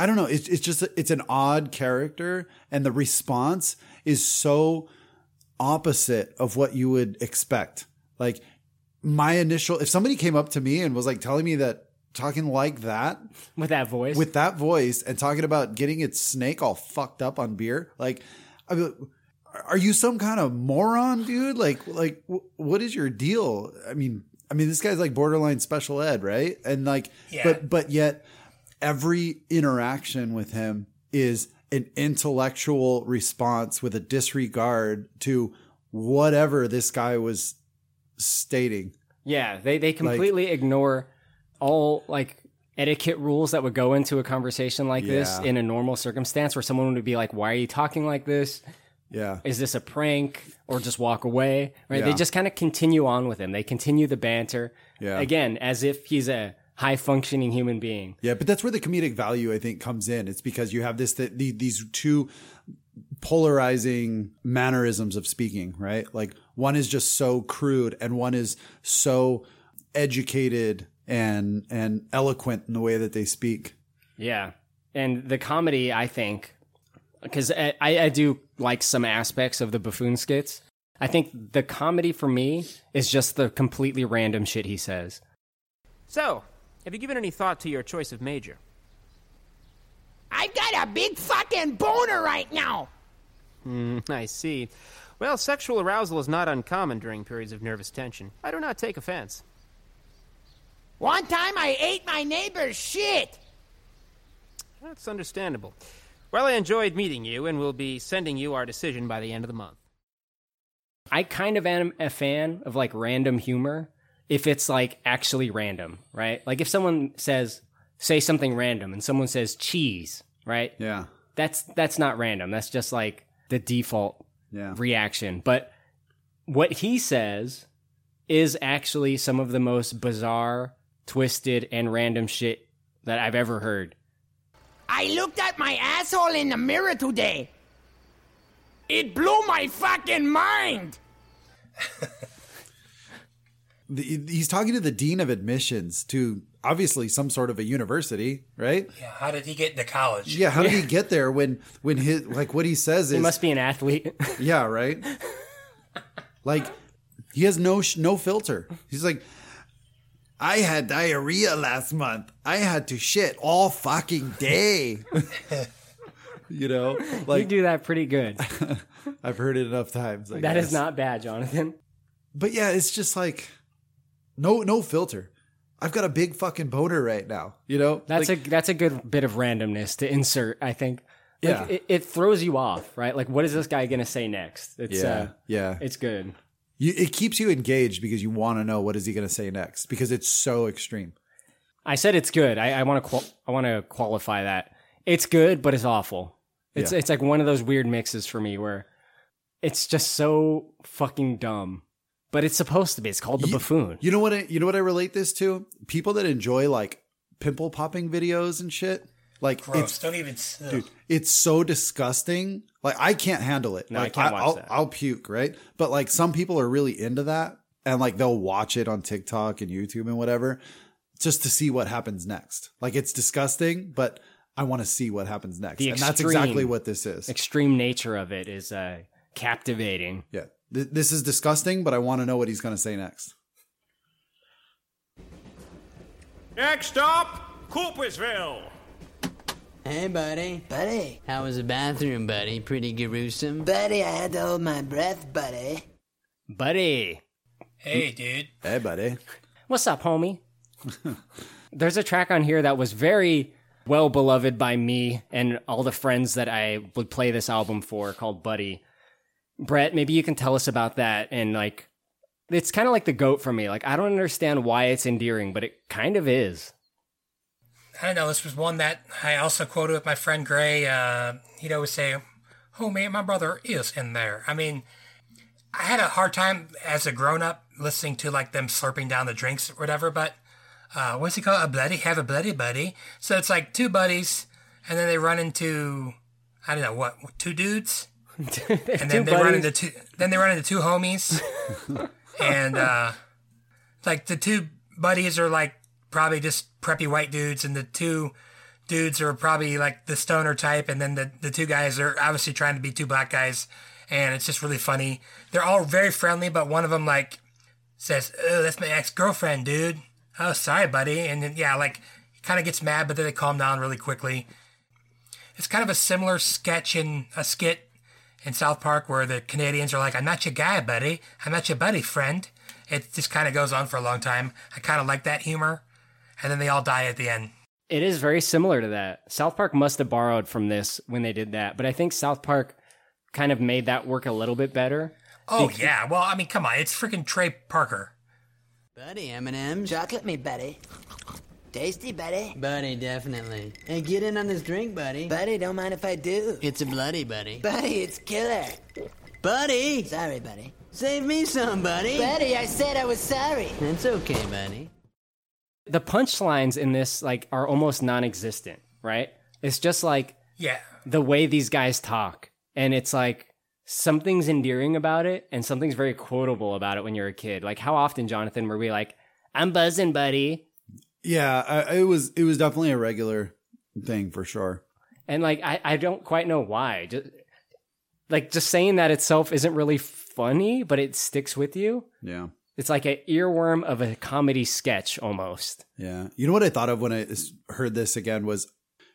I don't know. It's it's just it's an odd character, and the response is so opposite of what you would expect. Like my initial, if somebody came up to me and was like telling me that talking like that with that voice, with that voice, and talking about getting its snake all fucked up on beer, like, I mean, are you some kind of moron, dude? Like, like wh- what is your deal? I mean, I mean, this guy's like borderline special ed, right? And like, Yeah. but but yet every interaction with him is an intellectual response with a disregard to whatever this guy was stating. Yeah, they they completely ignore all like etiquette rules that would go into a conversation like this in a normal circumstance where someone would be like, "Why are you talking like this? Yeah. Is this a prank?" or just walk away, right? They just kind of continue on with him. They continue the banter. Yeah. Again, as if he's a high functioning human being. Yeah, but that's where the comedic value I think comes in. It's because you have this that the, these two polarizing mannerisms of speaking, right? Like one is just so crude and one is so educated and and eloquent in the way that they speak. Yeah. And the comedy, I think, because I, I do like some aspects of the buffoon skits. I think the comedy for me is just the completely random shit he says. So, have you given any thought to your choice of major? I've got a big fucking boner right now. Hmm, (laughs) I see. Well, sexual arousal is not uncommon during periods of nervous tension. I do not take offense. One time I ate my neighbor's shit. That's understandable. Well, I enjoyed meeting you, and we'll be sending you our decision by the end of the month. I kind of am a fan of like random humor if it's like actually random, right? Like if someone says say something random and someone says cheese, right? Yeah. That's that's not random. That's just like the default Yeah. reaction. But what he says is actually some of the most bizarre, twisted, and random shit that I've ever heard. I looked at my asshole in the mirror today. It blew my fucking mind. (laughs) The, he's talking to the dean of admissions to obviously some sort of a university, right? Yeah, how did he get into college? Yeah, how did he (laughs) get there when when his like what he says is He must be an athlete. (laughs) Yeah, right. like he has no sh- no filter. He's like, I had diarrhea last month. I had to shit all fucking day. (laughs) you know, like you do that pretty good. I've heard it enough times. I That is guess. not bad, Jonathan. But yeah, it's just like no no filter. I've got a big fucking boner right now. You know, That's Like, a that's a good bit of randomness to insert. I think. Like, Yeah. it, it throws you off, right? Like, what is this guy gonna say next? It's Yeah, uh, yeah. it's good. you, it keeps you engaged because you want to know what is he going to say next because it's so extreme. I said it's good. I, I want to qual- I want to qualify that. It's good, but it's awful. It's Yeah. it's like one of those weird mixes for me where it's just so fucking dumb, but it's supposed to be. It's called the You- buffoon. You know what? I, you know what I relate this to? People that enjoy like pimple popping videos and shit. Like Gross. it's Don't even. ugh. dude, it's so disgusting. Like I can't handle it. No, I like, can't watch will that. I'll puke, right? But like some people are really into that, and like they'll watch it on TikTok and YouTube and whatever, just to see what happens next. Like it's disgusting, but I want to see what happens next, The and that's exactly what this is. Extreme nature of it is uh, captivating. Yeah, Th- this is disgusting, but I want to know what he's going to say next. Next stop, Coopersville. Hey, buddy. Buddy. How was the bathroom, buddy? Pretty gruesome? Buddy, I had to hold my breath, buddy. Buddy, Hey, dude. Hey, buddy. what's up, homie? (laughs) There's a track on here that was very well beloved by me and all the friends that I would play this album for called Buddy. Brett, maybe you can tell us about that and like it's kind of like the goat for me. Like I don't understand why it's endearing, but it kind of is. I don't know. This was one that I also quoted with my friend Gray. Uh, he'd always say, "Oh man, my brother is in there." I mean, I had a hard time as a grown up listening to like them slurping down the drinks or whatever. But uh, what's he called? A bloody have a bloody buddy. So it's like two buddies, and then they run into I don't know what two dudes, and then Two they run into two. Then they run into two homies, (laughs) and uh, like the two buddies are like probably just preppy white dudes, and the two dudes are probably like the stoner type, and then the the two guys are obviously trying to be two black guys, and it's just really funny. They're all very friendly, but one of them like says, "Oh, that's my ex girlfriend, dude." Oh, sorry, buddy. And then yeah, like he kind of gets mad, but then they calm down really quickly. It's kind of a similar sketch in a skit in South Park where the Canadians are like, I'm not your guy, buddy. I'm not your buddy, friend. It just kind of goes on for a long time. I kind of like that humor. And then they all die at the end. It is very similar to that. South Park must have borrowed from this when they did that, but I think South Park kind of made that work a little bit better. Oh, Bec- yeah. Well, I mean, come on. It's freaking Trey Parker. Buddy, M&M's? Chocolate me, buddy. Tasty, buddy. Buddy, definitely. Hey, get in on this drink, buddy. Buddy, don't mind if I do. It's a bloody, buddy. Buddy, it's killer. Buddy! Sorry, buddy. Save me some, buddy. Buddy, I said I was sorry. It's okay, buddy. the punchlines in this like are almost non-existent, right? It's just like Yeah. the way these guys talk. and it's like something's endearing about it and something's very quotable about it when you're a kid. Like how often, Jonathan, were we like, "I'm buzzing, buddy," Yeah, I, it was it was definitely a regular thing for sure. and like I I don't quite know why. Just like just saying that itself isn't really funny, but it sticks with you. Yeah. It's like an earworm of a comedy sketch almost. Yeah. You know what I thought of when I heard this again was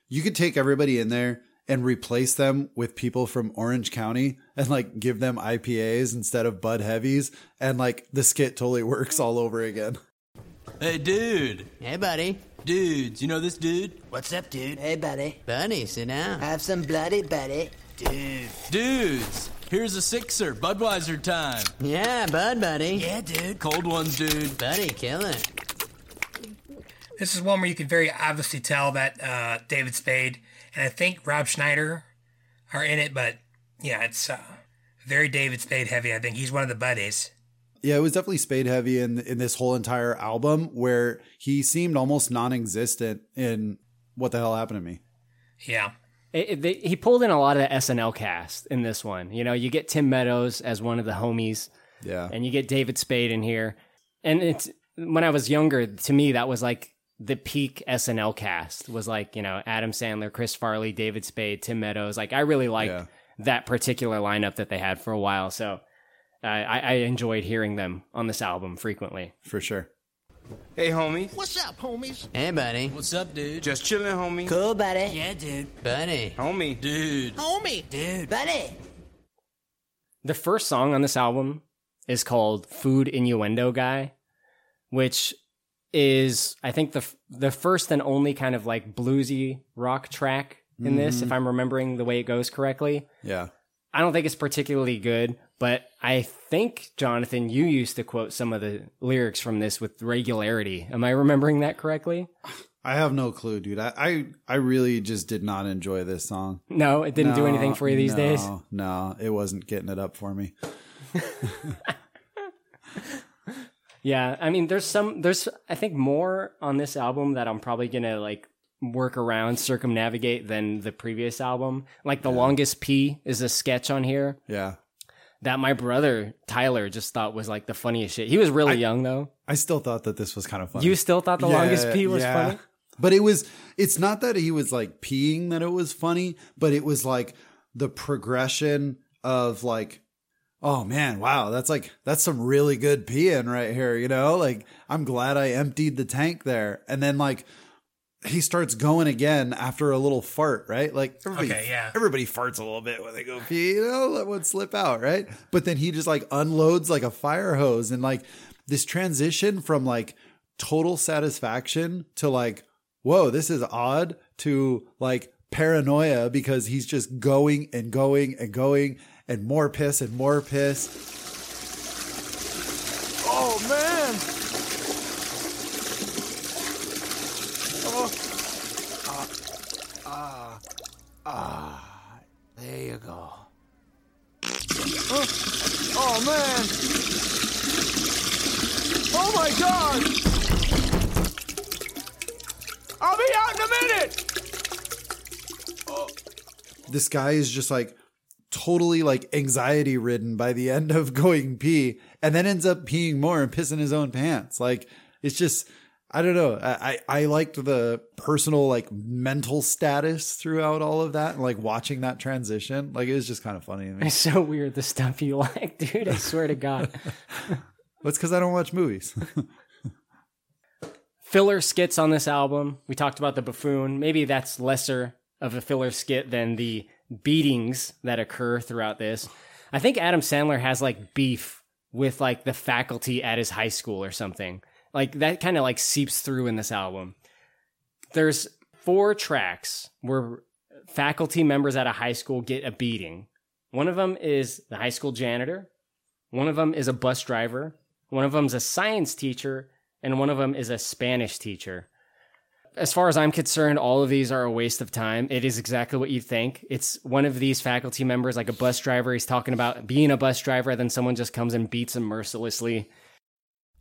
you could take everybody in there and replace them with people from Orange County and like give them IPAs instead of Bud Heavies and like the skit totally (laughs) works all over again. Hey, dude. Hey, buddy. Dudes, you know this dude? What's up, dude? Hey, buddy. Buddy, sit down. Have some bloody, buddy. Dude. Dudes, here's a sixer. Budweiser time. Yeah, bud, buddy. Yeah, dude. Cold ones, dude. Buddy, kill it. This is one where you can very obviously tell that uh, David Spade and I think Rob Schneider are in it, but yeah, it's uh, very David Spade heavy. I think he's one of the buddies. Yeah, it was definitely Spade heavy in in this whole entire album where he seemed almost non-existent in what the hell happened to me. Yeah. It, it- they, he pulled in a lot of the SNL cast in this one. You know, you get Tim Meadows as one of the homies. Yeah. And you get David Spade in here. And it's when I was younger, to me, that was like the peak SNL cast was like, you know, Adam Sandler, Chris Farley, David Spade, Tim Meadows. Like, I really liked that particular lineup that they had for a while. So uh, I, I enjoyed hearing them on this album frequently. For sure. Hey, homies. What's up, homies? Hey, buddy. What's up, dude? Just chilling, homie. Cool, buddy. Yeah, dude. Buddy. Homie. Dude. Homie. Dude. Buddy. The first song on this album is called "Food Innuendo Guy," which is, I think, the f- the first and only kind of like bluesy rock track in this, Mhm. if I'm remembering the way it goes correctly. Yeah. I don't think it's particularly good, but I think Jonathan, you used to quote some of the lyrics from this with regularity. Am I remembering that correctly? I have no clue, dude. I, I I really just did not enjoy this song. No, it didn't do anything for you these no, days? No, it wasn't getting it up for me. (laughs) Yeah, I mean, there's some, there's, I think more on this album that I'm probably gonna like work around, circumnavigate than the previous album. Like the longest P is a sketch on here Yeah. That my brother Tyler just thought was like the funniest shit. He was really young though. I still thought that this was kind of funny. You still thought the longest pee was funny? But it was it's not that he was like peeing that it was funny, but it was like the progression of like oh man, wow, that's like that's some really good peeing right here, you know? Like I'm glad I emptied the tank there. And then like he starts going again after a little fart, right? Like everybody, Okay, yeah. everybody farts a little bit when they go pee, you know, let one slip out, right? But then he just like unloads like a fire hose and like this transition from like total satisfaction to like, whoa, this is odd to like paranoia because he's just going and going and going and more piss and more piss. Oh, man. Ah. Ah. Ah. There you go. Oh, oh man. Oh my god. I'll be out in a minute. this guy is just like totally like anxiety ridden by the end of (laughs) going pee and then ends up peeing more and pissing his own pants. Like it's just I don't know. I, I I liked the personal like mental status throughout all of that and like watching that transition. Like it was just kind of funny. It's so weird the stuff you (laughs) like, dude. I swear to God. That's because I don't watch movies. (laughs) filler skits on this album. We talked about the buffoon. Maybe that's lesser of a filler skit than the beatings that occur throughout this. I think Adam Sandler has like beef with like the faculty at his high school or something. Like that kind of like seeps through in this album. There's four tracks where faculty members at a high school get a beating. One of them is the high school janitor. One of them is a bus driver. One of them is a science teacher, and one of them is a Spanish teacher. As far as I'm concerned, all of these are a waste of time. It is exactly what you think. It's one of these faculty members, like a bus driver. He's talking about being a bus driver, then someone just comes and beats him mercilessly.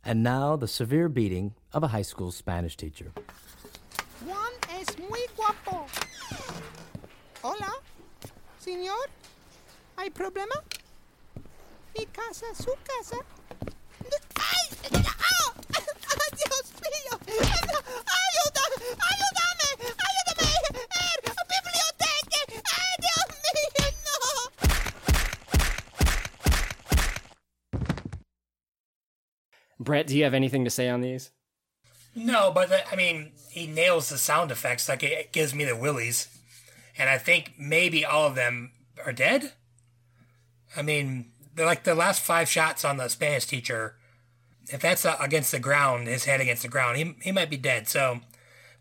And now the severe beating of a high school Spanish teacher. Juan es muy guapo. Hola, señor. ¿Hay problema? Mi casa, su casa. ¡Ay! ¡Au! ¡Dios mío! ¡Ayúdame! ¡Ayúdame! Brett, do you have anything to say on these? No, but I mean, he nails the sound effects. Like it gives me the willies, and I think maybe all of them are dead. I mean, they're like the last five shots on the Spanish teacher. If that's uh, against the ground, his head against the ground, he he might be dead. So,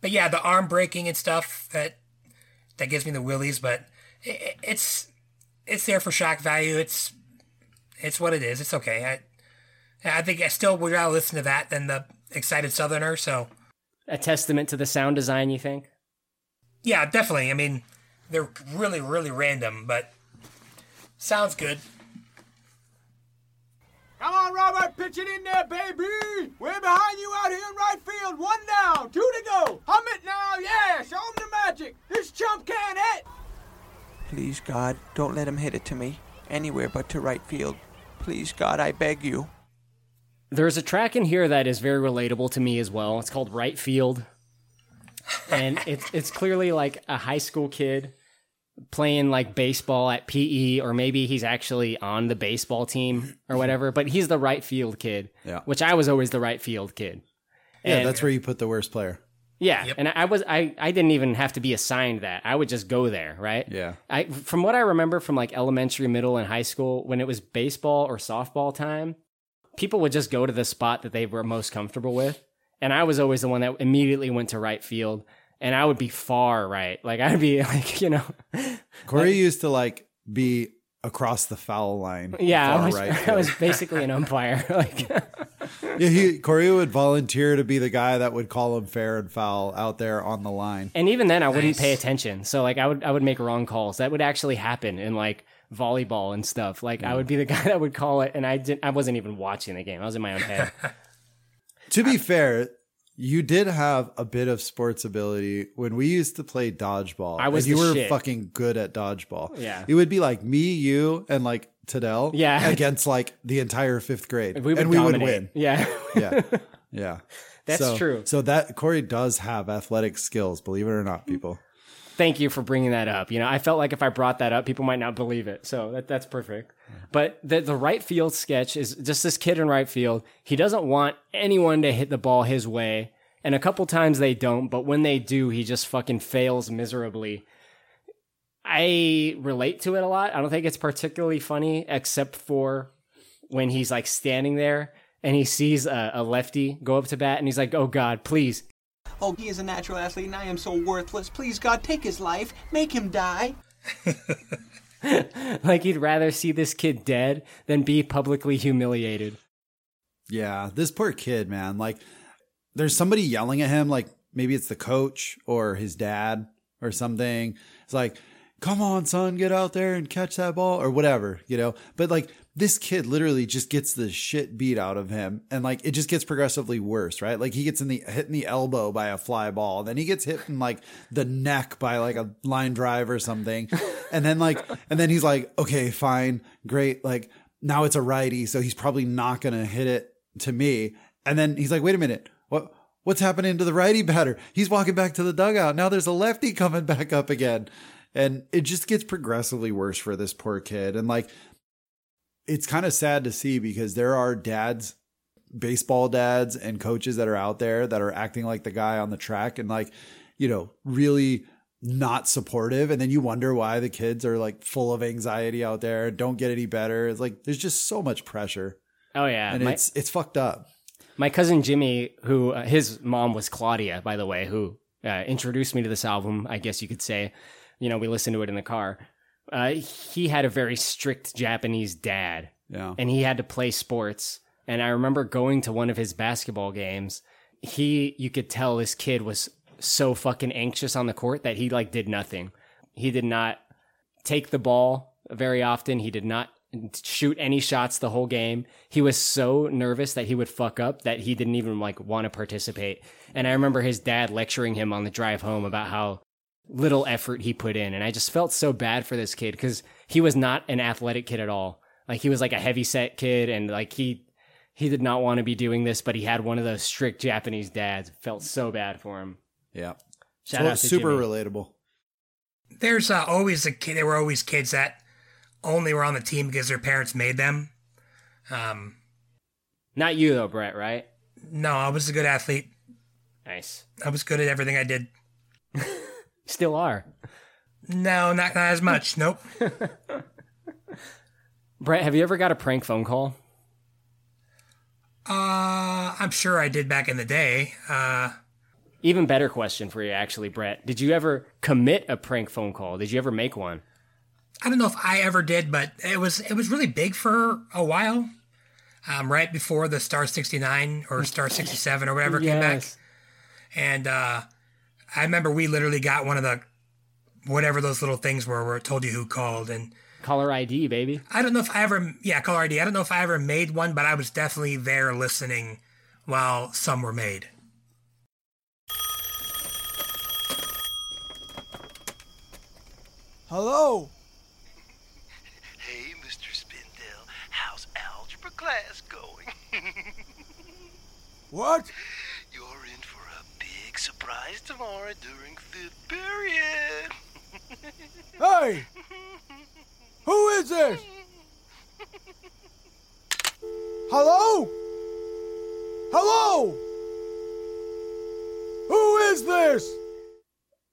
but yeah, the arm breaking and stuff that that gives me the willies. But it, it's it's there for shock value. It's it's what it is. It's okay. I I think I still would rather listen to that than the excited Southerner. So A testament to the sound design, you think? yeah, definitely. I mean, they're really really random, but sounds good. Come on, Robert, pitch it in there, baby. We're behind you out here in right field. One down, two to go. Hum it now, yeah. Show 'em the magic. This chump can't hit. Please, God, don't let him hit it to me. Anywhere but to right field. Please, God, I beg you. There's a track in here that is very relatable to me as well. It's called Right Field. And it's it's clearly like a high school kid playing like baseball at PE or maybe he's actually on the baseball team or whatever, but he's the right field kid. Yeah. Which I was always the right field kid. Yeah, that's where you put the worst player. yeah, and I was I I didn't even have to be assigned that. I would just go there, right? Yeah. I from what I remember from like elementary, middle, and high school, when it was baseball or softball time, people would just go to the spot that they were most comfortable with, and I was always the one that immediately went to right field, and I would be far right, like I'd be (laughs) like you know, Korey used to like be across the foul line. (laughs) yeah, far (laughs) I was, right I was basically an umpire, like. yeah, he Korey would volunteer to be the guy that would call him fair and foul out there on the line. And even then, I wouldn't pay attention. So like, I would I would make wrong calls. That would actually happen in like volleyball and stuff. Like, I would be the (laughs) guy that would call it, and I didn't. I wasn't even watching the game. I was in my own head. (laughs) To be fair, you did have a bit of sports ability when we used to play dodgeball. I was and you were shit. fucking good at dodgeball. Yeah. it would be like me, you, and like Tadell. Yeah. (laughs) against like the entire fifth grade, We and we would win. Yeah. yeah, yeah. That's So- true. So that Korey does have athletic skills, believe it or not, people. Thank you for bringing that up. You know, I felt like if I brought that up, people might not believe it. So that, that's perfect. But the, the right field sketch is just this kid in right field. He doesn't want anyone to hit the ball his way. And a couple times they don't, but when they do, he just fucking fails miserably. I relate to it a lot. I don't think it's particularly funny, except for when he's like standing there and he sees a, a lefty go up to bat and he's like, oh God, please Oh, he is a natural athlete and I am so worthless. Please, God, take his life. Make him die. (laughs) like he'd rather see this kid dead than be publicly humiliated. Yeah, this poor kid, man. Like, there's somebody yelling at him. Like, maybe it's the coach or his dad or something. It's like, come on, son, get out there and catch that ball or whatever, you know? But like, this kid literally just gets the shit beat out of him. And like, it just gets progressively worse, right? Like, he gets in the, hit in the elbow by a fly ball. Then he gets hit in like the neck by like a line drive or something. and then like, and then he's like, okay, fine, great. Like, now it's a righty. So he's probably not to hit it to me. And then he's like, wait a minute. What, what's happening to the righty batter? He's walking back to the dugout. Now there's a lefty coming back up again. And it just gets progressively worse for this poor kid. And like, it's kind of sad to see because there are dads, baseball dads and coaches that are out there that are acting like the guy on the track and like, you know, really not supportive. And then you wonder why the kids are like full of anxiety out there, don't get any better. It's like there's just so much pressure. Oh yeah, And my- it's it's fucked up. My cousin Jimmy, who uh, his mom was Claudia, by the way, who uh, introduced me to this album, I guess you could say. You know, we listened to it in the car. Uh, he had a very strict Japanese dad. Yeah. And he had to play sports. And I remember going to one of his basketball games. He, you could tell this kid was so fucking anxious on the court that he like did nothing. He did not take the ball very often. He did not shoot any shots the whole game. He was so nervous that he would fuck up that he didn't even like want to participate. And I remember his dad lecturing him on the drive home about how little effort he put in. And I just felt so bad for this kid because he was not an athletic kid at all. Like he was like a heavy set kid and like he he did not want to be doing this, but he had one of those strict Japanese dads. Felt so bad for him. Yeah. Shout So out to super Jimmy. relatable. There's uh, always a kid. There were always kids that only were on the team because their parents made them. Um, Not you though, Brett, right? no, I was a good athlete. Nice. I was good at everything I did. (laughs) Still are. No, not, not as much. (laughs) Nope. Brett, have you ever got a prank phone call? Uh, I'm sure I did back in the day. Uh, Even better question for you, actually, Brett. Did you ever commit a prank phone call? Did you ever make one? I don't know if I ever did, but it was it was really big for a while. Um, right before the Star 69 or Star 67 or whatever came back. And uh, I remember we literally got one of the whatever those little things were where it told you who called and Caller ID, baby. I don't know if I ever yeah, caller ID. I don't know if I ever made one, but I was definitely there listening while some were made. Hello? Hey, Mr. Spindell, how's algebra class going? (laughs) What? You're in for a big surprise tomorrow during fifth period. (laughs) Hey! Who is this? Hello? Hello? Who is this?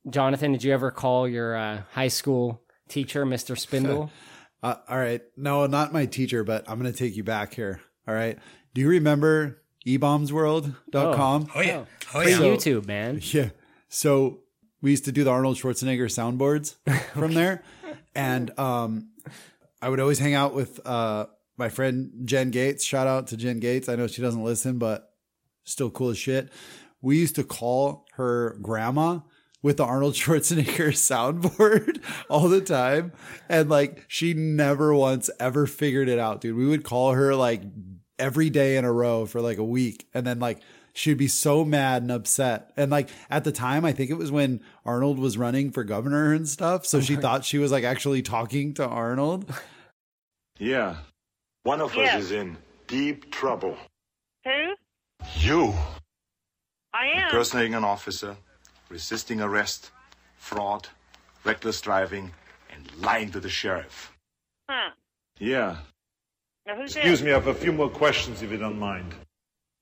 Jonathan, did you ever call your uh, high school teacher, Mr. Spindle? (laughs) Uh, all right. No, not my teacher, but I'm going to take you back here. All right. Do you remember ebaumsworld.com? Oh, yeah. Oh, Free yeah. YouTube, man. (laughs) Yeah. So we used to do the Arnold Schwarzenegger soundboards from there. And um, I would always hang out with uh, my friend Jen Gates. Shout out to Jen Gates. I know she doesn't listen, but still cool as shit. We used to call her grandma with the Arnold (laughs) Schwarzenegger soundboard (laughs) all the time. And like she never once ever figured it out, dude. We would call her like every day in a row for like a week. And then like she'd be so mad and upset. And like at the time, I think it was when Arnold was running for governor and stuff. So oh she thought she was like actually talking to Arnold. (laughs) Yeah. One of Yes. us is in deep trouble. Who? You. I am. Impersonating an officer, resisting arrest, fraud, reckless driving, and lying to the sheriff. Huh. Yeah. Now who's Excuse this? me, I have a few more questions if you don't mind.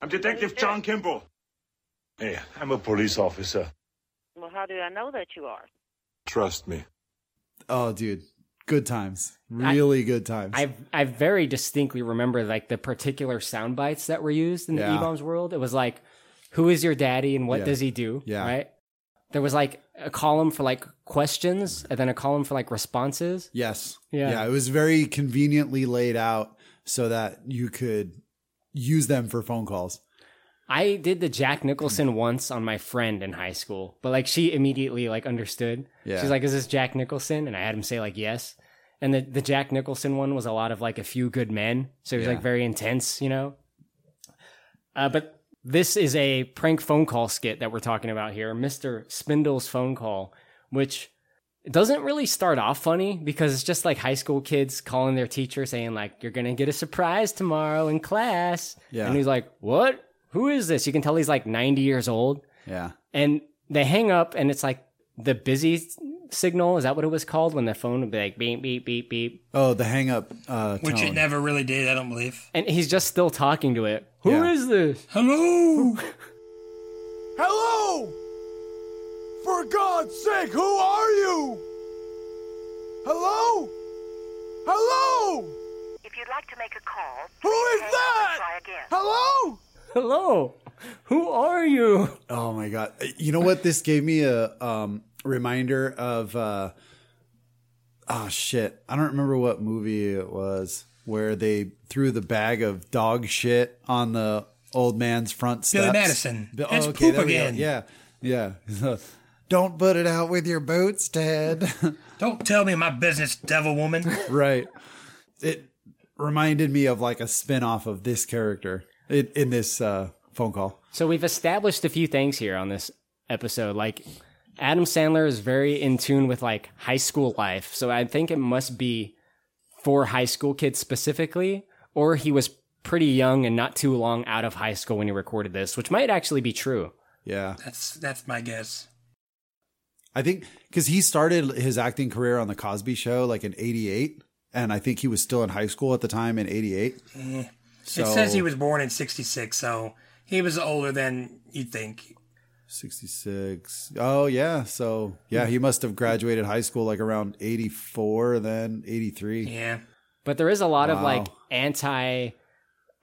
I'm Detective John Kimble. Hey, I'm a police officer. Well, how do I know that you are? Trust me. Oh, dude. Good times. Really good times. I I very distinctly remember like the particular sound bites that were used in the Yeah. eBaum's World. It was like, who is your daddy and what Yeah. does he do? Yeah. Right? There was like a column for like questions and then a column for like responses. Yes. Yeah. Yeah. It was very conveniently laid out so that you could use them for phone calls. I did the Jack Nicholson once on my friend in high school, but like she immediately like understood. Yeah. She's like, "Is this Jack Nicholson?" And I had him say like, "Yes." And the the Jack Nicholson one was a lot of like a few good men, so it was Yeah. like very intense, you know. Uh, but this is a prank phone call skit that we're talking about here, Mister Spindle's phone call, which doesn't really start off funny because it's just like high school kids calling their teacher saying like, "You're gonna get a surprise tomorrow in class," Yeah. and he's like, "What?" who is this? You can tell he's like 90 years old. Yeah. And they hang up and it's like the busy signal. Is that what it was called? When the phone would be like beep, beep, beep, beep. Oh, the hang up uh, Which it never really did, I don't believe. And he's just still talking to it. Who is Yeah. this? Hello. (laughs) Hello! For God's sake, who are you? Hello? Hello? If you'd like to make a call, Who is that? try again. Hello? Hello. Who are you? Oh my god! You know what? This gave me a um, reminder of. Uh, oh shit! I don't remember what movie it was where they threw the bag of dog shit on the old man's front steps. Billy Madison. Bi- It's oh, poop there we go. again. Yeah, yeah. (laughs) don't put it out with your boots, Ted. (laughs) Don't tell me my business, devil woman. right. It reminded me of like a spin-off of this character in, in this uh, phone call. So we've established a few things here on this episode. Like Adam Sandler is very in tune with like high school life. So I think it must be for high school kids specifically, or he was pretty young and not too long out of high school when he recorded this, which might actually be true. Yeah. That's that's my guess. I think because he started his acting career on the Cosby Show like in '88, and I think he was still in high school at the time in '88. Eh. So it says he was born in '66, so he was older than you'd think. 66. Oh yeah, so yeah, he must have graduated high school like around '84, then '83. Yeah. But there is a lot of like anti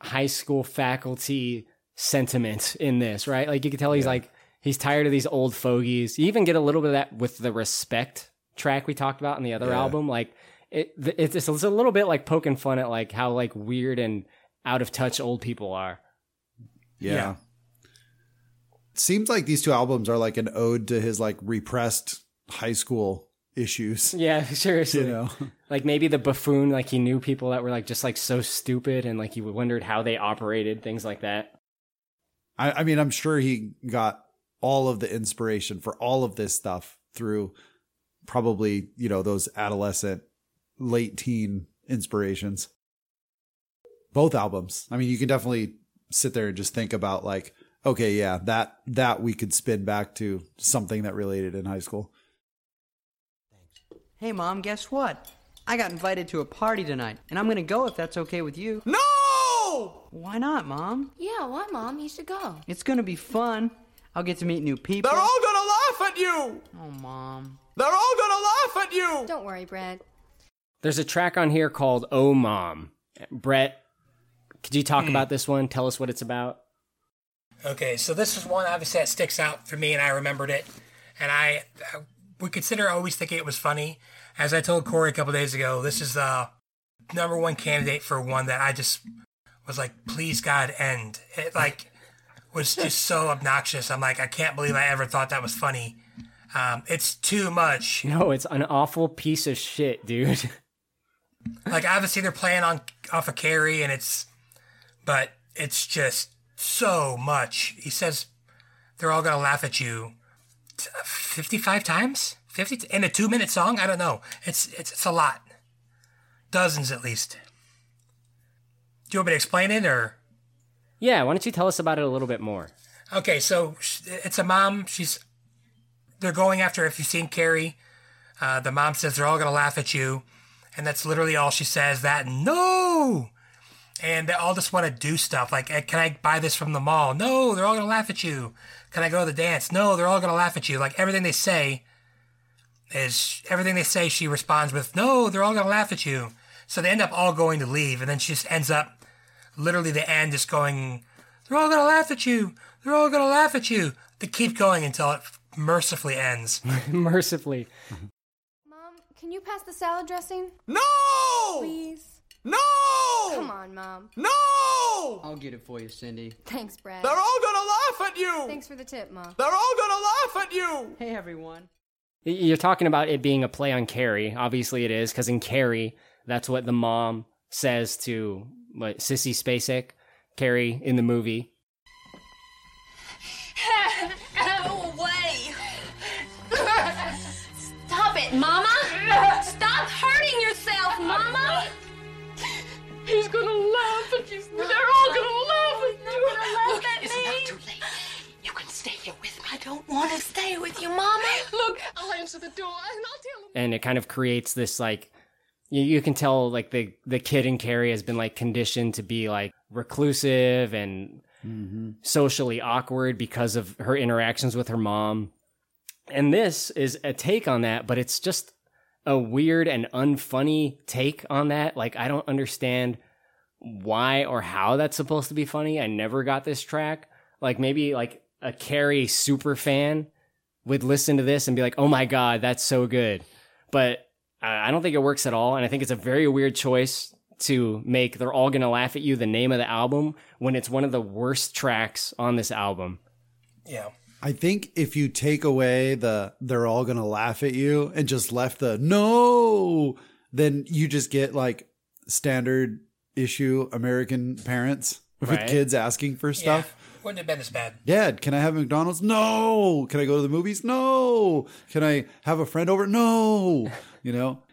high school faculty sentiment in this, right? Like you can tell he's like he's tired of these old fogies. You even get a little bit of that with the respect track we talked about in the other Yeah. album. Like it, it's, it's a little bit like poking fun at like how like weird and out of touch old people are. Yeah. Seems like these two albums are like an ode to his like repressed high school issues. Yeah, (laughs) seriously. You know? (laughs) Like maybe the buffoon, like he knew people that were like just like so stupid and like he wondered how they operated, things like that. I, I mean, I'm sure he got all of the inspiration for all of this stuff through probably, you know, those adolescent, late teen inspirations. Both albums. I mean, you can definitely sit there and just think about like, okay, yeah, that that we could spin back to something that related in high school. Hey, Mom, guess what? I got invited to a party tonight, and I'm gonna go if that's okay with you. No! Why not, Mom? Yeah, why, Mom? You should go. It's gonna be fun. I'll get to meet new people. They're all gonna laugh at you! Oh, Mom. They're all gonna laugh at you! Don't worry, Brett. There's a track on here called Oh Mom. Brett, could you talk hmm. about this one? Tell us what it's about. Okay, so this is one obviously that sticks out for me, and I remembered it, and I, I would consider always thinking it was funny. As I told Korey a couple days ago, this is the number one candidate for one that I just was like, please God, end. It like was just so obnoxious. I'm like, I can't believe I ever thought that was funny. Um, it's too much. No, it's an awful piece of shit, dude. (laughs) like obviously they're playing on off of Carrie, and it's, but it's just so much. He says they're all gonna laugh at you fifty-five times, fifty in a two-minute song. I don't know. It's it's it's a lot, dozens at least. Do you want me to explain it or? Yeah, why don't you tell us about it a little bit more? Okay, so it's a mom. She's they're going after. If you've seen Carrie, uh, the mom says they're all gonna laugh at you, and that's literally all she says. That no, and they all just want to do stuff like, "Eh, "Can I buy this from the mall?" No, they're all gonna laugh at you. Can I go to the dance? No, they're all gonna laugh at you. Like everything they say is everything they say. She responds with, "No, they're all gonna laugh at you." So they end up all going to leave, and then she just ends up literally the end is going, "They're all gonna laugh at you. They're all gonna laugh at you." They keep going until it mercifully ends. (laughs) Mercifully. Mom, can you pass the salad dressing? No! Please. No! Come on, Mom. No! I'll get it for you, Cindy. Thanks, Brad. They're all gonna laugh at you! Thanks for the tip, Mom. They're all gonna laugh at you! Hey, everyone. You're talking about it being a play on Carrie. Obviously, it is because in Carrie, that's what the mom says to what Sissy Spacek, Carrie in the movie. (laughs) Go away! Stop it, Mama! Stop hurting yourself, Mama! He's gonna laugh at you. They're all gonna laugh at you. Look, it's not too late. You can stay here with me. I don't want to stay with you, Mama. Look, I'll answer the door and I'll tell him. and it kind of creates this like you, you can tell like the the kid in Carrie has been like conditioned to be like reclusive and mm-hmm. socially awkward because of her interactions with her mom. And this is a take on that, but it's just a weird and unfunny take on that. Like I don't understand why or how that's supposed to be funny. I never got this track. Like maybe like a Carrie super fan would listen to this and be like, "Oh my god, that's so good." But I I don't think it works at all, and I think it's a very weird choice to make. They're all gonna laugh at you. The name of the album when it's one of the worst tracks on this album. Yeah. I think if you take away the they're all gonna laugh at you and just left the no, then you just get like standard issue American parents with Right. kids asking for stuff. Yeah, wouldn't it have been as bad. Dad, can I have McDonald's? No. Can I go to the movies? No. Can I have a friend over? No. You know?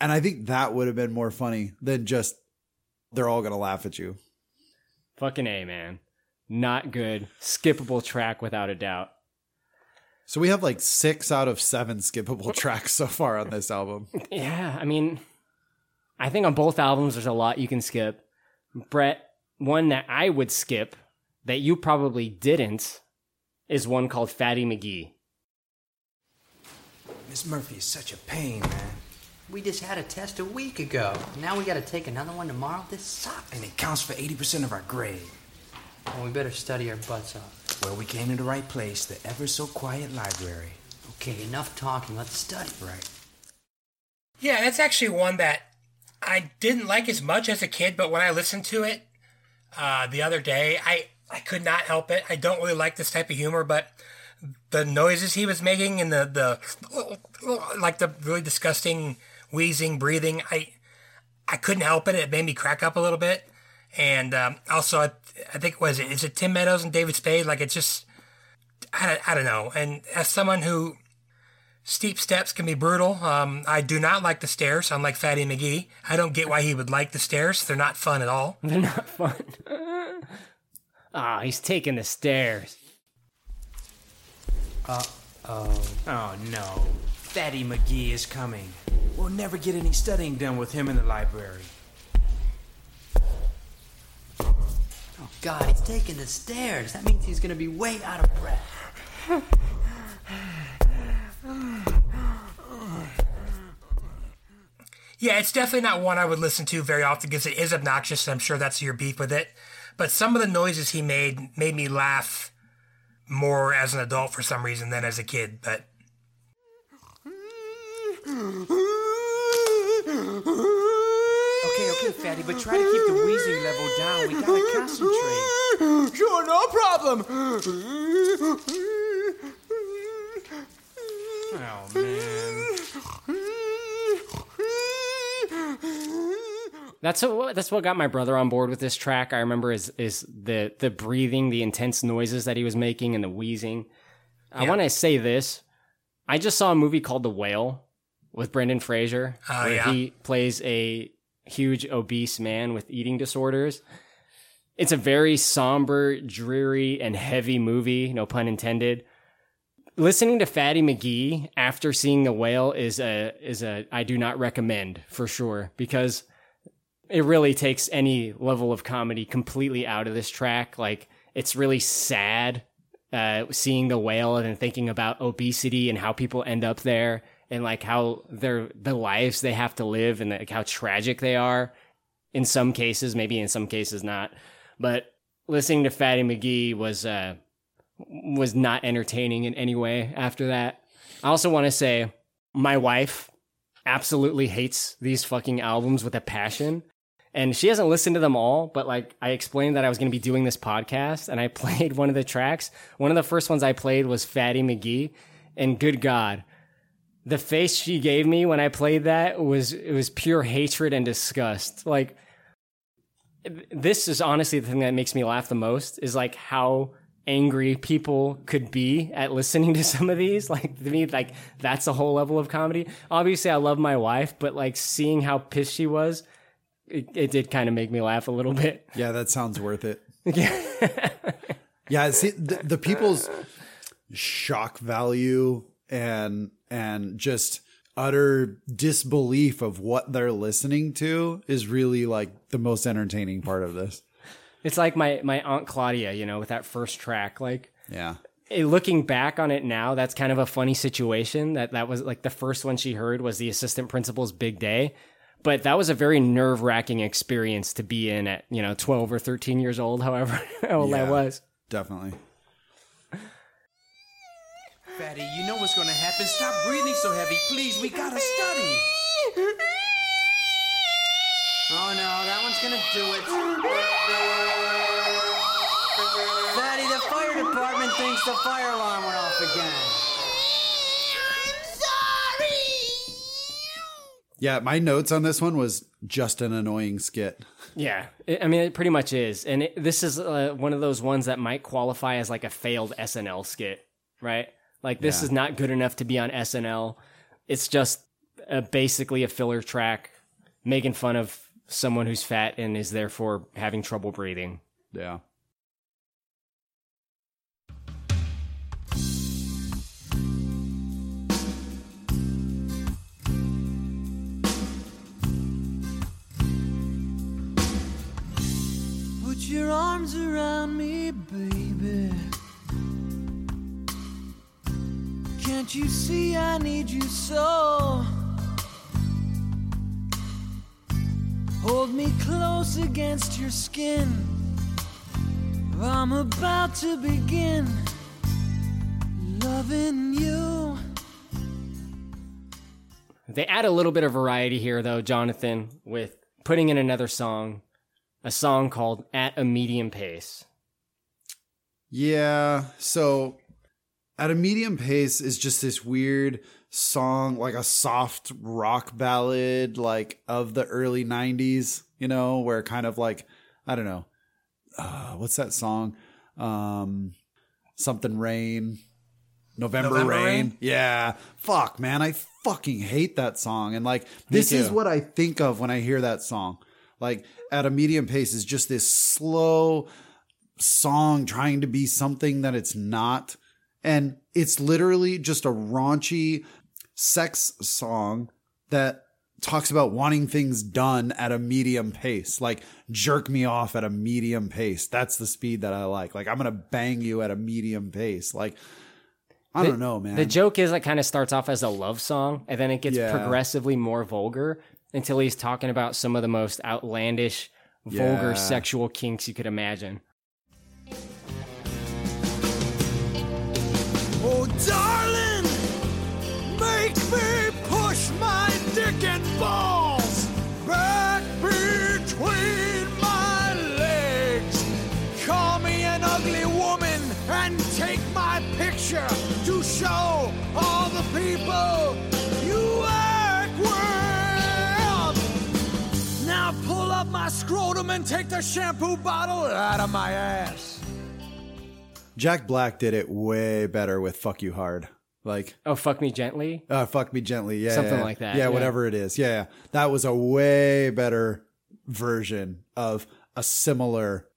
And I think that would have been more funny than just they're all going to laugh at you. Fucking A, man. Not good. Skippable track without a doubt. So we have like six out of seven skippable (laughs) tracks so far on this album. Yeah, I mean, I think on both albums there's a lot you can skip. Brett, one that I would skip that you probably didn't is one called Fatty McGee. Miss Murphy is such a pain, man. We just had a test a week ago. Now we gotta take another one tomorrow? This sucks. And it counts for 80% of our grade. Well, we better study our butts off. Well, we came to the right place, the ever so quiet library. Okay, enough talking. Let's study. Right. Yeah, that's actually one that I didn't like as much as a kid, but when I listened to it uh, the other day, I, I could not help it. I don't really like this type of humor, but the noises he was making and the, the like the really disgusting wheezing, breathing, I I couldn't help it. It made me crack up a little bit. And um, also, I, I think was it is it Tim Meadows and David Spade? Like it's just I don't, I don't know. And as someone who steep steps can be brutal, um, I do not like the stairs. Unlike Fatty McGee, I don't get why he would like the stairs. They're not fun at all. They're not fun. (laughs) Ah, he's taking the stairs. Uh oh. Oh no. Fatty McGee is coming. We'll never get any studying done with him in the library. Oh, God, he's taking the stairs. That means he's gonna be way out of breath. Yeah, it's definitely not one I would listen to very often because it is obnoxious, and I'm sure that's your beef with it. But some of the noises he made made me laugh more as an adult for some reason than as a kid. But Okay, okay, Fatty, but try to keep the wheezing level down. We gotta concentrate. Sure, no problem. Oh, man. (laughs) That's what that's what got my brother on board with this track. I remember is is the the breathing, the intense noises that he was making, and the wheezing. I Yeah. want to say this. I just saw a movie called The Whale with Brendan Fraser, Oh, where yeah? he plays a huge obese man with eating disorders. It's a very somber, dreary, and heavy movie. No pun intended. Listening to Fatty McGee after seeing The Whale is a is a I do not recommend for sure because it really takes any level of comedy completely out of this track. Like it's really sad uh, seeing the whale and thinking about obesity and how people end up there and like how their the lives they have to live and like how tragic they are in some cases, maybe in some cases not. But listening to Fatty McGee was uh, was not entertaining in any way after that. I also want to say my wife absolutely hates these fucking albums with a passion. And she hasn't listened to them all, but like I explained that I was going to be doing this podcast and I (laughs) played one of the tracks. One of the first ones I played was Fatty McGee. And good God, the face she gave me when I played that was, it was pure hatred and disgust. Like, this is honestly the thing that makes me laugh the most is like how angry people could be at listening to (laughs) some of these. Like to me, like that's a whole level of comedy. Obviously, I love my wife, but like seeing how pissed she was, it, it did kind of make me laugh a little bit. (laughs) Yeah, that sounds worth it. (laughs) Yeah. yeah, see the, the people's shock value and and just utter disbelief of what they're listening to is really like the most entertaining part of this. It's like my my aunt Claudia, you know, with that first track. Like, Yeah. eh, looking back on it now, that's kind of a funny situation. That that was like the first one she heard was the assistant principal's big day, but that was a very nerve wracking experience to be in at you know twelve or thirteen years old, (laughs) however old I was. Definitely. Fatty, you know what's gonna happen. Stop breathing so heavy, please. We gotta study. Oh no, that one's gonna do it. Fatty, the fire department thinks the fire alarm went off again. Yeah, my notes on this one was just an annoying skit. Yeah, I mean, it pretty much is, and it, this is uh, one of those ones that might qualify as like a failed SNL skit, right? Like this Yeah. is not good enough to be on SNL. It's just uh, basically a filler track making fun of someone who's fat and is therefore having trouble breathing. Yeah. Your arms around me, baby. Can't you see I need you so? Hold me close against your skin. I'm about to begin loving you. They add a little bit of variety here, though, Jonathan, with putting in another song, a song called At a Medium Pace. Yeah. So at a medium pace is just this weird song, like a soft rock ballad, like of the early 90s, you know, where kind of like, I don't know, uh, what's that song? Um, something rain. November, November rain. Rain? Yeah. Fuck, man. I fucking hate that song. And like, this is what I think of when I hear that song. Like, at a medium pace is just this slow song trying to be something that it's not. And it's literally just a raunchy sex song that talks about wanting things done at a medium pace. Like jerk me off at a medium pace. That's the speed that I like. Like I'm going to bang you at a medium pace. Like I The- don't know, man. The joke is it kind of starts off as a love song and then it gets Yeah. progressively more vulgar until he's talking about some of the most outlandish, vulgar Yeah. sexual kinks you could imagine. Oh, darling, make me push my dick and balls back between my legs. Call me an ugly woman and take my picture to show my scrotum and take the shampoo bottle out of my ass. Jack Black did it way better with fuck you hard. Like Oh, fuck me gently. Uh, fuck me gently. Yeah. Something yeah. like that, Yeah, yeah. whatever it is. Yeah, yeah. That was a way better version of a similar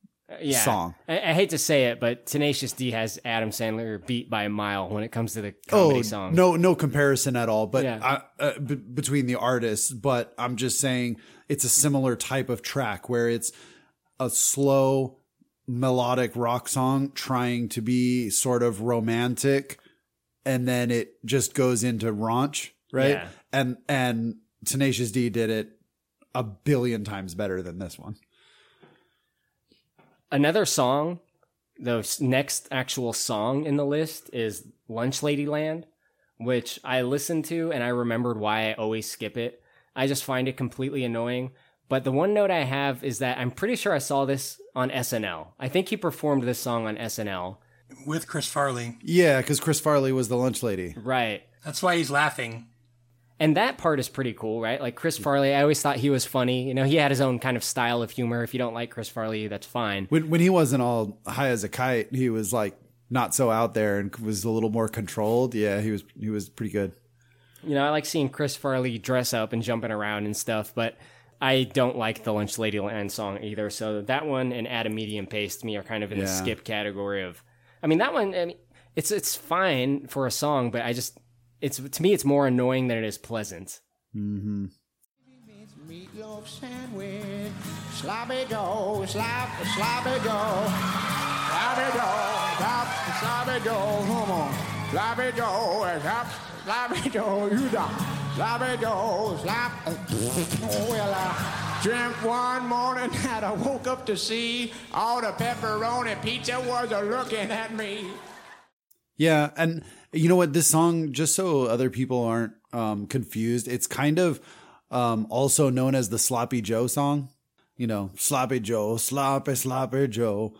Yeah. song. I, I hate to say it, but Tenacious D has Adam Sandler beat by a mile when it comes to the comedy oh, song. no, no comparison at all. But Yeah. I, uh, b- between the artists, but I'm just saying it's a similar type of track where it's a slow melodic rock song trying to be sort of romantic, and then it just goes into raunch, right? Yeah. And and Tenacious D did it a billion times better than this one. Another song, the next actual song in the list is Lunch Lady Land, which I listened to and I remembered why I always skip it. I just find it completely annoying. But the one note I have is that I'm pretty sure I saw this on SNL. I think he performed this song on SNL. with Chris Farley. Yeah, because Chris Farley was the lunch lady. Right. That's why he's laughing. And that part is pretty cool, right? Like Chris Farley, I always thought he was funny. You know, he had his own kind of style of humor. If you don't like Chris Farley, that's fine. When when he wasn't all high as a kite, he was like not so out there and was a little more controlled. Yeah, he was he was pretty good. You know, I like seeing Chris Farley dress up and jumping around and stuff, but I don't like the Lunch Lady Land song either. So that one and At a Medium Pace to me are kind of in the skip category of. I mean, that one, I mean, it's it's fine for a song, but I just it's to me it's more annoying than it is pleasant. Mm-hmm. Meatloaf sandwich, sloppy go, slop, sloppy go, sloppy go, slop, sloppy go, come on, sloppy go, slop, sloppy go, you know, sloppy go, slop. Oh well, I dreamt one morning that I woke up to see all the pepperoni pizza was a looking at me. Yeah, and you know what? This song, just so other people aren't um, confused, it's kind of um, also known as the Sloppy Joe song. You know, Sloppy Joe, Sloppy Sloppy Joe.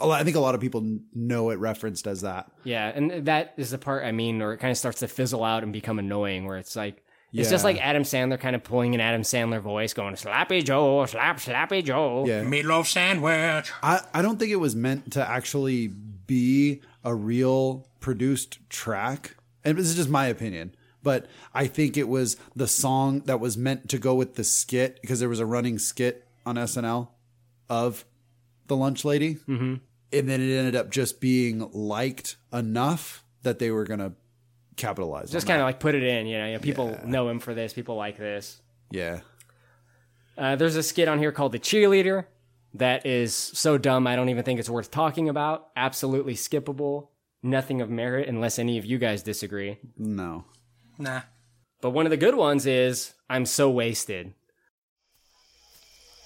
I think a lot of people know it referenced as that. Yeah, and that is the part I mean, where it kind of starts to fizzle out and become annoying, where it's like it's just like Adam Sandler kind of pulling an Adam Sandler voice, going "Slappy Joe, slap, slappy Joe." Yeah. Meatloaf sandwich. I, I don't think it was meant to actually be a real produced track. And this is just my opinion. but I think it was the song that was meant to go with the skit because there was a running skit on SNL of the lunch lady. Mm-hmm. And then it ended up just being liked enough that they were going to capitalize. Just kind of like put it in, you know, you know, people know him for this, people like this. Yeah. Uh, there's a skit on here called The Cheerleader that is so dumb, I don't even think it's worth talking about. Absolutely skippable. Nothing of merit unless any of you guys disagree. No. Nah. But one of the good ones is I'm so wasted.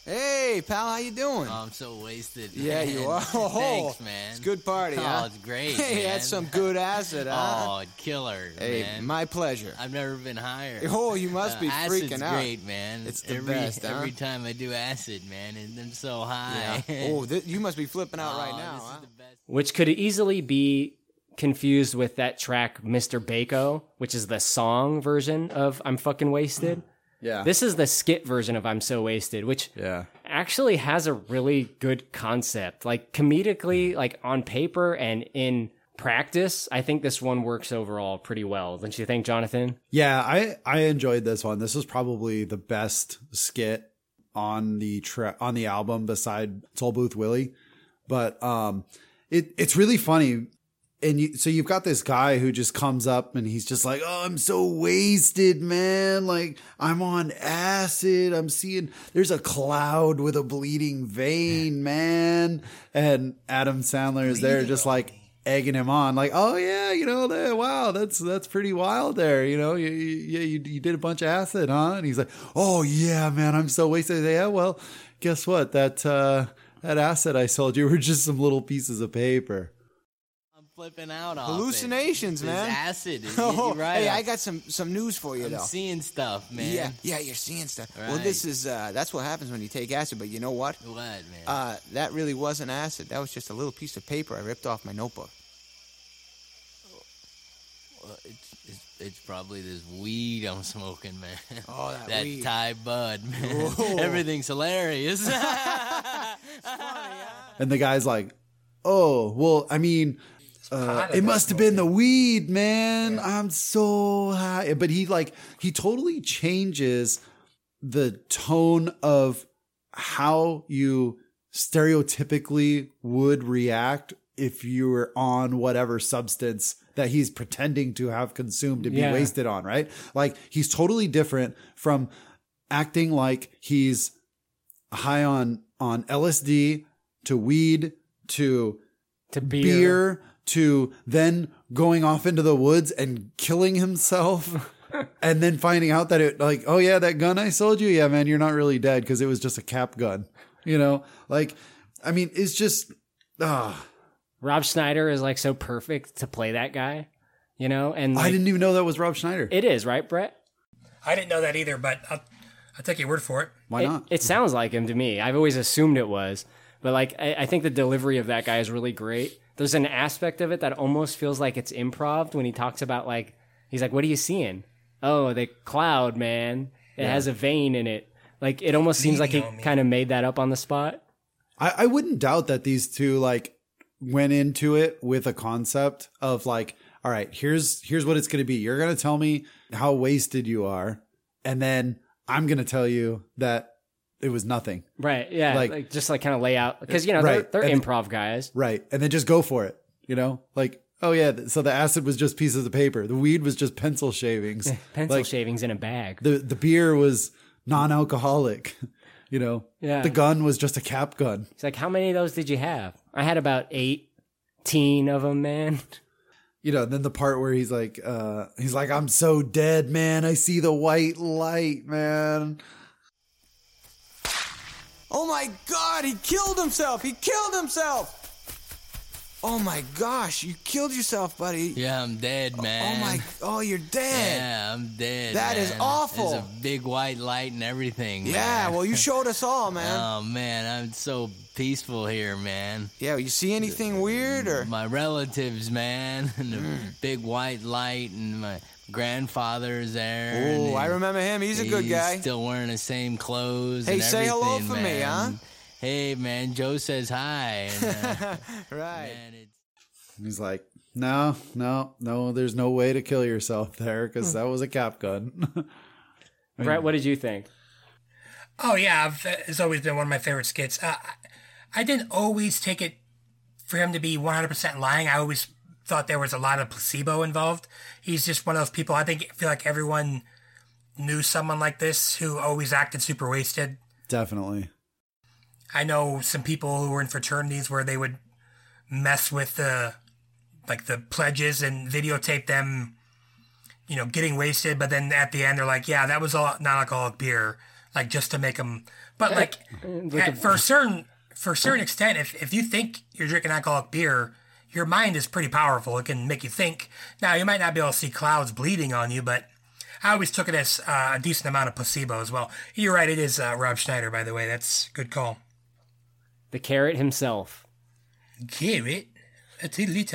Hey, pal, how you doing? Oh, I'm so wasted. Yeah, man. you are. (laughs) Oh, Thanks, man. It's a good party, oh, huh? it's great. Hey, man. that's some good acid, (laughs) huh? Oh, killer, Hey, man. my pleasure. I've never been higher. (laughs) Oh, you must be Uh, acid's freaking out. great, man. It's the every, best, huh? Every time I do acid, man, and I'm so high. Yeah. Oh, th- you must be flipping out right Oh, now, this is huh? which could easily be confused with that track Mr. Bake-O, which is the song version of I'm fucking wasted. Yeah. This is the skit version of I'm so wasted, which Yeah. actually has a really good concept. Like comedically, like on paper and in practice, I think this one works overall pretty well. Don't you think, Jonathan? Yeah, I I enjoyed this one. This was probably the best skit on the tra- on the album beside Toll Booth Willie. But um it it's really funny and you, so you've got this guy who just comes up and he's just like, "Oh, I'm so wasted, man. Like I'm on acid. I'm seeing there's a cloud with a bleeding vein, man." And Adam Sandler is there just like egging him on like, "Oh yeah, you know, that, wow, that's that's pretty wild there, you know. You, you, yeah, you you did a bunch of acid, huh?" And he's like, "Oh yeah, man, I'm so wasted." Yeah, well, guess what? That uh that acid I sold you were just some little pieces of paper. Flipping out off Hallucinations, it. man. This acid. (laughs) You're Oh, right. Hey, I got some some news for you I'm though. seeing stuff, man. Yeah, yeah, you're seeing stuff. Well, this is uh, that's what happens when you take acid. But you know what? What, man? Uh, that really wasn't acid. That was just a little piece of paper I ripped off my notebook. Well, it's, it's, it's probably this weed I'm smoking, man. Oh, that (laughs) weed. Thai bud, man. (laughs) Everything's hilarious. And the guy's like, "Oh, well, I mean, uh, it must have been the weed, man. I'm so high." But he like he totally changes the tone of how you stereotypically would react if you were on whatever substance that he's pretending to have consumed to be Yeah. wasted on, right? Like he's totally different from acting like he's high on on LSD to weed to to beer, to then going off into the woods and killing himself (laughs) and then finding out that it like oh yeah that gun I sold you yeah man you're not really dead because it was just a cap gun you know like I mean it's just ah Rob Schneider is like so perfect to play that guy, you know? And I didn't even know that was Rob Schneider It is, right, Brett? I didn't know that either, but I'll, I'll take your word for it. Why It- not? It, sounds like him to me. I've always assumed it was. But like I, I think the delivery of that guy is really great. There's an aspect of it that almost feels like it's improv when he talks about like he's like, What are you seeing? Oh, the cloud, man. It Yeah. has a vein in it. Like it almost seems like he kind of made that up on the spot. I, I wouldn't doubt that these two like went into it with a concept of like, all right, here's here's what it's gonna be. You're gonna tell me how wasted you are, and then I'm gonna tell you that it was nothing. Right. Yeah. Like- Like, just like kind of lay out because you know Right. they're, they're And- improv guys. Right. And then just go for it. You know? Like, oh yeah, so the acid was just pieces of paper. The weed was just pencil shavings. (laughs) Pencil Like, shavings in a bag. The the beer was non-alcoholic. (laughs) You know? Yeah. The gun was just a cap gun. It's like, How many of those did you have? I had about eighteen of them, man. (laughs) You know, and then the part where he's like, uh, he's like, I'm so dead, man. I see the white light, man. Oh my God! He killed himself. He killed himself. Oh my gosh! You killed yourself, buddy. yeah, I'm dead, man. Oh my! Oh, you're dead. Yeah, I'm dead. That is man. awful. There's a big white light and everything. Yeah. man. Well, you showed us all, (laughs) man. Oh man, I'm so peaceful here, man. Yeah. You see anything weird or? My relatives, man, (laughs) and the Mm. big white light, and my grandfather's there. Oh, I remember him. He's a good guy. Still wearing the same clothes. Hey, and say hello everything, for me, man. huh? Hey, man, Joe says hi. And, uh, (laughs) right. man, it's And he's like, No, no, no. There's no way to kill yourself there because that was a cap gun. (laughs) Brett, what did you think? Oh yeah, I've, it's always been one of my favorite skits. Uh, I, I didn't always take it for him to be 100% lying. I always thought there was a lot of placebo involved. He's just one of those people. I think I feel like everyone knew someone like this who always acted super wasted. Definitely. I know some people who were in fraternities where they would mess with the like the pledges and videotape them, you know, getting wasted. But then at the end, they're like, "Yeah, that was all non-alcoholic beer," like just to make them. But like, (laughs) Like at- a- for a certain for a certain extent, if if you think you're drinking alcoholic beer, your mind is pretty powerful. It can make you think. Now you might not be able to see clouds bleeding on you, but I always took it as uh, a decent amount of placebo as well. You're right. It is uh, Rob Schneider, by the way. That's a good call. The carrot himself. Carrot, a tiddly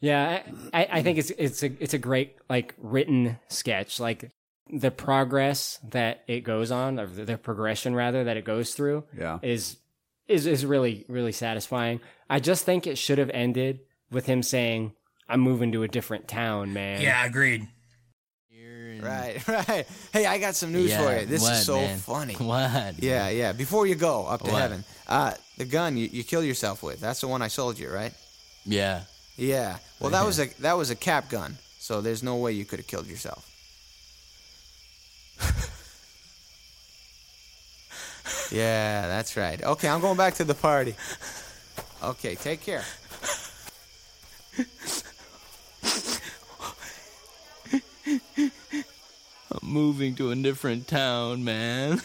Yeah, I, I- I think it's it's a it's a great like written sketch. Like the progress that it goes on, or the progression rather that it goes through, Yeah. is is is really really satisfying. I just think it should have ended with him saying, "I'm moving to a different town, man." Yeah, agreed. Right, (laughs) right. Hey, I got some news Yeah, for you. This what, is so man? funny. (laughs) What? Yeah, yeah. Before you go up to What? heaven, uh, the gun you, you killed yourself with. That's the one I sold you, right? Yeah. Yeah. Well, that was a that was a cap gun. So there's no way you could have killed yourself. (laughs) yeah, that's right. Okay, I'm going back to the party. Okay, take care. I'm moving to a different town, man.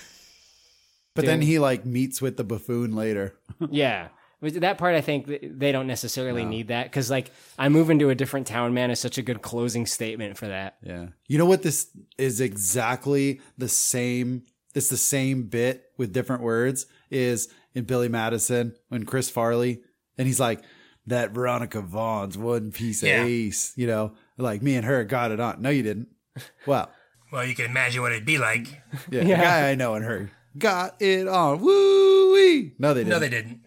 But then he like meets with the buffoon later. (laughs) yeah. That part, I think they don't necessarily need that because, like, I move into a different town, man, is such a good closing statement for that. Yeah. You know what this is exactly the same it's the same bit with different words is in Billy Madison when Chris Farley and he's like that Veronica Vaughn's one piece of Yeah. ace, you know, like me and her got it on. No, you didn't. Well, (laughs) Well, you can imagine what it'd be like. yeah, the (laughs) guy I know and her got it on. Woo wee. No, they didn't. No, they didn't.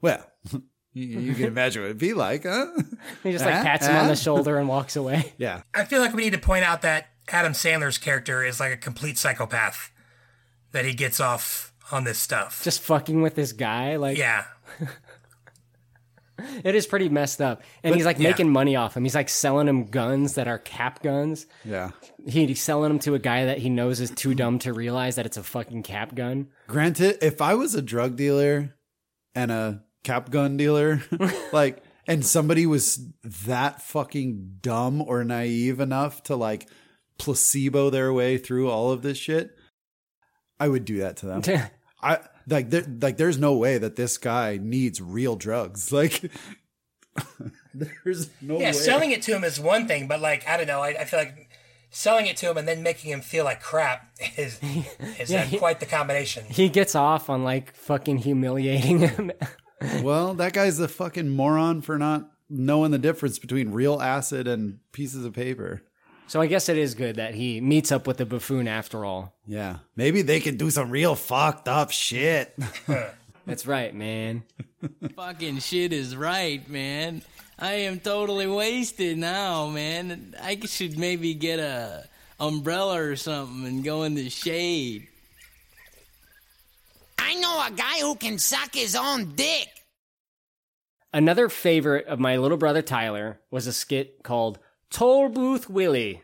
Well, (laughs) you, you can imagine what it'd be like, huh? He just like Huh? pats him on the shoulder and walks away. Yeah. I feel like we need to point out that Adam Sandler's character is like a complete psychopath. That he gets off on this stuff. Just fucking with this guy, like yeah, (laughs) it is pretty messed up. And But- he's like yeah. making money off him. He's like selling him guns that are cap guns. Yeah. He, he's selling them to a guy that he knows is too dumb to realize that it's a fucking cap gun. Granted, if I was a drug dealer and a cap gun dealer, (laughs) like, and somebody was that fucking dumb or naive enough to like placebo their way through all of this shit, I would do that to them. (laughs) I like there, like there's no way that this guy needs real drugs. (laughs) Like there's no yeah. way. Selling it to him is one thing, but like I don't know. I, I feel like selling it to him and then making him feel like crap (laughs) is is Yeah, uh, he- quite the combination. He gets off on like fucking humiliating him. (laughs) well, that guy's a fucking moron for not knowing the difference between real acid and pieces of paper. So I guess it is good that he meets up with the buffoon after all. Yeah. Maybe they can do some real fucked up shit. (laughs) That's right, man. Fucking shit is right, man. I am totally wasted now, man. I should maybe get a umbrella or something and go in the shade. I know a guy who can suck his own dick. Another favorite of my little brother Tyler was a skit called Toll Booth Willie.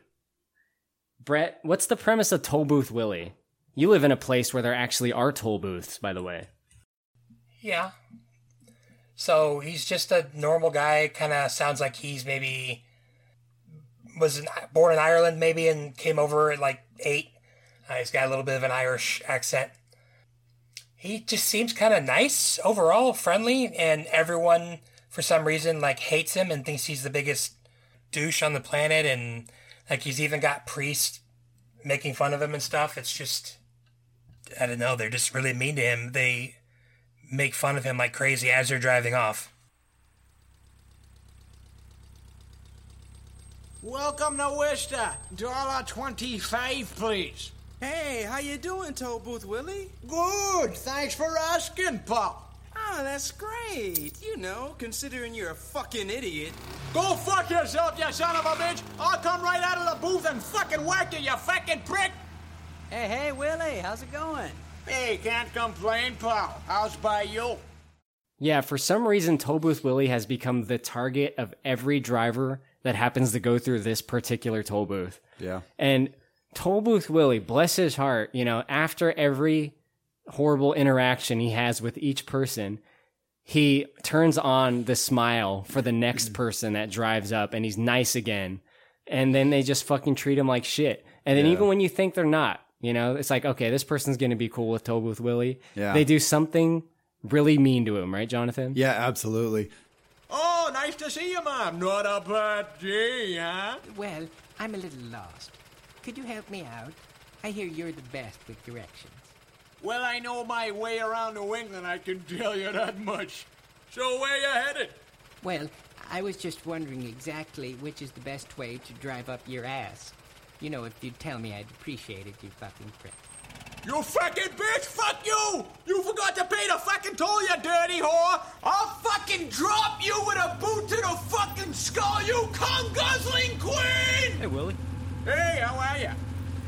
Brett, what's the premise of Toll Booth Willie? You live in a place where there actually are toll booths, by the way. Yeah. So he's just a normal guy. Kind of sounds like he's maybe was in, born in Ireland, maybe, and came over at like eight. Uh, he's got a little bit of an Irish accent. He just seems kind of nice overall, friendly, and everyone for some reason like hates him and thinks he's the biggest douche on the planet, and like he's even got priests making fun of him and stuff. It's just I don't know. They're just really mean to him. They make fun of him like crazy as they're driving off. Welcome to Worcester. Dollar twenty-five, please. Hey, how you doing, Toll Booth Willie? Good. Thanks for asking, Pop. Oh, that's great. You know, considering you're a fucking idiot. Go fuck yourself, you son of a bitch! I'll come right out of the booth and fucking whack you, you fucking prick! Hey, hey, Willie, how's it going? Hey, can't complain, pal. How's by you? Yeah, for some reason, Tollbooth Willie has become the target of every driver that happens to go through this particular toll booth. Yeah. And Tollbooth Willie, bless his heart, you know, after every horrible interaction he has with each person, he turns on the smile for the next mm. person that drives up and he's nice again. And then they just fucking treat him like shit. And then Yeah. even when you think they're not, you know, it's like, okay, this person's going to be cool with Tollbooth Willie. Yeah. They do something really mean to him, right, Jonathan? Yeah, absolutely. Oh, nice to see you, Mom. Not a bad day, huh? Well, I'm a little lost. Could you help me out? I hear you're the best with directions. Well, I know my way around New England, I can tell you that much. So where you headed? Well, I was just wondering exactly which is the best way to drive up your ass. You know, if you'd tell me, I'd appreciate it, you fucking prick. You fucking bitch! Fuck you! You forgot to pay the fucking toll, you dirty whore! I'll fucking drop you with a boot to the fucking skull, you cum guzzling queen! Hey, Willie. Hey, how are ya?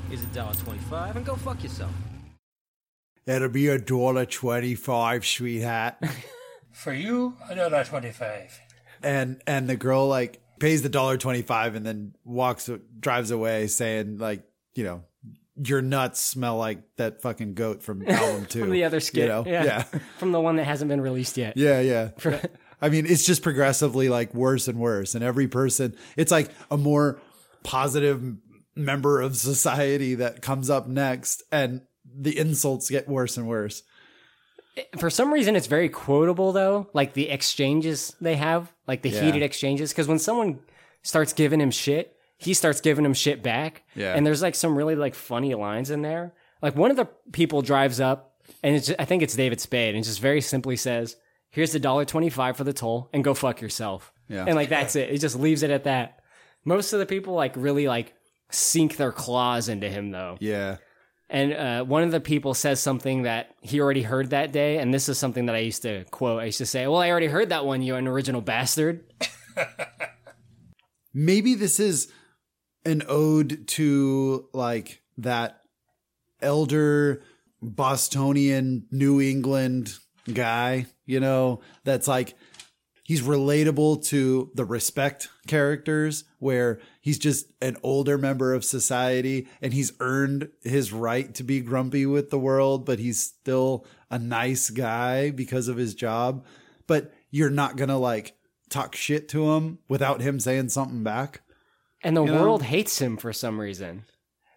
Here's a dollar twenty-five, and go fuck yourself. It'll be a dollar twenty-five, sweetheart. (laughs) For you, another 25. and and the girl like pays the dollar twenty-five and then walks drives away saying like you know your nuts smell like that fucking goat from (laughs) album two From the other skit. You know? yeah. yeah. (laughs) From the one that hasn't been released yet. Yeah, yeah. I mean, it's just progressively like worse and worse. And every person, it's like a more positive member of society that comes up next, and the insults get worse and worse. For some reason, it's very quotable though. Like the exchanges they have, like the Yeah. heated exchanges. Because when someone starts giving him shit, he starts giving him shit back. Yeah. And there's like some really like funny lines in there. Like one of the people drives up, and it's I think it's David Spade, and just very simply says, "Here's the dollar twenty five for the toll, and go fuck yourself." Yeah. And like that's it. It just leaves it at that. Most of the people like really like sink their claws into him though. Yeah. And uh, one of the people says something that he already heard that day, and this is something that I used to quote. I used to say, "Well, I already heard that one, you an original bastard." (laughs) maybe this is an ode to like that elder Bostonian New England guy, you know, that's like he's relatable to the respect characters where he's just an older member of society and he's earned his right to be grumpy with the world, but he's still a nice guy because of his job. But you're not going to like talk shit to him without him saying something back. And the You know? world hates him for some reason.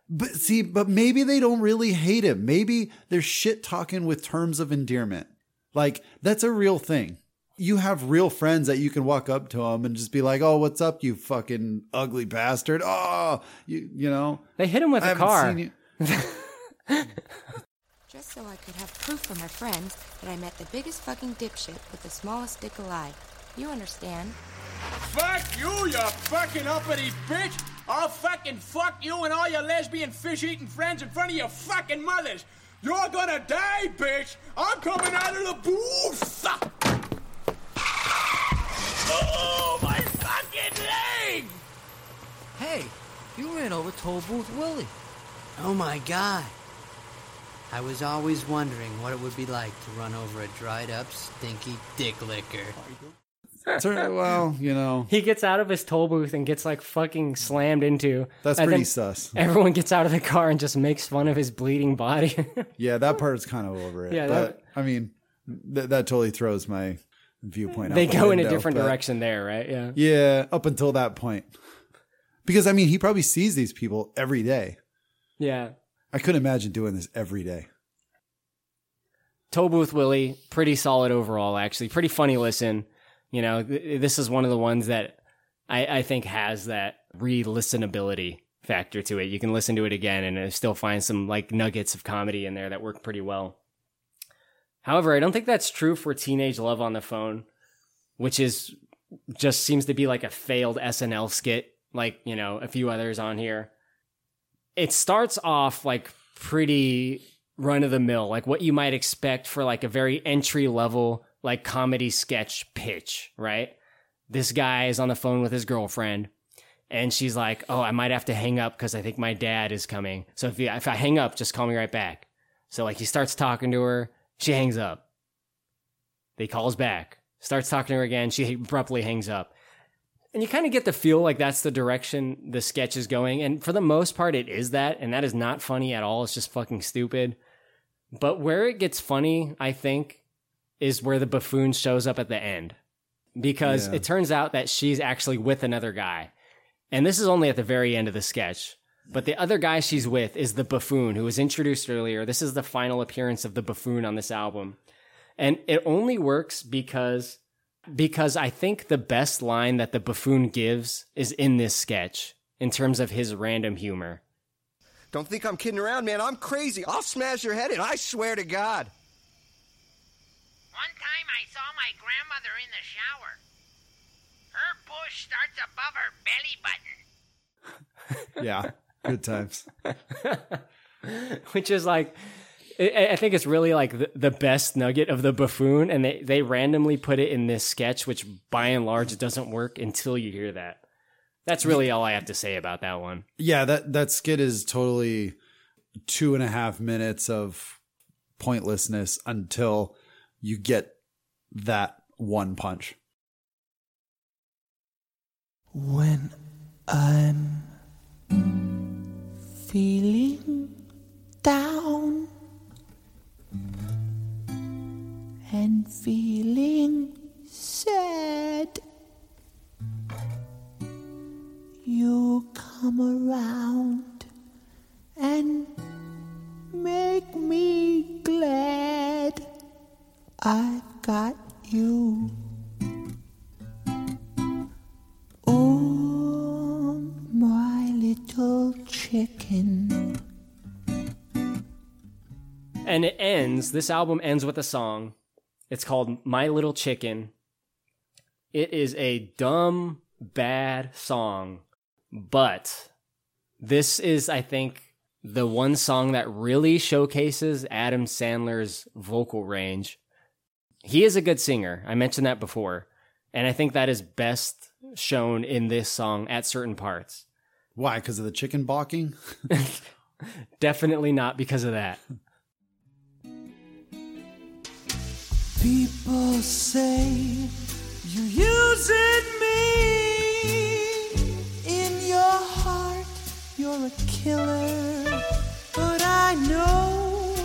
But see, but maybe they don't really hate him. Maybe they're shit talking with terms of endearment. Like that's a real thing. You have real friends that you can walk up to them and just be like, "Oh, what's up, you fucking ugly bastard?" Oh, you you know. They hit him with I a car. seen you- (laughs) Just so I could have proof for my friends that I met the biggest fucking dipshit with the smallest dick alive. You understand? Fuck you, you fucking uppity bitch! I'll fucking fuck you and all your lesbian fish-eating friends in front of your fucking mothers! You're gonna die, bitch! I'm coming out of the booth! Oh, my fucking leg! Hey, you ran over Toll Booth Willie. Oh my god. I was always wondering what it would be like to run over a dried up, stinky dick licker. Turn- well, you know. He gets out of his toll booth and gets like fucking slammed into. That's and pretty then sus. Everyone gets out of the car and just makes fun of his bleeding body. (laughs) Yeah, that part's kind of over it. Yeah, but I mean, th- that totally throws my viewpoint. they out the go in a different but- direction there, right? Yeah. Yeah, up until that point. Because I mean, he probably sees these people every day. Yeah. I couldn't imagine doing this every day. Toll Booth Willie, pretty solid overall, actually. Pretty funny listen. You know, th- this is one of the ones that I, I think has that re listenability factor to it. You can listen to it again and still find some like nuggets of comedy in there that work pretty well. However, I don't think that's true for Teenage Love on the Phone, which is just seems to be like a failed SNL skit, like, you know, a few others on here. It starts off like pretty run of the mill, like what you might expect for like a very entry level like comedy sketch pitch, right? This guy is on the phone with his girlfriend and she's like, "Oh, I might have to hang up cuz I think my dad is coming. So if you, if I hang up, just call me right back." So like he starts talking to her, she hangs up. He calls back, starts talking to her again, she abruptly hangs up. And you kind of get the feel like that's the direction the sketch is going. And for the most part, it is that. And that is not funny at all. It's just fucking stupid. But where it gets funny, I think, is where the buffoon shows up at the end. Because Yeah. it turns out that she's actually with another guy. And this is only at the very end of the sketch. But the other guy she's with is the buffoon who was introduced earlier. This is the final appearance of the buffoon on this album. And it only works because because I think the best line that the buffoon gives is in this sketch in terms of his random humor. Don't think I'm kidding around, man. I'm crazy. I'll smash your head in. I swear to God. One time I saw my grandmother in the shower. Her bush starts above her belly button. (laughs) Yeah, good times. (laughs) Which is like I I think it's really like the, the best nugget of the buffoon, and they, they randomly put it in this sketch, which by and large doesn't work until you hear that. That's really all I have to say about that one. Yeah, that that skit is totally two and a half minutes of pointlessness until you get that one punch. When I'm feeling down and feeling sad, you come around and make me glad I've got you. Oh, my little chicken. And it ends, this album ends with a song. It's called My Little Chicken. It is a dumb, bad song, but this is, I think, the one song that really showcases Adam Sandler's vocal range. He is a good singer. I mentioned that before. And I think that is best shown in this song at certain parts. Why? Because of the chicken balking? (laughs) Definitely not because of that. People say you're using me in your heart. You're a killer, but I know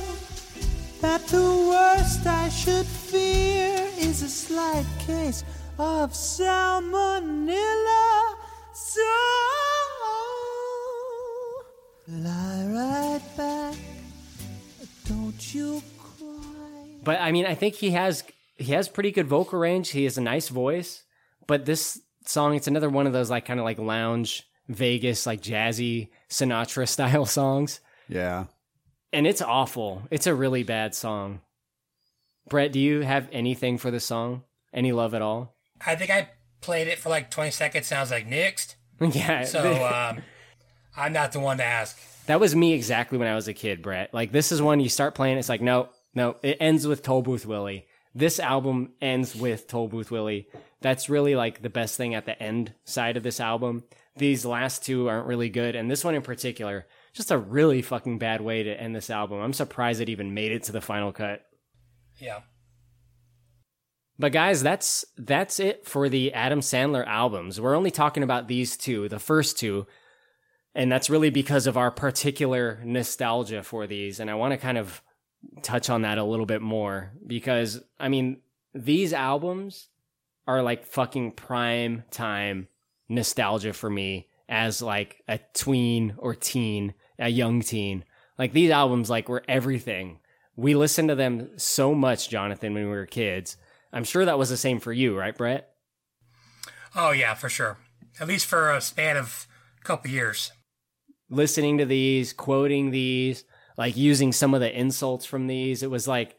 that the worst I should fear is a slight case of salmonella. So lie right back. Don't you But I mean, I think he has he has pretty good vocal range. He has a nice voice. But this song, it's another one of those like kind of like lounge Vegas, like jazzy Sinatra (laughs) style songs. Yeah. And it's awful. It's a really bad song. Brett, do you have anything for the song? Any love at all? I think I played it for like 20 seconds. Sounds like next. (laughs) Yeah. So um, I'm not the one to ask. That was me exactly when I was a kid, Brett. Like this is when you start playing, it's like, no, no, it ends with Toll Booth Willie. This album ends with Toll Booth Willie. That's really like the best thing at the end side of this album. These last two aren't really good, and this one in particular, just a really fucking bad way to end this album. I'm surprised it even made it to the final cut. Yeah. But guys, that's that's it for the Adam Sandler albums. We're only talking about these two, the first two, and that's really because of our particular nostalgia for these. And I want to kind of touch on that a little bit more because I mean, these albums are like fucking prime time nostalgia for me as like a tween or teen, a young teen. Like these albums like were everything. We listened to them so much, Jonathan, when we were kids. I'm sure that was the same for you, right, Brett? Oh, yeah, for sure. At least for a span of a couple years. Listening to these, quoting these, like using some of the insults from these. It was like,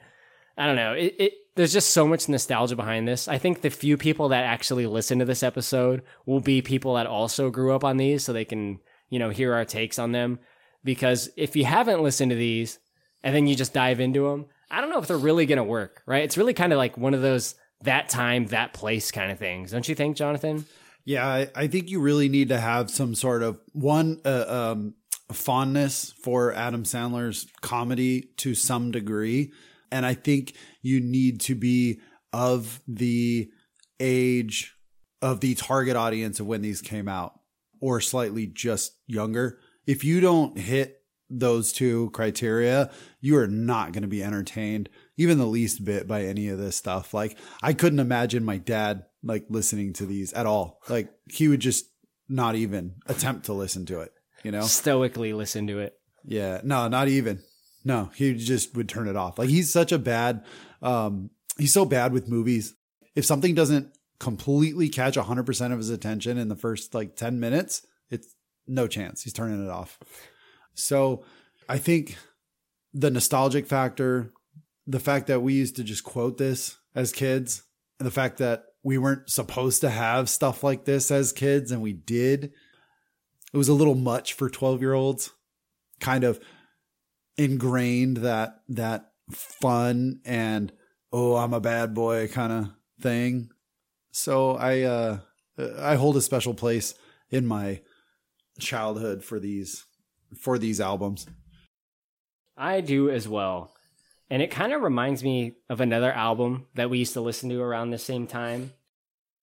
I don't know. It, it there's just so much nostalgia behind this. I think the few people that actually listen to this episode will be people that also grew up on these, so they can you know hear our takes on them. Because if you haven't listened to these and then you just dive into them, I don't know if they're really to work, right? It's really kind of like one of those that time, that place kind of things. Don't you think, Jonathan? Yeah, I, I think you really need to have some sort of one uh, um, fondness for Adam Sandler's comedy to some degree, and I think you need to be of the age of the target audience of when these came out, or slightly just younger. If you don't hit those two criteria, you are not going to be entertained even the least bit by any of this stuff. Like I couldn't imagine my dad like listening to these at all. Like he would just not even attempt to listen to it, you know? Stoically listen to it. Yeah. No, not even. No, he just would turn it off. Like he's such a bad um he's so bad with movies. If something doesn't completely catch 100% of his attention in the first like 10 minutes, it's no chance. He's turning it off. So, I think the nostalgic factor, the fact that we used to just quote this as kids, and the fact that we weren't supposed to have stuff like this as kids and we did, it was a little much for 12 year olds. Kind of ingrained that, that fun and, oh, I'm a bad boy kind of thing. So I, uh, I hold a special place in my childhood for these, for these albums. I do as well. And it kind of reminds me of another album that we used to listen to around the same time.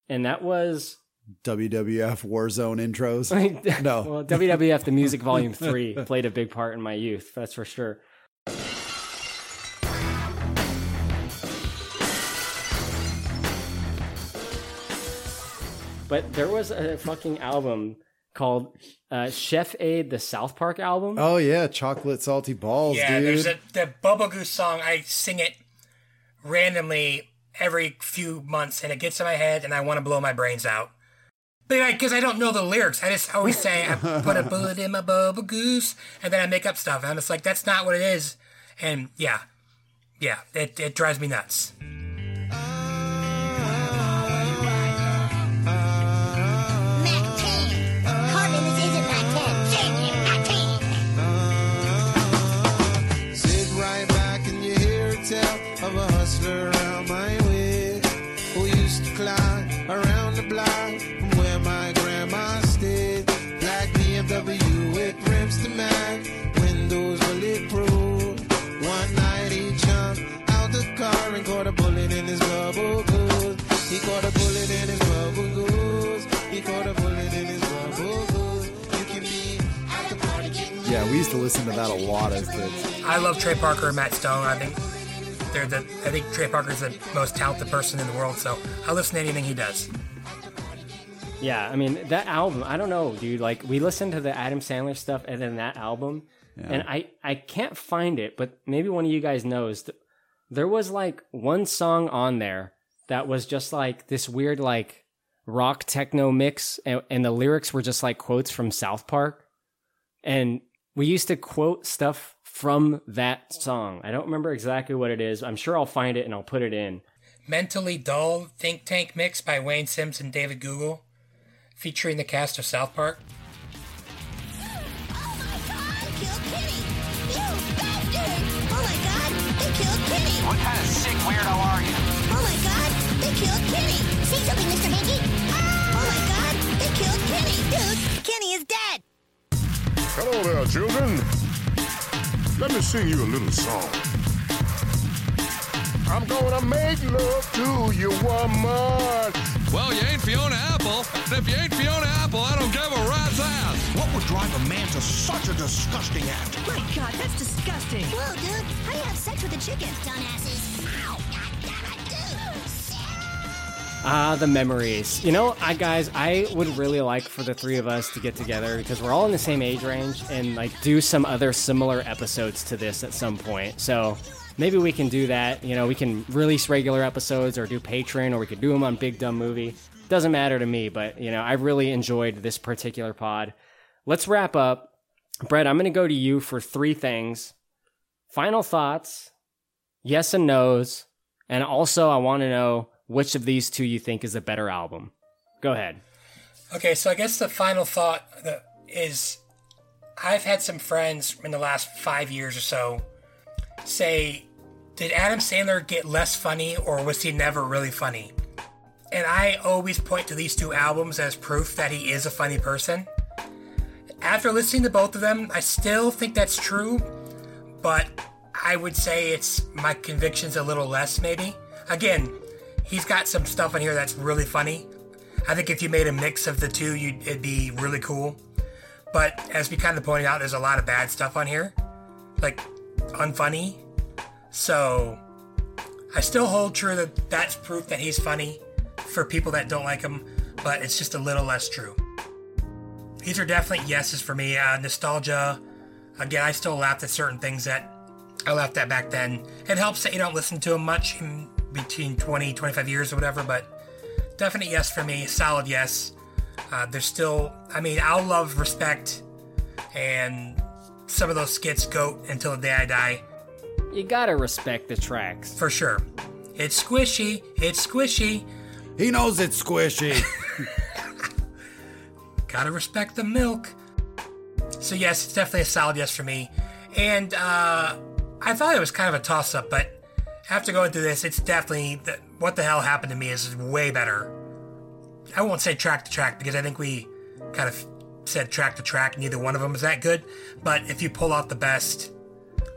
And that was WWF Warzone intros. (laughs) no. well, WWF The Music (laughs) Volume 3 played a big part in my youth, that's for sure. But there was a fucking album called uh, Chef Aid, the South Park album. Oh yeah, chocolate salty balls, yeah, dude. there's a the Bubble Goose song. I sing it randomly every few months, and it gets in my head, and I want to blow my brains out. But because I, don't know the lyrics, I just always say I put a (laughs) bullet in my Bubble Goose, and then I make up stuff. And I'm just like, that's not what it is. And yeah, yeah, it it drives me nuts. Getting we used to listen to that a lot as kids. I love Trey Parker and Matt Stone. I think they're the I think Trey Parker's the most talented person in the world. So I listen to anything he does. Yeah, I mean that album. I don't know, dude. Like we listened to the Adam Sandler stuff, and then that album, Yeah. and I I can't find it, but maybe one of you guys knows. Th- There was like one song on there that was just like this weird like rock techno mix, and, and the lyrics were just like quotes from South Park, and we used to quote stuff from that song. I don't remember exactly what it is. I'm sure I'll find it and I'll put it in. Mentally Dull Think Tank Mix by Wayne Sims and David Google, featuring the cast of South Park. Oh my god, kill Kitty! Oh my god, it killed Kitty! What kind of sick weirdo are you? Oh my god, they killed Kenny! Say something, Mr. Hanky! Oh my god, they killed Kenny! Dude, Kenny is dead! Hello there, children. Let me sing you a little song. I'm gonna make love to you, woman. Well, you ain't Fiona Apple. And if you ain't Fiona Apple, I don't give a rat's ass. What would drive a man to such a disgusting act? My god, that's disgusting! Whoa, dude, how do you have sex with a chicken? Dumbasses! Ah, the memories. You know, I guys, I would really like for the three of us to get together because we're all in the same age range and like do some other similar episodes to this at some point. So maybe we can do that. You know, we can release regular episodes or do Patreon or we could do them on Big Dumb Movie. Doesn't matter to me, but you know, I really enjoyed this particular pod. Let's wrap up. Brett, I'm going to go to you for three things. Final thoughts, yes and no's, and also I want to know which of these two you think is a better album. Go ahead. Okay, so I guess the final thought is I've had some friends in the last five years or so say did Adam Sandler get less funny or was he never really funny? And I always point to these two albums as proof that he is a funny person. After listening to both of them, I still think that's true, but I would say it's my convictions a little less, maybe. Again, he's got some stuff in here that's really funny. I think if you made a mix of the two, it'd be really cool. But as we kind of pointed out, there's a lot of bad stuff on here, like unfunny. So I still hold true that that's proof that he's funny for people that don't like him, but it's just a little less true. These are definitely yeses for me. Uh, nostalgia. Again, I still laughed at certain things that I laughed at back then. It helps that you don't listen to them much between 20, 25 years or whatever, but definite yes for me. Solid yes. Uh, there's still, I mean, I'll love respect and some of those skits go until the day I die. You gotta respect the tracks. For sure. It's squishy. It's squishy. He knows it's squishy. (laughs) Gotta respect the milk. So yes, it's definitely a solid yes for me. And uh, I thought it was kind of a toss up, but after going through this, it's definitely the, what the hell happened to me is way better. I won't say track to track because I think we kind of said track to track. Neither one of them is that good. But if you pull out the best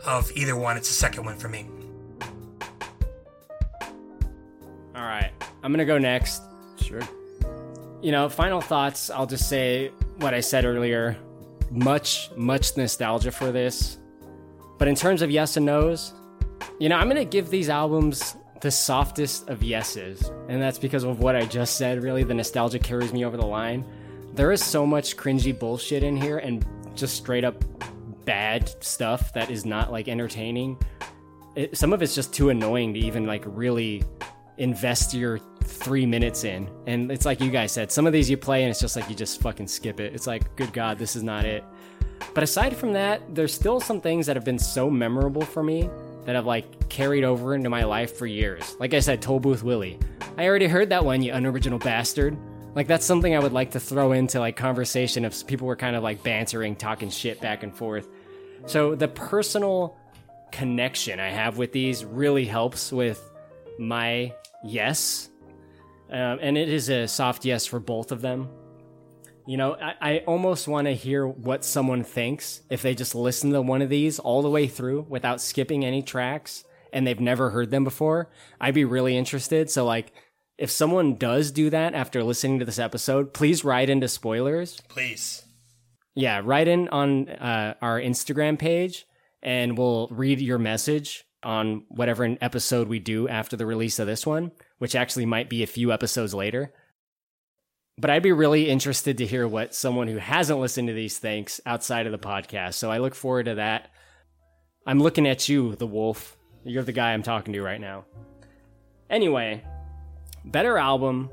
of either one, it's the second one for me. All right, I'm gonna go next. Sure. You know, final thoughts. I'll just say what I said earlier. Much, much nostalgia for this. But in terms of yes and no's, you know, I'm gonna give these albums the softest of yeses, and that's because of what I just said. Really, the nostalgia carries me over the line. There is so much cringy bullshit in here, and just straight up bad stuff that is not like entertaining. It, some of it's just too annoying to even like really invest your three minutes in. And it's like you guys said, some of these you play and it's just like you just fucking skip it. It's like, good God, this is not it. But aside from that, there's still some things that have been so memorable for me that have like carried over into my life for years. Like I said, Toll Booth Willie. I already heard that one, you unoriginal bastard. Like that's something I would like to throw into like conversation if people were kind of like bantering, talking shit back and forth. So the personal connection I have with these really helps with my yes. Um, and it is a soft yes for both of them. You know, I, I almost want to hear what someone thinks if they just listen to one of these all the way through without skipping any tracks and they've never heard them before. I'd be really interested. So, like, if someone does do that after listening to this episode, please write into spoilers. Please. Yeah, write in on uh, our Instagram page and we'll read your message on whatever episode we do after the release of this one, which actually might be a few episodes later. But I'd be really interested to hear what someone who hasn't listened to these thinks outside of the podcast. So I look forward to that. I'm looking at you, the wolf. You're the guy I'm talking to right now. Anyway, better album.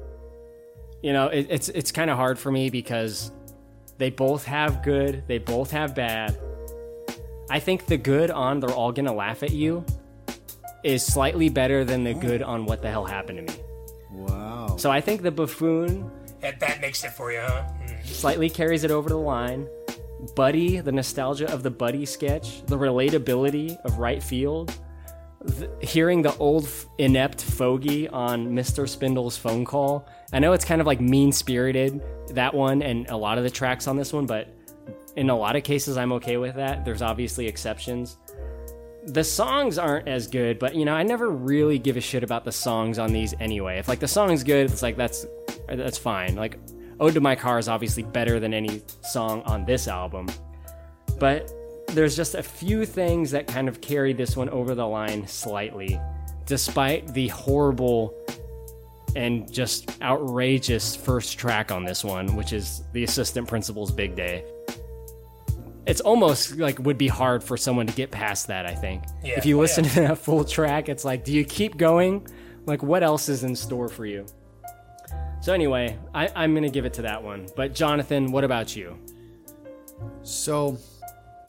You know, it, it's it's kind of hard for me because they both have good, they both have bad. I think the good on They're All Gonna Laugh at You is slightly better than the good on What the Hell Happened to Me. Wow. So I think the buffoon That, that makes it for you, huh? Mm. slightly carries it over the line. Buddy, the nostalgia of the Buddy sketch, the relatability of right field, th- hearing the old inept fogey on Mr. Spindel's phone call. I know it's kind of like mean spirited, that one, and a lot of the tracks on this one, but in a lot of cases, I'm okay with that. There's obviously exceptions. The songs aren't as good, but you know, I never really give a shit about the songs on these anyway. If like the song's good, it's like that's Uh, that's fine. Like Ode to My Car is obviously better than any song on this album. But there's just a few things that kind of carry this one over the line slightly, despite the horrible and just outrageous first track on this one, which is the assistant principal's big day. It's almost like would be hard for someone to get past that, I think. Yeah, if you oh, listen yeah. to that full track, it's like, do you keep going? Like, what else is in store for you? So, anyway, I, I'm to give it to that one. But, Jonathan, what about you? So,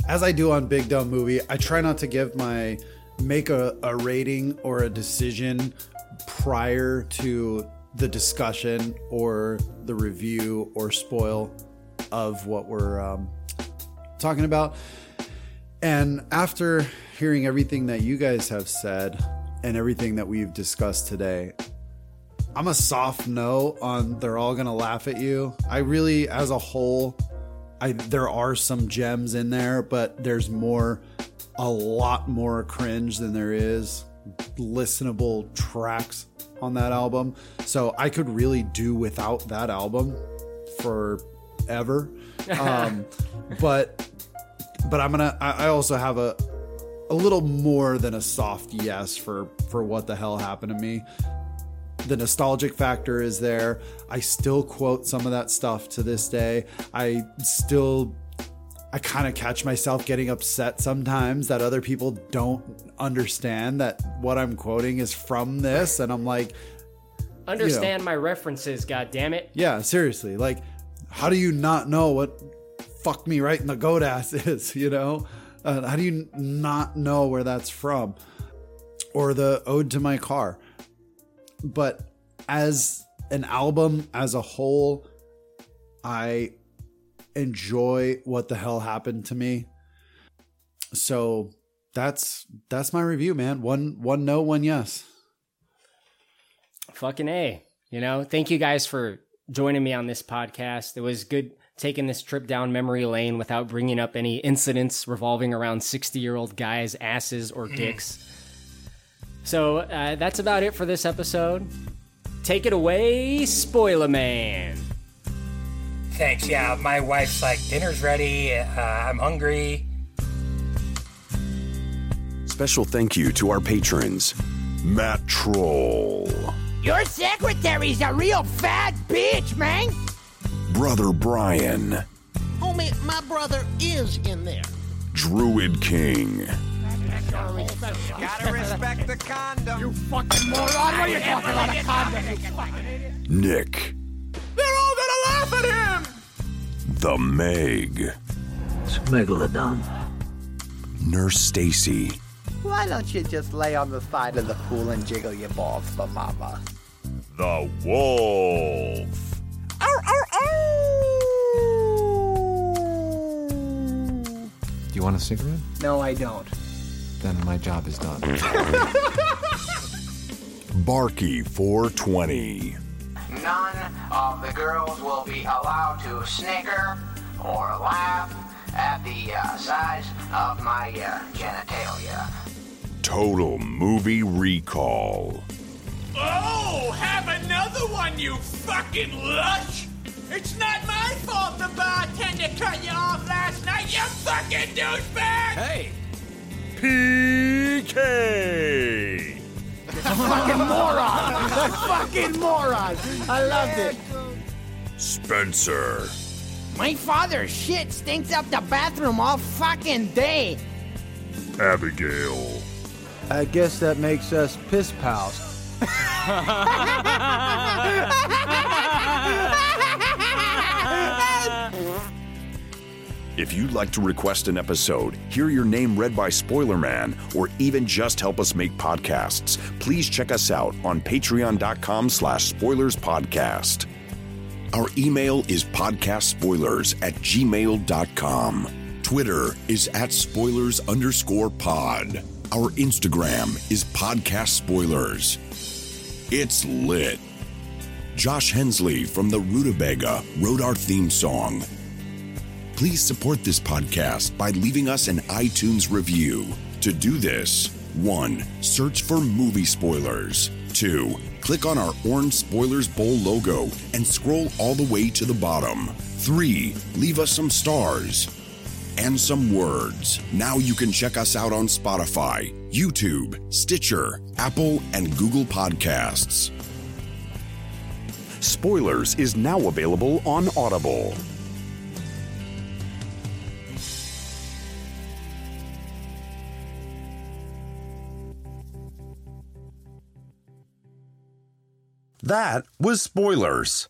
as I do on Big Dumb Movie, I try not to give my make a, a rating or a decision prior to the discussion or the review or spoil of what we're um, talking about. And after hearing everything that you guys have said and everything that we've discussed today, I'm a soft no on they're all gonna laugh at you. I really, as a whole, I there are some gems in there, but there's more, a lot more cringe than there is listenable tracks on that album. So I could really do without that album forever. (laughs) Um, but but I'm gonna. I I also have a a little more than a soft yes for for what the hell happened to me. The nostalgic factor is there. I still quote some of that stuff to this day. I still I kind of catch myself getting upset sometimes that other people don't understand that what I'm quoting is from this and I'm like Understand my references, god damn it. yeah, seriously. Like, how do you not know what fuck me right in the goat ass (laughs) is, you know? Uh, how do you not know where that's from? Or the Ode to My Car. But as an album as a whole, I enjoy what the hell happened to me. So that's that's my review, man. One one no, one yes. Fucking A. You know, thank you guys for joining me on this podcast. It was good taking this trip down memory lane without bringing up any incidents revolving around 60 year old guys' asses or mm. dicks. So uh, that's about it for this episode. Take it away, Spoiler Man. Thanks. Yeah, my wife's like, dinner's ready. Uh, I'm hungry. Special thank you to our patrons Matt Troll, Your secretary's a real fat bitch, man. Brother Brian, Homie, my brother is in there. Druid King, Gotta respect the condom. You fucking moron. What are you talking about a condom? you? Nick, They're all gonna laugh at him! The Meg, It's Megalodon. Nurse Stacy, Why don't you just lay on the side of the pool and jiggle your balls for mama? The Wolf, Do you want a cigarette? No, I don't. Then my job is done. (laughs) Barky 420, None of the girls will be allowed to snicker or laugh at the uh, size of my uh, genitalia. Total Movie Recall, Oh, have another one, you fucking lush! It's not my fault the bartender cut you off last night, you fucking douchebag! Hey! PK. fucking moron. fucking moron. I loved it. Spencer, My father's shit stinks up the bathroom all fucking day. Abigail, I guess that makes us piss pals. (laughs) If you'd like to request an episode, hear your name read by Spoiler Man, or even just help us make podcasts, please check us out on patreon.com slash spoilers podcast. Our email is podcastspoilers at gmail.com. Twitter is at spoilers underscore pod. Our Instagram is podcast spoilers. It's lit. Josh Hensley from the Rutabaga wrote our theme song. Please support this podcast by leaving us an iTunes review. To do this, 1. Search for movie spoilers. 2. Click on our orange Spoilers Bowl logo and scroll all the way to the bottom. 3. Leave us some stars and some words. Now you can check us out on Spotify, YouTube, Stitcher, Apple, and Google Podcasts. Spoilers is now available on Audible. That was Spoilers.